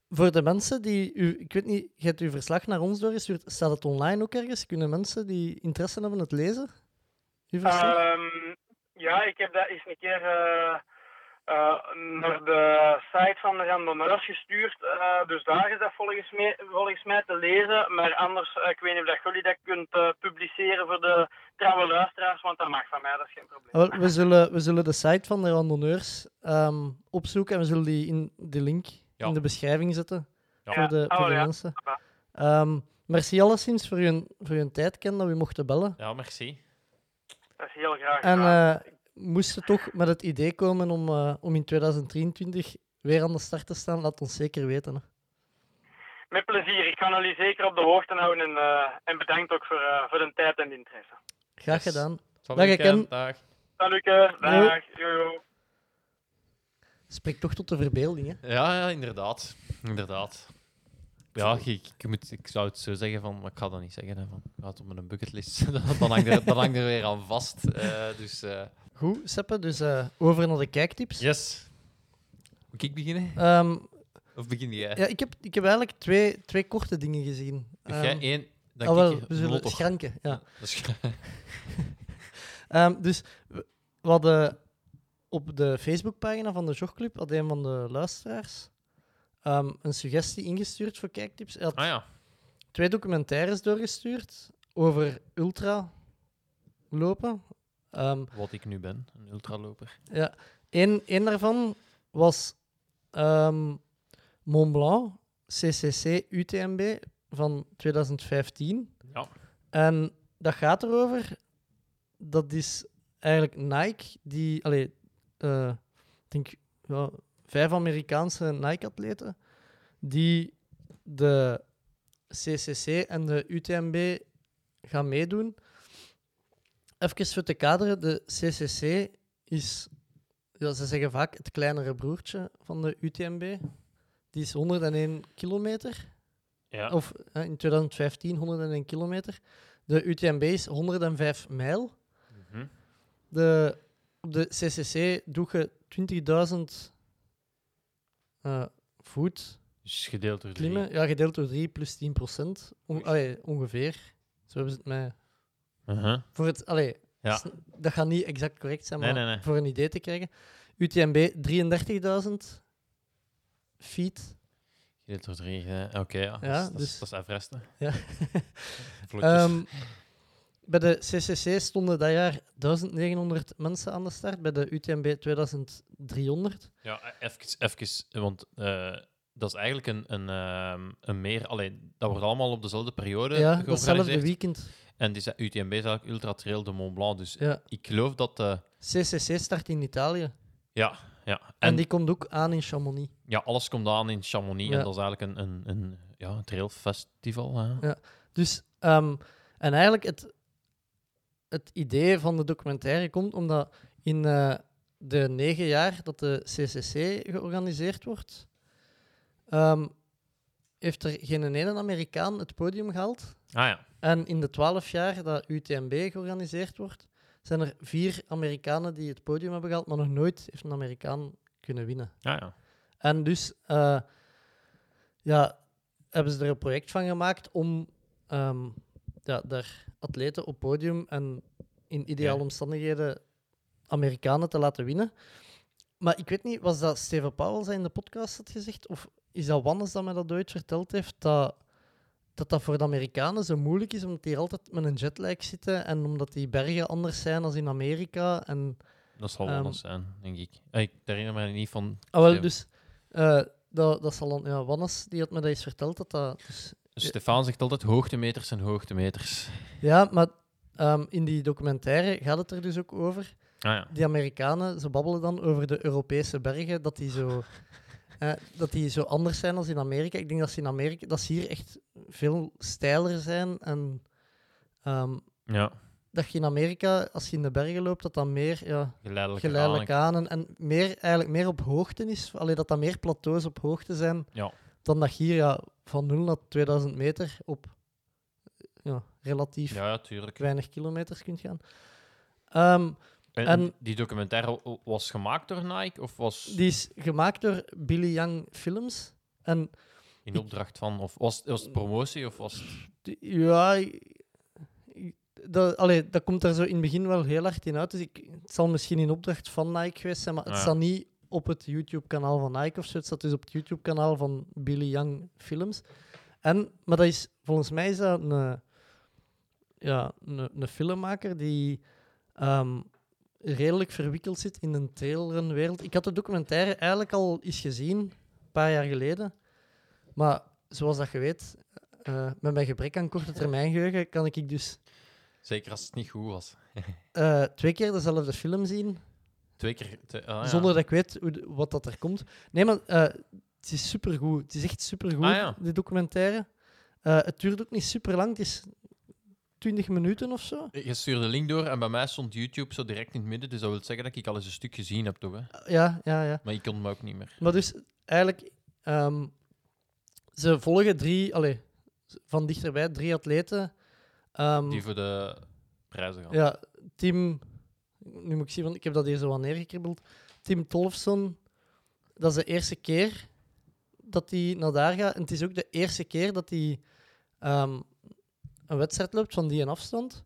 Voor de mensen die u, ik weet niet, je hebt uw verslag naar ons doorgestuurd. Staat het online ook ergens? Kunnen mensen die interesse hebben het lezen? Uw verslag? Ehm, ja, ik heb dat eens een keer naar de site van de randonneurs gestuurd. Eh, dus daar is dat volgens mij, volgens mij te lezen. Maar anders, eh, ik weet niet of dat jullie dat kunt eh, publiceren voor de trouwe luisteraars, want dat mag van mij, dat is geen probleem. We, zullen, we zullen de site van de randonneurs ehm, opzoeken en we zullen die in de link Ja. in de beschrijving zetten Ja. voor de, Oh, voor de ja. mensen. Ehm, merci alleszins voor uw, voor uw tijd, Ken, dat we mochten bellen. Ja, merci. Dat is heel graag En gedaan. Moesten toch met het idee komen om, eh, om in 2023 weer aan de start te staan, laat ons zeker weten. Hè. Met plezier. Ik kan jullie zeker op de hoogte houden en, eh, en bedankt ook voor, eh, voor de tijd en de interesse. Graag Yes. gedaan. Salut, Dag, Ken. Dag. Salut, dag. Yo, yo. Spreek toch tot de verbeelding, hè? Ja, ja, inderdaad. Inderdaad. Ja, ik, ik, moet, ik zou het zo zeggen van, maar ik ga dat niet zeggen. Hè, van, ik ga het op mijn bucketlist. dan, hangt er, dan hangt er weer aan vast. eh, dus, eh, Goed, Seppe, dus eh, over naar de kijktips. yes. Moet ik beginnen? Ehm, Of begin jij? ja, ik, heb, ik heb eigenlijk twee, twee korte dingen gezien. Heb jij Ehm, één? Dan ah, wel, we zullen Molotov. schranken. Ja. Ehm, dus we we hadden op de Facebookpagina van de Jogclub had een van de luisteraars ehm, een suggestie ingestuurd voor kijktips. Hij had ah ja. twee documentaires doorgestuurd over ultra lopen. Ehm, Wat ik nu ben, een ultraloper. ja, één, één daarvan was ehm, Mont Blanc CCC UTMB van 2015. Ja. En dat gaat erover. Dat is eigenlijk Nike, die, allee, eh, ik denk ja, vijf Amerikaanse Nike-atleten, die de CCC en de UTMB gaan meedoen. Even voor te kaderen, de CCC is, ja, ze zeggen vaak het kleinere broertje van de UTMB. Die is 101 kilometer. Ja. Of eh, in 2015 101 kilometer. De UTMB is 105 mijl. Mhm. De, op de CCC doe je 20.000 eh, voet Dus gedeeld door drie. klimmen. Ja, gedeeld door 3 plus 10 procent. ongeveer. Zo hebben ze het mij... Mhm. Voor het, allee, Ja. dat gaat niet exact correct zijn, maar nee, nee. voor een idee te krijgen. UTMB 33.000 feet. Gedeeld door drie. eh, Oké, ja. Ja, dat, is- dus- dat is. Ja. Ehm, bij de CCC stonden dat jaar 1900 mensen aan de start. Bij de UTMB 2300. Ja, even, even want eh, dat is eigenlijk een, een, ehm, een meer... Allee, dat wordt allemaal op dezelfde periode Ja, datzelfde georganiseerd. weekend. En die UTMB is eigenlijk Ultra Trail de Mont Blanc. Dus Ja. ik geloof dat... eh, CCC start in Italië. ja, ja. En, En, die komt ook aan in Chamonix. ja, alles komt aan in Chamonix. Ja. En dat is eigenlijk een, een, een, ja, een trailfestival. Hè. Ja. Dus, ehm, en eigenlijk het, het idee van de documentaire komt omdat in eh, de negen jaar dat de CCC georganiseerd wordt, ehm, heeft er geen ene Amerikaan het podium gehaald. Ah ja. En in de twaalf jaar dat UTMB georganiseerd wordt, zijn er vier Amerikanen die het podium hebben gehaald, maar nog nooit heeft een Amerikaan kunnen winnen. Ah ja. En dus eh, ja, hebben ze er een project van gemaakt om ehm, ja, daar atleten op podium en in ideale Ja. omstandigheden Amerikanen te laten winnen. Maar ik weet niet, was dat Steven Powell in de podcast had gezegd? Of is dat Wannes dat mij dat ooit verteld heeft? Dat dat, dat voor de Amerikanen zo moeilijk is, omdat die hier altijd met een jetlag zitten en omdat die bergen anders zijn dan in Amerika. En, Dat zal Ehm, wel eens zijn, denk ik. Eh, Ik herinner me niet van... ah, wel, dus eh, dat, dat zal dan, ja, Wannes die had me dat eens verteld. Dat dat, dus, Stefan zegt altijd hoogtemeters en hoogtemeters. ja, maar ehm, in die documentaire gaat het er dus ook over. Ah ja. Die Amerikanen, ze babbelen dan over de Europese bergen, dat die zo, eh, dat die zo anders zijn dan in Amerika. Ik denk dat ze in Amerika, dat ze hier echt veel steiler zijn en ehm, Ja, dat je in Amerika, als je in de bergen loopt, dat dat meer ja, geleidelijk, geleidelijk aan. aan en, en meer, eigenlijk meer op hoogte is. Alleen dat dat meer plateaus op hoogte zijn Ja. dan dat hier ja, van 0 naar 2000 meter op ja, relatief Ja, weinig kilometers kunt gaan. Ehm, En, En- die documentaire was gemaakt door Nike of was die is gemaakt door Billy Young Films. En in opdracht van, of was, was het promotie of was het... ja, dat, allee, dat komt daar zo in het begin wel heel hard in uit. Dus ik, het zal misschien in opdracht van Nike geweest zijn, maar het Ja. staat niet op het YouTube-kanaal van Nike of zo. Het staat dus op het YouTube-kanaal van Billy Young Films. En, maar dat is, volgens mij is dat een, ja, een, een filmmaker die ehm, redelijk verwikkeld zit in een trailrunwereld. Ik had de documentaire eigenlijk al eens gezien, een paar jaar geleden. Maar zoals dat je weet, eh, met mijn gebrek aan korte termijn geheugen, kan ik dus Zeker als het niet goed was. eh, twee keer dezelfde film zien, Twee keer... te- ah, ja. zonder dat ik weet hoe, wat dat er komt. Nee, maar eh, het is supergoed. Het is echt supergoed, Ah, ja. die documentaire. Het duurt ook niet super lang, het is 20 minuten of zo. Je stuurde de link door en bij mij stond YouTube zo direct in het midden, dus dat wil zeggen dat ik al eens een stuk gezien heb, toch? Hè? Ja, ja, ja. Maar ik kon hem ook niet meer. Maar dus eigenlijk, ehm, Ze volgen drie, allee, van dichterbij, drie atleten. Ehm, Die voor de prijzen gaan. ja, Tim, nu moet ik zien, want ik heb dat hier zo aan neergekribbeld. Tim Tolfson, dat is de eerste keer dat hij naar daar gaat. En het is ook de eerste keer dat hij ehm, een wedstrijd loopt van die een afstand.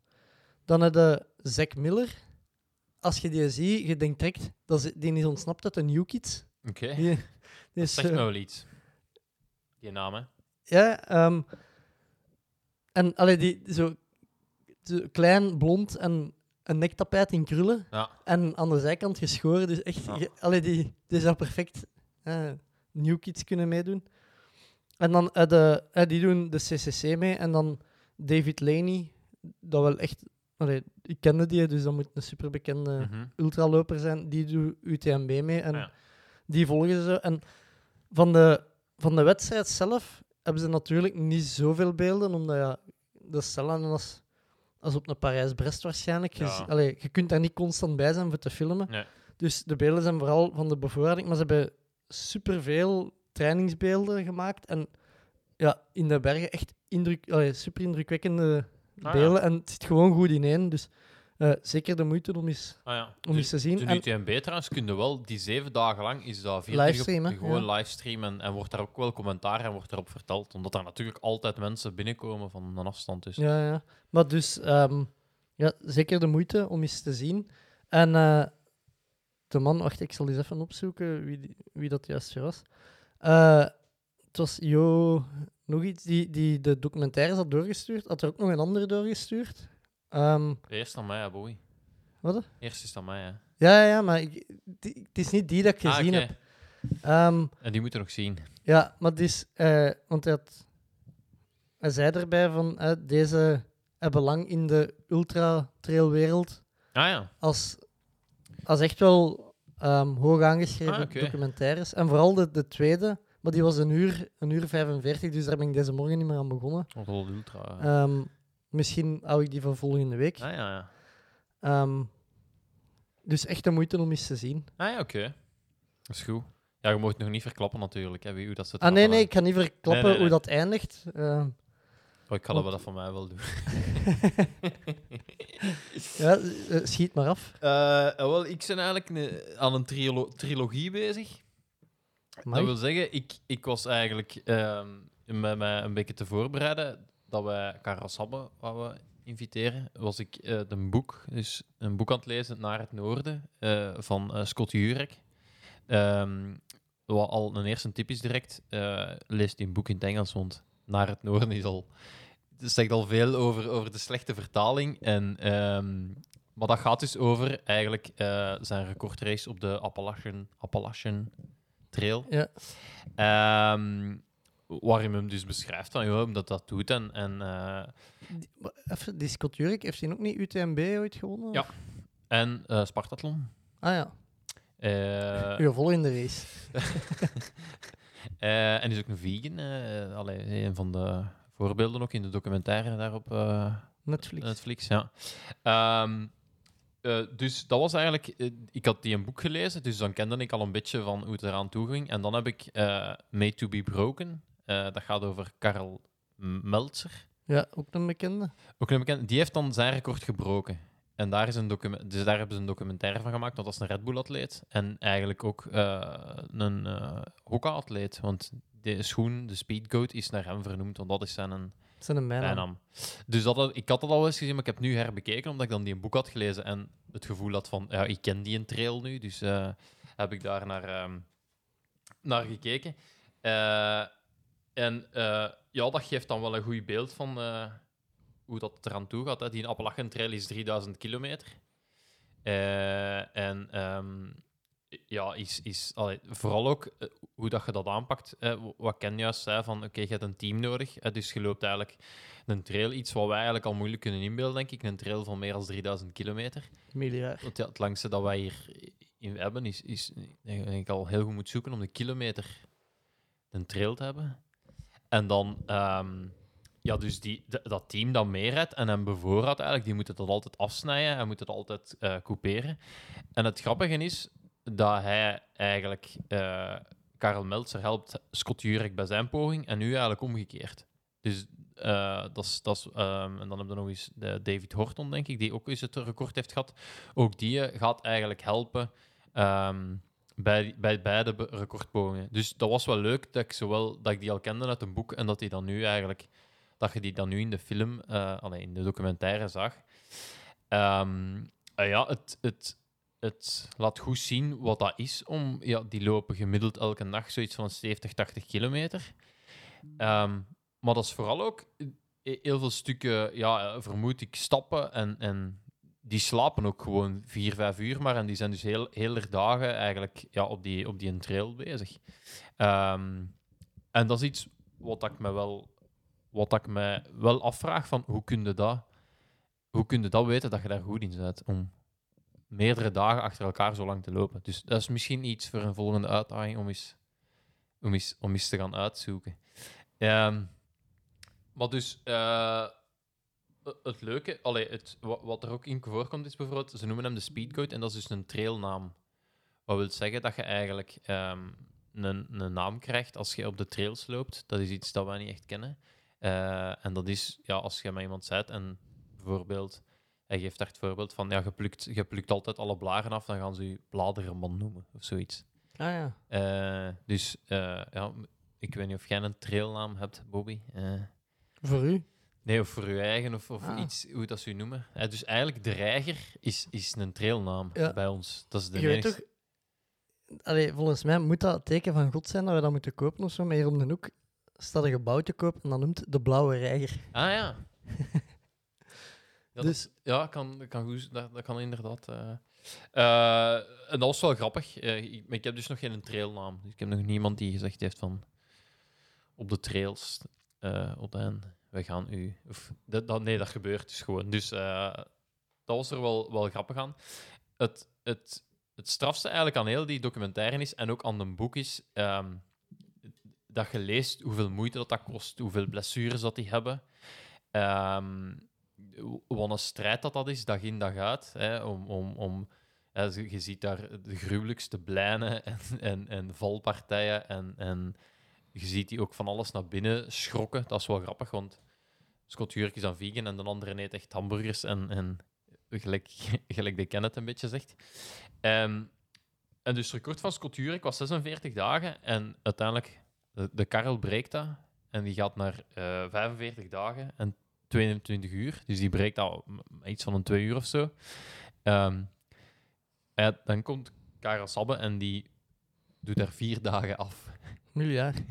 Dan heb je Zack Miller. Als je die ziet, je denkt direct, dat is, die is ontsnapt uit de New Kids. Oké, Die, die dat zegt eh, me wel iets. Die naam, hè? Ja, ehm, en allee, die zo, klein, blond en een nektapijt in krullen. Ja. En aan de zijkant geschoren. Dus echt, Ja. allee, die, die zou perfect eh, New Kids kunnen meedoen. En dan eh, de, eh, die doen de CCC mee. En dan David Laney, dat wel echt. Allee, ik kende die, dus dat moet een superbekende Mhm. ultraloper zijn. Die doet UTMB mee. En Ja. die volgen ze. En van de, van de wedstrijd zelf hebben ze natuurlijk niet zoveel beelden, omdat ja, dat is als, als op een Parijs-Brest waarschijnlijk. Je, Ja. allee, je kunt daar niet constant bij zijn voor te filmen. Nee. Dus de beelden zijn vooral van de bevoorrading, maar ze hebben superveel trainingsbeelden gemaakt. En ja, in de bergen echt indruk, allee, super indrukwekkende ja. beelden. En het zit gewoon goed ineen. Dus eh, zeker de moeite om eens, Ah, ja. om eens te zien. De UTMB trouwens kun je wel, die zeven dagen lang is dat via Livestreamen, Gewoon ja. livestreamen en wordt daar ook wel commentaar en wordt erop verteld. Omdat er natuurlijk altijd mensen binnenkomen van een afstand. Dus. Ja, ja. Maar dus, ehm, ja, zeker de moeite om eens te zien. En eh, de man, wacht, ik zal eens even opzoeken wie, die- wie dat juist was. Eh, het was Jo, nog iets, die, die de documentaires had doorgestuurd. Had er ook nog een andere doorgestuurd. Ehm, Eerst aan mij, hè, Bowie. wat? Eerst is het aan mij, hè. Ja, ja, ja, maar ik, die- het is niet die dat ik Ah, gezien heb. Ehm, En die moeten nog zien. Ja, maar het is, eh, want hij, had, hij zei erbij van deze hebben lang in de ultra-trailwereld Ah ja. als, als echt wel ehm, hoog aangeschreven Ah, documentaires. En vooral de, de tweede, maar die was een uur, een uur 45, dus daar ben ik deze morgen niet meer aan begonnen. Wel ultra. Ehm, misschien hou ik die voor volgende week. ah ja, ja. Ehm, dus echt de moeite om eens te zien. Ah ja, oké. Dat is goed. Ja, je mag het nog niet verklappen natuurlijk, hè, wie, hoe dat ze Ah nee, nee, ik ga niet verklappen Nee, nee, nee. hoe dat eindigt. Ehm, Oh, ik ga dat wel dat van mij wel doen. ja, eh, schiet maar af. Eh, wel, ik ben eigenlijk aan een trilo- trilogie bezig. Amai. Dat wil zeggen, ik, ik was eigenlijk ehm, met mij een beetje te voorbereiden dat wij Karel Sabbe wouden inviteren. Was ik eh een boek, dus een boek aan het lezen naar het noorden eh, van eh, Scott Jurek. Ehm, wat al een eerste tip is direct, eh, lees die een boek in het Engels, want naar het noorden is al... Het zegt al veel over, over de slechte vertaling. En, ehm, maar dat gaat dus over eigenlijk eh, zijn recordrace op de Appalachian, Appalachian Trail. Ja. Ehm, waarin hem dus beschrijft van, joh, dat dat doet. En, en, eh, Die, maar even, die Scott Jurk, heeft hij ook niet UTMB ooit gewonnen? Ja. en eh Spartathlon. Ah ja, Eh, uw volgende race. eh, en is ook een vegan. eh allee, een van de voorbeelden ook in de documentaire daarop. eh, Netflix. Netflix, ja. Ehm, eh, dus dat was eigenlijk... eh, ik had die een boek gelezen, dus dan kende ik al een beetje van hoe het eraan toe ging. En dan heb ik eh Made to be Broken. dat gaat over Karel M- Meltzer. Ja, ook een bekende. Ook een bekend. Die heeft dan zijn record gebroken. En daar, is een document, dus daar hebben ze een documentaire van gemaakt, want dat is een Red Bull-atleet. En eigenlijk ook een uh, hoka-atleet. Want de schoen, de Speedgoat, is naar hem vernoemd, want dat is zijn een een bijnaam. Dus dat, ik had dat al eens gezien, maar ik heb nu herbekeken, omdat ik dan die een boek had gelezen en het gevoel had van, ja, ik ken die een trail nu, dus eh, heb ik daar naar, ehm, naar gekeken. Eh, en eh, ja, dat geeft dan wel een goed beeld van hoe dat eraan toe gaat. Hè. Die Appalachian Trail is 3000 kilometer. En ehm, ja, is, is allee, vooral ook eh, hoe dat je dat aanpakt. eh, wat Ken juist zei, van oké, je hebt een team nodig. eh, dus je loopt eigenlijk een trail, iets wat wij eigenlijk al moeilijk kunnen inbeelden, denk ik. Een trail van meer dan 3000 kilometer. Miljard. Want ja, het langste dat wij hier in hebben, is, is denk ik al heel goed moet zoeken om de kilometer een trail te hebben. En dan, ehm, ja, dus die, de- dat team dat meerijdt en hem bevoorraadt eigenlijk, die moeten dat altijd afsnijden en moeten het altijd eh couperen. En het grappige is dat hij eigenlijk, eh Karel Meltzer helpt Scott Jurek bij zijn poging en nu eigenlijk omgekeerd. Dus eh, dat is, ehm, en dan hebben we nog eens de David Horton, denk ik, die ook eens het record heeft gehad. Ook die eh, gaat eigenlijk helpen ehm, bij, bij beide be- recordpogingen. Dus dat was wel leuk dat ik, zowel, dat ik die al kende uit een boek en dat, die dan nu eigenlijk, dat je die dan nu in de film, allee, in de documentaire zag. Ehm, eh, ja, het, het, het laat goed zien wat dat is om... Ja, die lopen gemiddeld elke dag zoiets van 70, 80 kilometer. Ehm, maar dat is vooral ook eh, heel veel stukken, ja, eh, vermoed ik, stappen en... en die slapen ook gewoon vier, vijf uur maar. En die zijn dus heel, heel er dagen eigenlijk ja, op, die, op die trail bezig. Ehm, en dat is iets wat ik me wel, wat ik me wel afvraag: van hoe kun je dat, hoe kun je dat weten dat je daar goed in bent? Om meerdere dagen achter elkaar zo lang te lopen. Dus dat is misschien iets voor een volgende uitdaging om eens, om eens, om eens te gaan uitzoeken. Ehm, maar dus. eh, het leuke, allee, het, wa- wat er ook in voorkomt, is bijvoorbeeld, ze noemen hem de speedcode en dat is dus een trailnaam. Wat wil zeggen dat je eigenlijk ehm, een, een naam krijgt als je op de trails loopt. Dat is iets dat wij niet echt kennen. Eh, en dat is, ja, als je met iemand zit en bijvoorbeeld, hij geeft daar het voorbeeld van, ja, je plukt, je plukt altijd alle blaren af, dan gaan ze je bladerenman noemen of zoiets. Ah ja. Eh, dus eh, ja, ik weet niet of jij een trailnaam hebt, Bobby. Eh, Voor u? Nee, of voor je eigen of, of Ah. iets, hoe dat ze je noemen. Dus eigenlijk de reiger is, is een trailnaam Ja. bij ons. Dat is de Je weet toch... Allee, volgens mij moet dat het teken van God zijn dat we dat moeten kopen of zo. Maar hier om de hoek staat een gebouw te koop en dat noemt de Blauwe Reiger. Ah ja. ja Dus- dat, ja, kan, kan, goed, dat, dat kan inderdaad. eh. Eh, en dat was wel grappig. Eh, ik, maar ik heb dus nog geen trailnaam. Dus ik heb nog niemand die gezegd heeft van op de trails, eh Odijn, we gaan u. Of, dat, dat, nee, dat gebeurt dus gewoon. Dus dat was er wel, wel grappig aan. Het, het, het strafste eigenlijk aan heel die documentaire is, en ook aan een boek is, ehm, dat je leest hoeveel moeite dat, dat kost, hoeveel blessures dat die hebben. Ehm, wat een strijd dat dat is, dag in dag uit. Hè, om, om, om, je ziet daar de gruwelijkste blijnen en, en, en valpartijen. En, en je ziet die ook van alles naar binnen schrokken. Dat is wel grappig, want Scott Jurk is dan vegan en de andere eet echt hamburgers. En, en gelijk, gelijk de Kenneth een beetje zegt. Ehm, en dus het record van Scott Jurk was 46 dagen. En uiteindelijk, de, Karel breekt dat. En die gaat naar eh 45 dagen en 22 uur. Dus die breekt al iets van een twee uur of zo. Ehm, dan komt Karel Sabbe en die doet er vier dagen af. Miljard.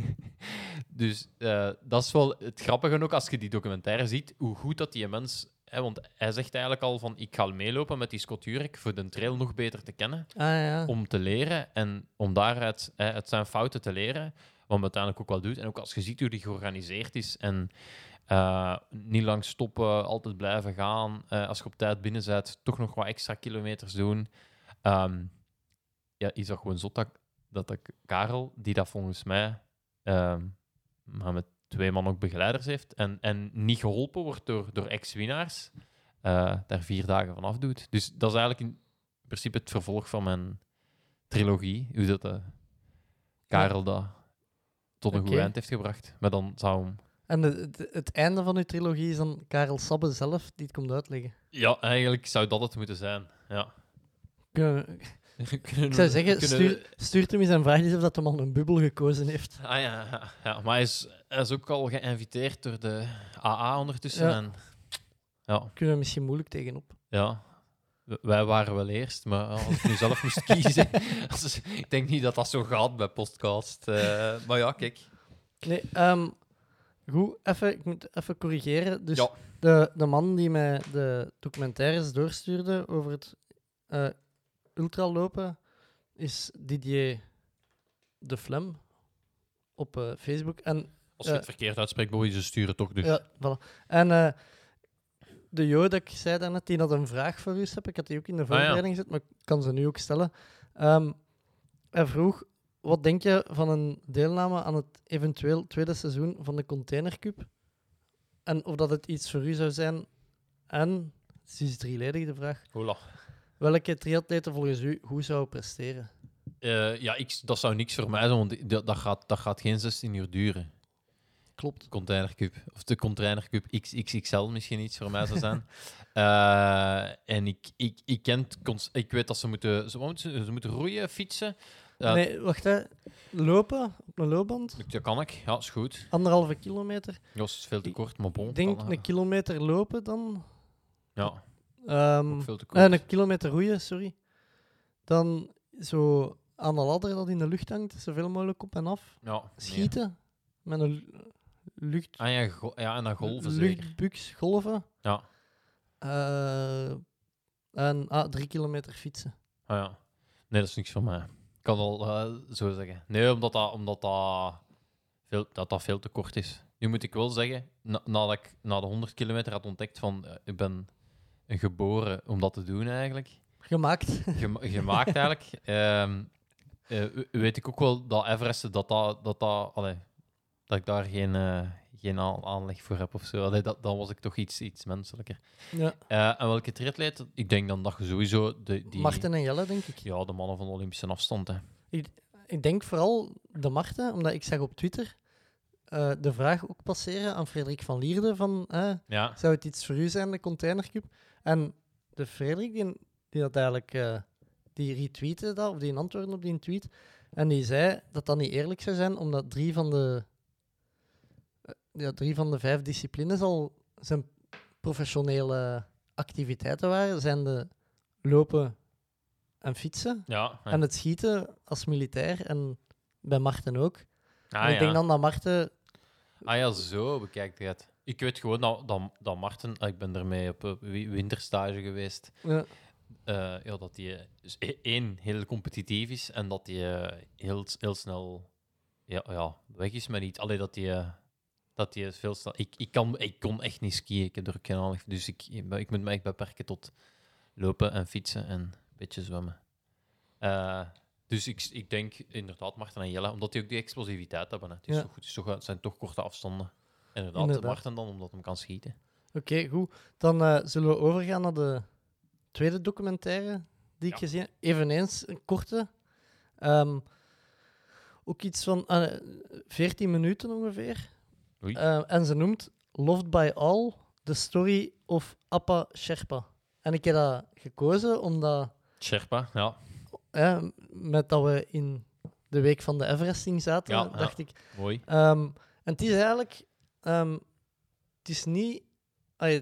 Dus eh, dat is wel het grappige ook als je die documentaire ziet, hoe goed dat die mens... Hè, want hij zegt eigenlijk al van, ik ga meelopen met die Scott Jurek voor de trail nog beter te kennen Ah ja. om te leren en om daaruit hè, uit zijn fouten te leren, wat hem uiteindelijk ook wel doet. En ook als je ziet hoe die georganiseerd is en eh, niet lang stoppen, altijd blijven gaan, eh, als je op tijd binnen bent, toch nog wat extra kilometers doen. Ehm, ja, is dat gewoon zot dat, dat ik Karel, die dat volgens mij ehm, maar met twee man ook begeleiders heeft en, en niet geholpen wordt door, door ex-winnaars, eh, daar vier dagen van afdoet. Dus dat is eigenlijk in principe het vervolg van mijn trilogie, hoe dat Karel dat tot een goed Oké. eind heeft gebracht. Maar dan zou hem... En het, het, het einde van uw trilogie is dan Karel Sabbe zelf die het komt uitleggen. Ja, eigenlijk zou dat het moeten zijn. Ja. Kunnen- Kunnen- Ik zou zeggen, kunnen- stuur, stuurt hem eens en vraag eens of dat de man een bubbel gekozen heeft. Ah ja, ja, ja, maar hij is, hij is ook al geïnviteerd door de AA ondertussen. Ja. En, ja, Kunnen we misschien moeilijk tegenop. ja. Wij waren wel eerst, maar als ik nu zelf moest kiezen... als- ik denk niet dat dat zo gaat bij podcast. eh, maar ja, kijk. Nee, ehm, goed, even, ik moet even corrigeren. Dus Ja. de, de man die mij de documentaires doorstuurde over het eh ultralopen is Didier de Flem op eh, Facebook. En, Als je het verkeerd uitspreekt, Bobby, ze sturen toch dus. ja, voilà. en eh, de Jo, dat ik zei daarnet, die had een vraag voor u, Sepp. Ik had die ook in de ja. voorbereiding gezet, maar ik kan ze nu ook stellen. Ehm, hij vroeg, wat denk je van een deelname aan het eventueel tweede seizoen van de Container Cup? En of dat het iets voor u zou zijn? En, het is drieledig de vraag, Hola. welke triatleten volgens u hoe zou presteren? eh, ja, ik, dat zou niks voor mij zijn, want dat, dat, gaat, dat gaat geen 16 uur duren. Klopt. Containercup. Of de containercup XXXL misschien iets voor mij zou zijn. Eh, en ik, ik, ik, ken het cons- ik weet dat ze moeten, ze, moeten ze, ze moeten roeien, fietsen. Ja. Nee, wacht hè. Lopen op een loopband. Dat kan ik, ja, is goed. Anderhalve kilometer. Jos is veel te kort, maar bon. Ik denk kan, een kilometer lopen dan. Ja, ook veel te eh, kort. een kilometer roeien, sorry. Dan zo aan de ladder dat in de lucht hangt, zoveel mogelijk op en af. ja, nee. Schieten. Met een lu- lucht, Ah, ja, ja, en dan golven zeker. luchtbuks, golven. Ja. Eh, en ah, drie kilometer fietsen. Ah, ja. Nee, dat is niks voor mij. Ik kan wel eh, zo zeggen. Nee, omdat dat, omdat dat, veel, dat dat veel te kort is. Nu moet ik wel zeggen, na, nadat ik na de 100 kilometer had ontdekt van eh, ik ben geboren om dat te doen eigenlijk, Gemaakt. gema- gemaakt eigenlijk, ehm, eh, we- weet ik ook wel dat Everest, dat, dat, dat, dat, allee, dat ik daar geen, geen aan- aanleg voor heb of zo. Allee, dat, dan was ik toch iets, iets menselijker. ja. Eh, en welke triatleet? Ik denk dan dat je sowieso de, die... Marten en Jelle, denk ik. Ja, de mannen van de Olympische afstand. Hè. Ik denk vooral de Marten, omdat ik zag op Twitter eh, de vraag ook passeren aan Frederik van Lierde van eh, Ja, zou het iets voor u zijn, de containercup? En de Frederik, die, die dat eigenlijk, die retweette dat, of die antwoordde op die tweet, en die zei dat dat niet eerlijk zou zijn, omdat drie van de, ja, drie van de vijf disciplines al zijn professionele activiteiten waren, zijn de lopen en fietsen. ja. ja. En het schieten als militair en bij Marten ook. ah, en ik ja. denk dan dat Marten... ah ja, zo bekijkt het. Ik weet gewoon dat, dat, dat Marten, ah, ik ben ermee op eh, wi- winterstage geweest, Ja, eh, ja, dat hij dus e- één heel competitief is en dat hij eh, heel, heel snel ja, ja, weg is met iets. Alleen dat hij, eh, dat hij veel snel. Ik, ik, kan, ik kon echt niet skiën, ik heb er ook geen voor. Dus ik, ik moet me echt beperken tot lopen en fietsen en een beetje zwemmen. Eh, dus ik, ik denk inderdaad Marten en Jelle, omdat die ook die explosiviteit hebben. Hè. Het, is Ja. toch, het, is toch, het zijn toch korte afstanden. Inderdaad, Inderdaad. Marten dan, omdat hem kan schieten. Oké, goed. Dan eh, zullen we overgaan naar de tweede documentaire die ik Ja. gezien heb. Eveneens een korte. Ehm, ook iets van eh 14 minuten ongeveer. Eh, en ze noemt Loved by All, The Story of Appa Sherpa. En ik heb dat gekozen omdat, Sherpa, ja, eh, met dat we in de week van de Everesting zaten, Ja, ja. dacht ik, mooi. Ehm, en het is eigenlijk... ehm, het is niet,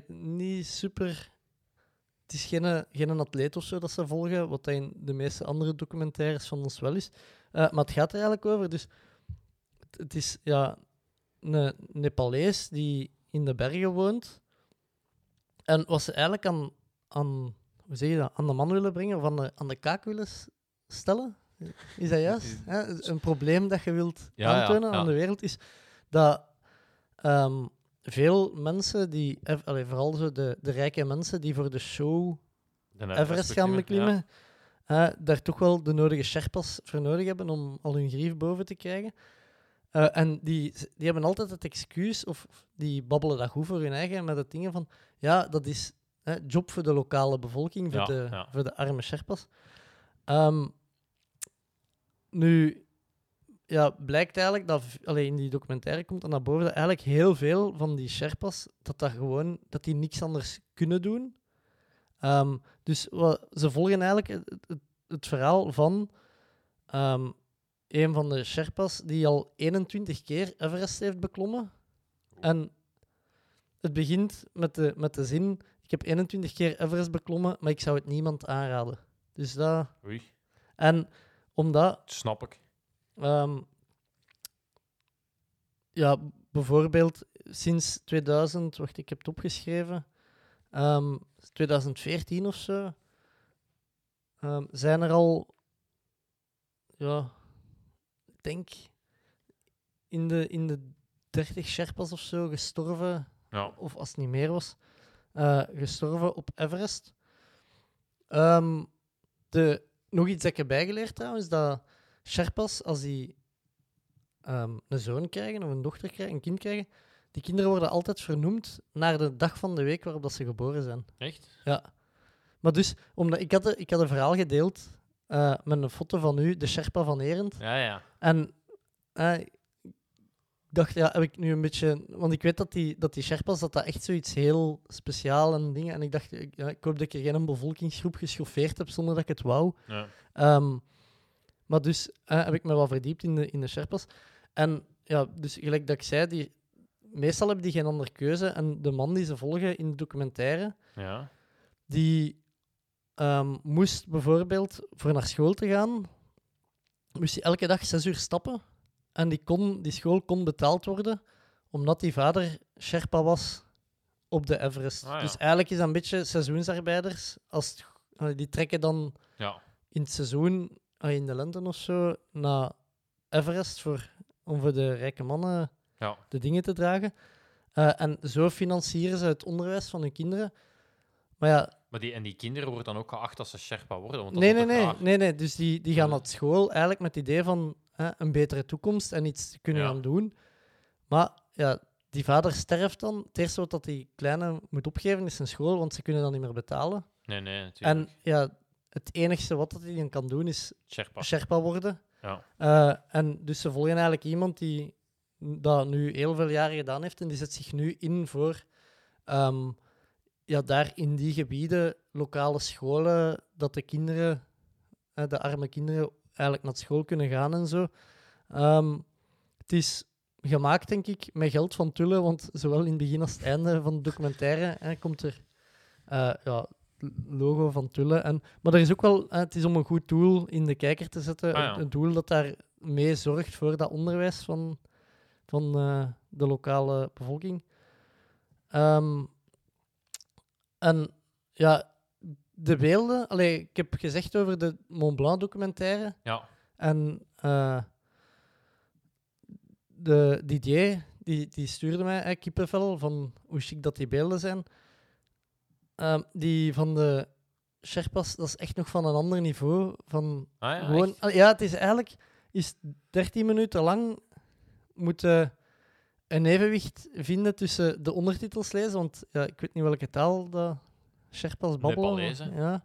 niet super... Het is geen, geen atleet of zo dat ze volgen, wat in de meeste andere documentaires van ons wel is. Eh, maar het gaat er eigenlijk over. Dus het, het is ja, een Nepalees die in de bergen woont. En wat ze eigenlijk aan, aan, hoe zeg je dat, aan de man willen brengen, of aan de, aan de kaak willen stellen, is dat juist? Hè? Een probleem dat je wilt Ja, aantonen ja. aan de wereld is dat ehm, veel mensen die, ev- allee, vooral zo de, de rijke mensen die voor de show De Everest gaan beklimmen, eh, daar toch wel de nodige sherpas voor nodig hebben om al hun grief boven te krijgen. Eh, en die, die hebben altijd het excuus, of die babbelen dat goed voor hun eigen, met het dingen van, ja, dat is hè, job voor de lokale bevolking, voor, Ja, de, ja. voor de arme sherpas. Ehm, nu, ja, blijkt eigenlijk dat, v- allee, in die documentaire komt dan naar boven dat eigenlijk heel veel van die sherpas, dat, dat, gewoon, dat die niks anders kunnen doen. Ehm, dus wat, ze volgen eigenlijk het, het, het verhaal van ehm, een van de Sherpas die al 21 keer Everest heeft beklommen. En het begint met de, met de zin: Ik heb 21 keer Everest beklommen, maar ik zou het niemand aanraden. Dus dat. Oei, En omdat snap ik. Ehm, ja, bijvoorbeeld sinds 2000, wacht, ik heb het opgeschreven, ehm, 2014 of zo, ehm, zijn er al, ja, denk in de, in de 30 Sherpas of zo gestorven, Ja. of als het niet meer was, eh, gestorven op Everest. Ehm, de, nog iets dat ik heb bijgeleerd trouwens, dat Sherpas, als die ehm, een zoon krijgen of een dochter krijgen, een kind krijgen, die kinderen worden altijd vernoemd naar de dag van de week waarop dat ze geboren zijn. Echt? Ja. Maar dus, omdat ik had, ik had een verhaal gedeeld eh, met een foto van u, de Sherpa van Erend. Ja, ja. En eh, ik dacht, ja, heb ik nu een beetje... Want ik weet dat die, dat die Sherpas, dat dat echt zoiets heel speciaal en dingen... En ik dacht, ik, ja, ik hoop dat ik er geen bevolkingsgroep geschoffeerd heb zonder dat ik het wou. ja. Ehm, maar dus eh, heb ik me wel verdiept in de, in de Sherpas. En ja, dus gelijk dat ik zei, die, meestal hebben die geen andere keuze. En de man die ze volgen in de documentaire, ja. die ehm, moest bijvoorbeeld voor naar school te gaan, moest hij elke dag zes uur stappen. En die, kon, die school kon betaald worden omdat die vader Sherpa was op de Everest. Ah, ja. Dus eigenlijk is dat een beetje seizoensarbeiders. Als het die trekken dan ja. in het seizoen, in de lente of zo, naar Everest voor, om voor de rijke mannen Ja. de dingen te dragen. Eh, en zo financieren ze het onderwijs van hun kinderen. Maar ja, Maar die, en die kinderen worden dan ook geacht als ze Sherpa worden. Want dat nee, nee, nee, nee, nee. Dus die, die gaan naar school eigenlijk met het idee van hè, een betere toekomst en iets kunnen Ja. gaan doen. Maar ja, die vader sterft dan. Het eerste wat dat die kleine moet opgeven is zijn school, want ze kunnen dat niet meer betalen. Nee, nee, natuurlijk. En ja, het enigste wat dat hij dan kan doen is Sherpa. Sherpa worden. Ja. Eh, en dus ze volgen eigenlijk iemand die dat nu heel veel jaren gedaan heeft en die zet zich nu in voor ehm, ja, daar in die gebieden lokale scholen, dat de kinderen, de arme kinderen, eigenlijk naar school kunnen gaan en zo. Ehm, het is gemaakt, denk ik, met geld van Tulle, want zowel in het begin als het einde van de documentaire hè, komt er eh, ja, logo van Tulle. En, maar er is ook wel, het is om een goed doel in de kijker te zetten. Ah, ja. een, een doel dat daar mee zorgt voor dat onderwijs van, van eh, de lokale bevolking. Ehm, en ja, de beelden, allee, ik heb gezegd over de Mont Blanc documentaire. Ja. En eh, de Didier, die, die stuurde mij eh, kippenvel van hoe chic dat die beelden zijn. Ehm, die van de Sherpas, dat is echt nog van een ander niveau. Van Ah, ja, gewoon, ah, ja, het is eigenlijk is 13 minuten lang moeten een evenwicht vinden tussen de ondertitels lezen, want ja, ik weet niet welke taal dat Sherpas babbelen. Ja.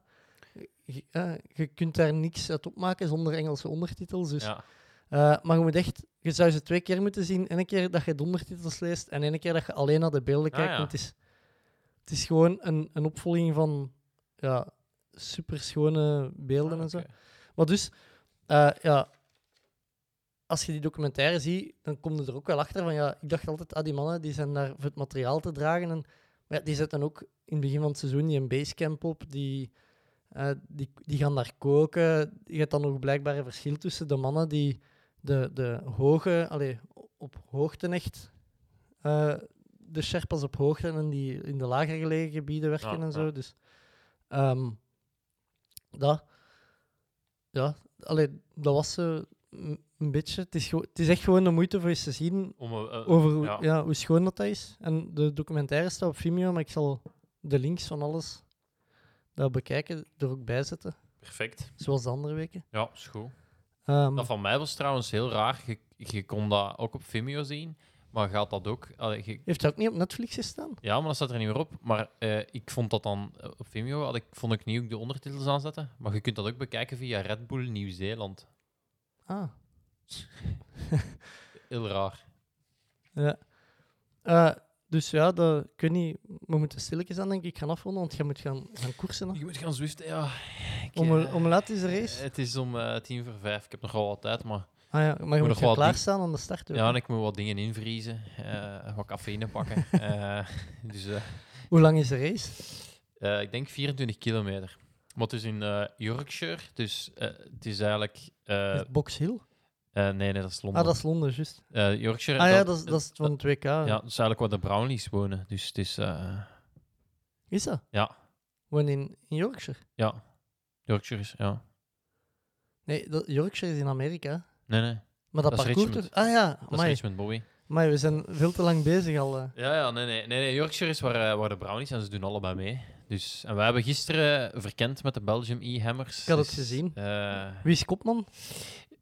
Je, ja, je kunt daar niks uit opmaken zonder Engelse ondertitels. Dus, Ja. eh, maar je moet echt, je zou ze twee keer moeten zien. Eén keer dat je de ondertitels leest en één keer dat je alleen naar de beelden Ah, kijkt. Want het is, het is gewoon een, een opvolging van ja, super schone beelden Ah, en zo. Maar dus, eh, ja, als je die documentaire ziet, dan kom je er ook wel achter van, ja, ik dacht altijd, ah, die mannen die zijn daar voor het materiaal te dragen. En, maar ja, die zetten ook in het begin van het seizoen die een basecamp op, die, eh, die, die gaan daar koken. Je hebt dan nog blijkbaar een verschil tussen de mannen die de, de hoge, allee, op hoogte echt, eh, de Sherpas op hoogte en die in de lager gelegen gebieden werken Ja, en zo. ja. Dus ehm, dat, ja, allee, dat was zo een een beetje. Het is, het is echt gewoon de moeite voor eens te zien Om, eh, eh, over hoe, ja. ja. hoe schoon dat, dat is. En de documentaire staat op Vimeo, maar ik zal de links van alles daar bekijken, er ook bij zetten. Perfect. Zoals de andere weken. Ja, is goed. Ehm, Dat van mij was trouwens heel raar. Je, je kon dat ook op Vimeo zien, maar gaat dat ook... allee, je- heeft dat ook niet op Netflix gestaan? ja, maar dat staat er niet meer op. Maar eh, ik vond dat dan op Vimeo, had ik, vond ik niet ook de ondertitels aanzetten. Maar je kunt dat ook bekijken via Red Bull Nieuw-Zeeland. Ah, Heel raar. ja. Eh, dus ja, dat, ik weet niet, we moeten stilletjes aan denk ik gaan afronden, want je moet gaan, gaan koersen. hè. Je moet gaan zwiften, ja. Ik, Om, hoe- eh, hoe laat is de race? Het is om eh, tien voor vijf. Ik heb nog wel wat tijd, maar... Ah ja, maar je moet moet nog gaan wel klaarstaan aan de start. ook, Ja, en ik moet wat dingen invriezen. eh, wat cafeïne pakken. Eh, dus eh, Hoe lang is de race? eh, ik denk 24 kilometer. Maar het is in eh, Yorkshire, dus eh, het is eigenlijk... eh, Is Box Hill? Eh, nee, nee, dat is Londen. Ah, dat is Londen, juist. Eh, Yorkshire... Ah ja, dat is, dat is van het WK. Ja, dat is eigenlijk waar de Brownlees wonen. Dus het is... eh, Is dat? ja, Woon in, in Yorkshire? ja. Yorkshire is... Ja. Nee, dat, Yorkshire is in Amerika. Nee, nee. Maar dat, Dat parcours... Richmond. Ah ja, Dat is. Richmond Bobby. Amai, we zijn veel te lang bezig al. Ja, ja, nee, nee, nee, nee. Yorkshire is waar, waar de Brownies en ze doen allebei mee. Dus, en wij hebben gisteren verkend met de Belgium E-Hammers. Ik had het Dus, gezien. Wie is kopman?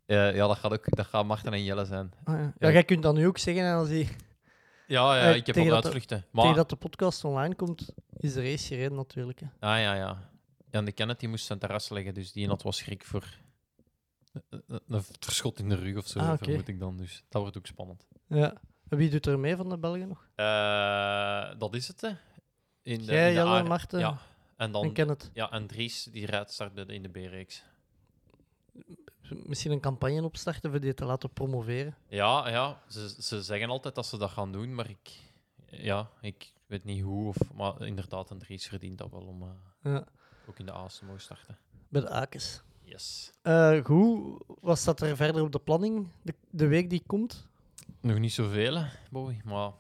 Eh, ja, dat gaat ook dat gaat Marten en Jelle zijn. Ah, ja. Jij kunt dat nu ook zeggen als die, Ja, ja Eh, ik heb al de- uitvluchten. Maar, tegen dat de podcast online komt, is de race gereden natuurlijk. Hè. Ah, ja, ja. en de die moest zijn terras leggen, dus die had was schrik voor een- verschot in de rug of zo, Ah, vermoed ik dan. Dus dat wordt ook spannend. Ja. En Wie doet er mee van de Belgen nog? Eh, dat is het, hè. In de, Jij, in de Jelle, Marten Ja, en dan... en Kenneth. Ja, en Dries, die rijdt start in de B-reeks. Misschien een campagne opstarten voor die te laten promoveren. Ja, ja ze, ze zeggen altijd dat ze dat gaan doen, maar ik, ja, ik weet niet hoe. Of, maar inderdaad, een Dries verdient dat wel om eh, Ja. ook in de A's te mogen starten. Bij de Akes. Yes. Eh goed, wat staat er verder op de planning de, de week die komt? Nog niet zoveel, Boy, maar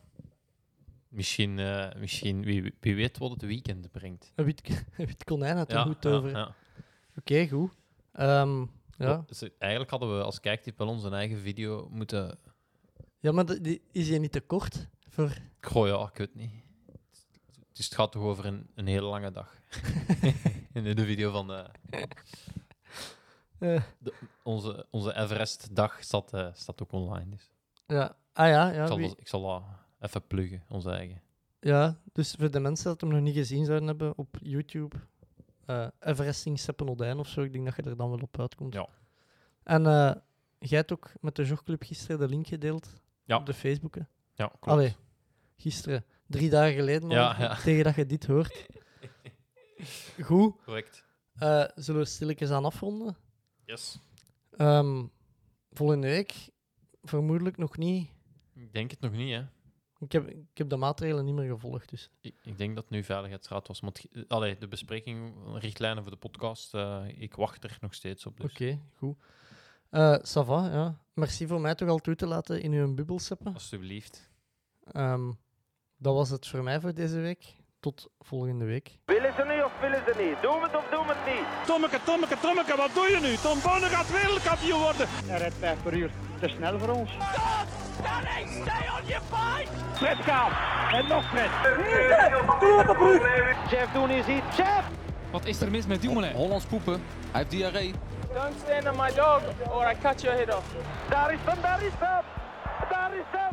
misschien, eh, misschien wie, wie weet wat het weekend brengt. Een wit konijn had er Ja, goed over. ja. Oké, goed. Ehm, ja. Ze- eigenlijk hadden we als kijktip wel onze eigen video moeten... ja, maar de- die, is je niet te kort? Voor... Goh, ja, ik weet niet. Dus het gaat toch over een, een hele lange dag. in de video van de, eh, onze, onze Everest-dag staat, eh, staat ook online. Dus. ja. Ah ja, ik, ja, zal, wie- ik zal dat even pluggen, onze eigen. ja. Dus voor de mensen dat hem nog niet gezien zouden hebben op YouTube, eh Everesting Seppenodijn of zo, ik denk dat je er dan wel op uitkomt. Ja. En eh, jij hebt ook met de Jogclub gisteren de link gedeeld Ja. op de Facebook. hè? Ja, klopt. Allee, gisteren. Drie dagen geleden ja. tegen dat je dit hoort. Goed. Correct. eh, zullen we stilletjes aan afronden? Yes. Ehm, volgende week vermoedelijk nog niet. Ik denk het nog niet, hè. Ik heb, ik heb de maatregelen niet meer gevolgd, dus... Ik, ik denk dat het nu Veiligheidsraad was. Maar het ge- allee, de bespreking, richtlijnen voor de podcast, eh, ik wacht er nog steeds op. Dus. Oké, goed. Eh ça va, ja. Merci voor mij toch al toe te laten in uw bubbel seppen. Alsjeblieft. Ehm, dat was het voor mij voor deze week. Tot volgende week. Willen ze niet of willen ze niet? Doen we het of doen we het niet? Tommeke, Tommeke, Tommeke, wat doe je nu? Tom Bonne gaat wereldkampioen worden. Hij rijdt 5 per uur. Te snel voor ons. Fred gaat. En nog Fred. Doe op de brug. Chef doen is iets. Chef! Wat is er mis met Dumoulin? Hollands poepen. Hij heeft diarree. Don't stand on my dog or I cut your head off. Daar is hem, daar is hem. Daar is hem.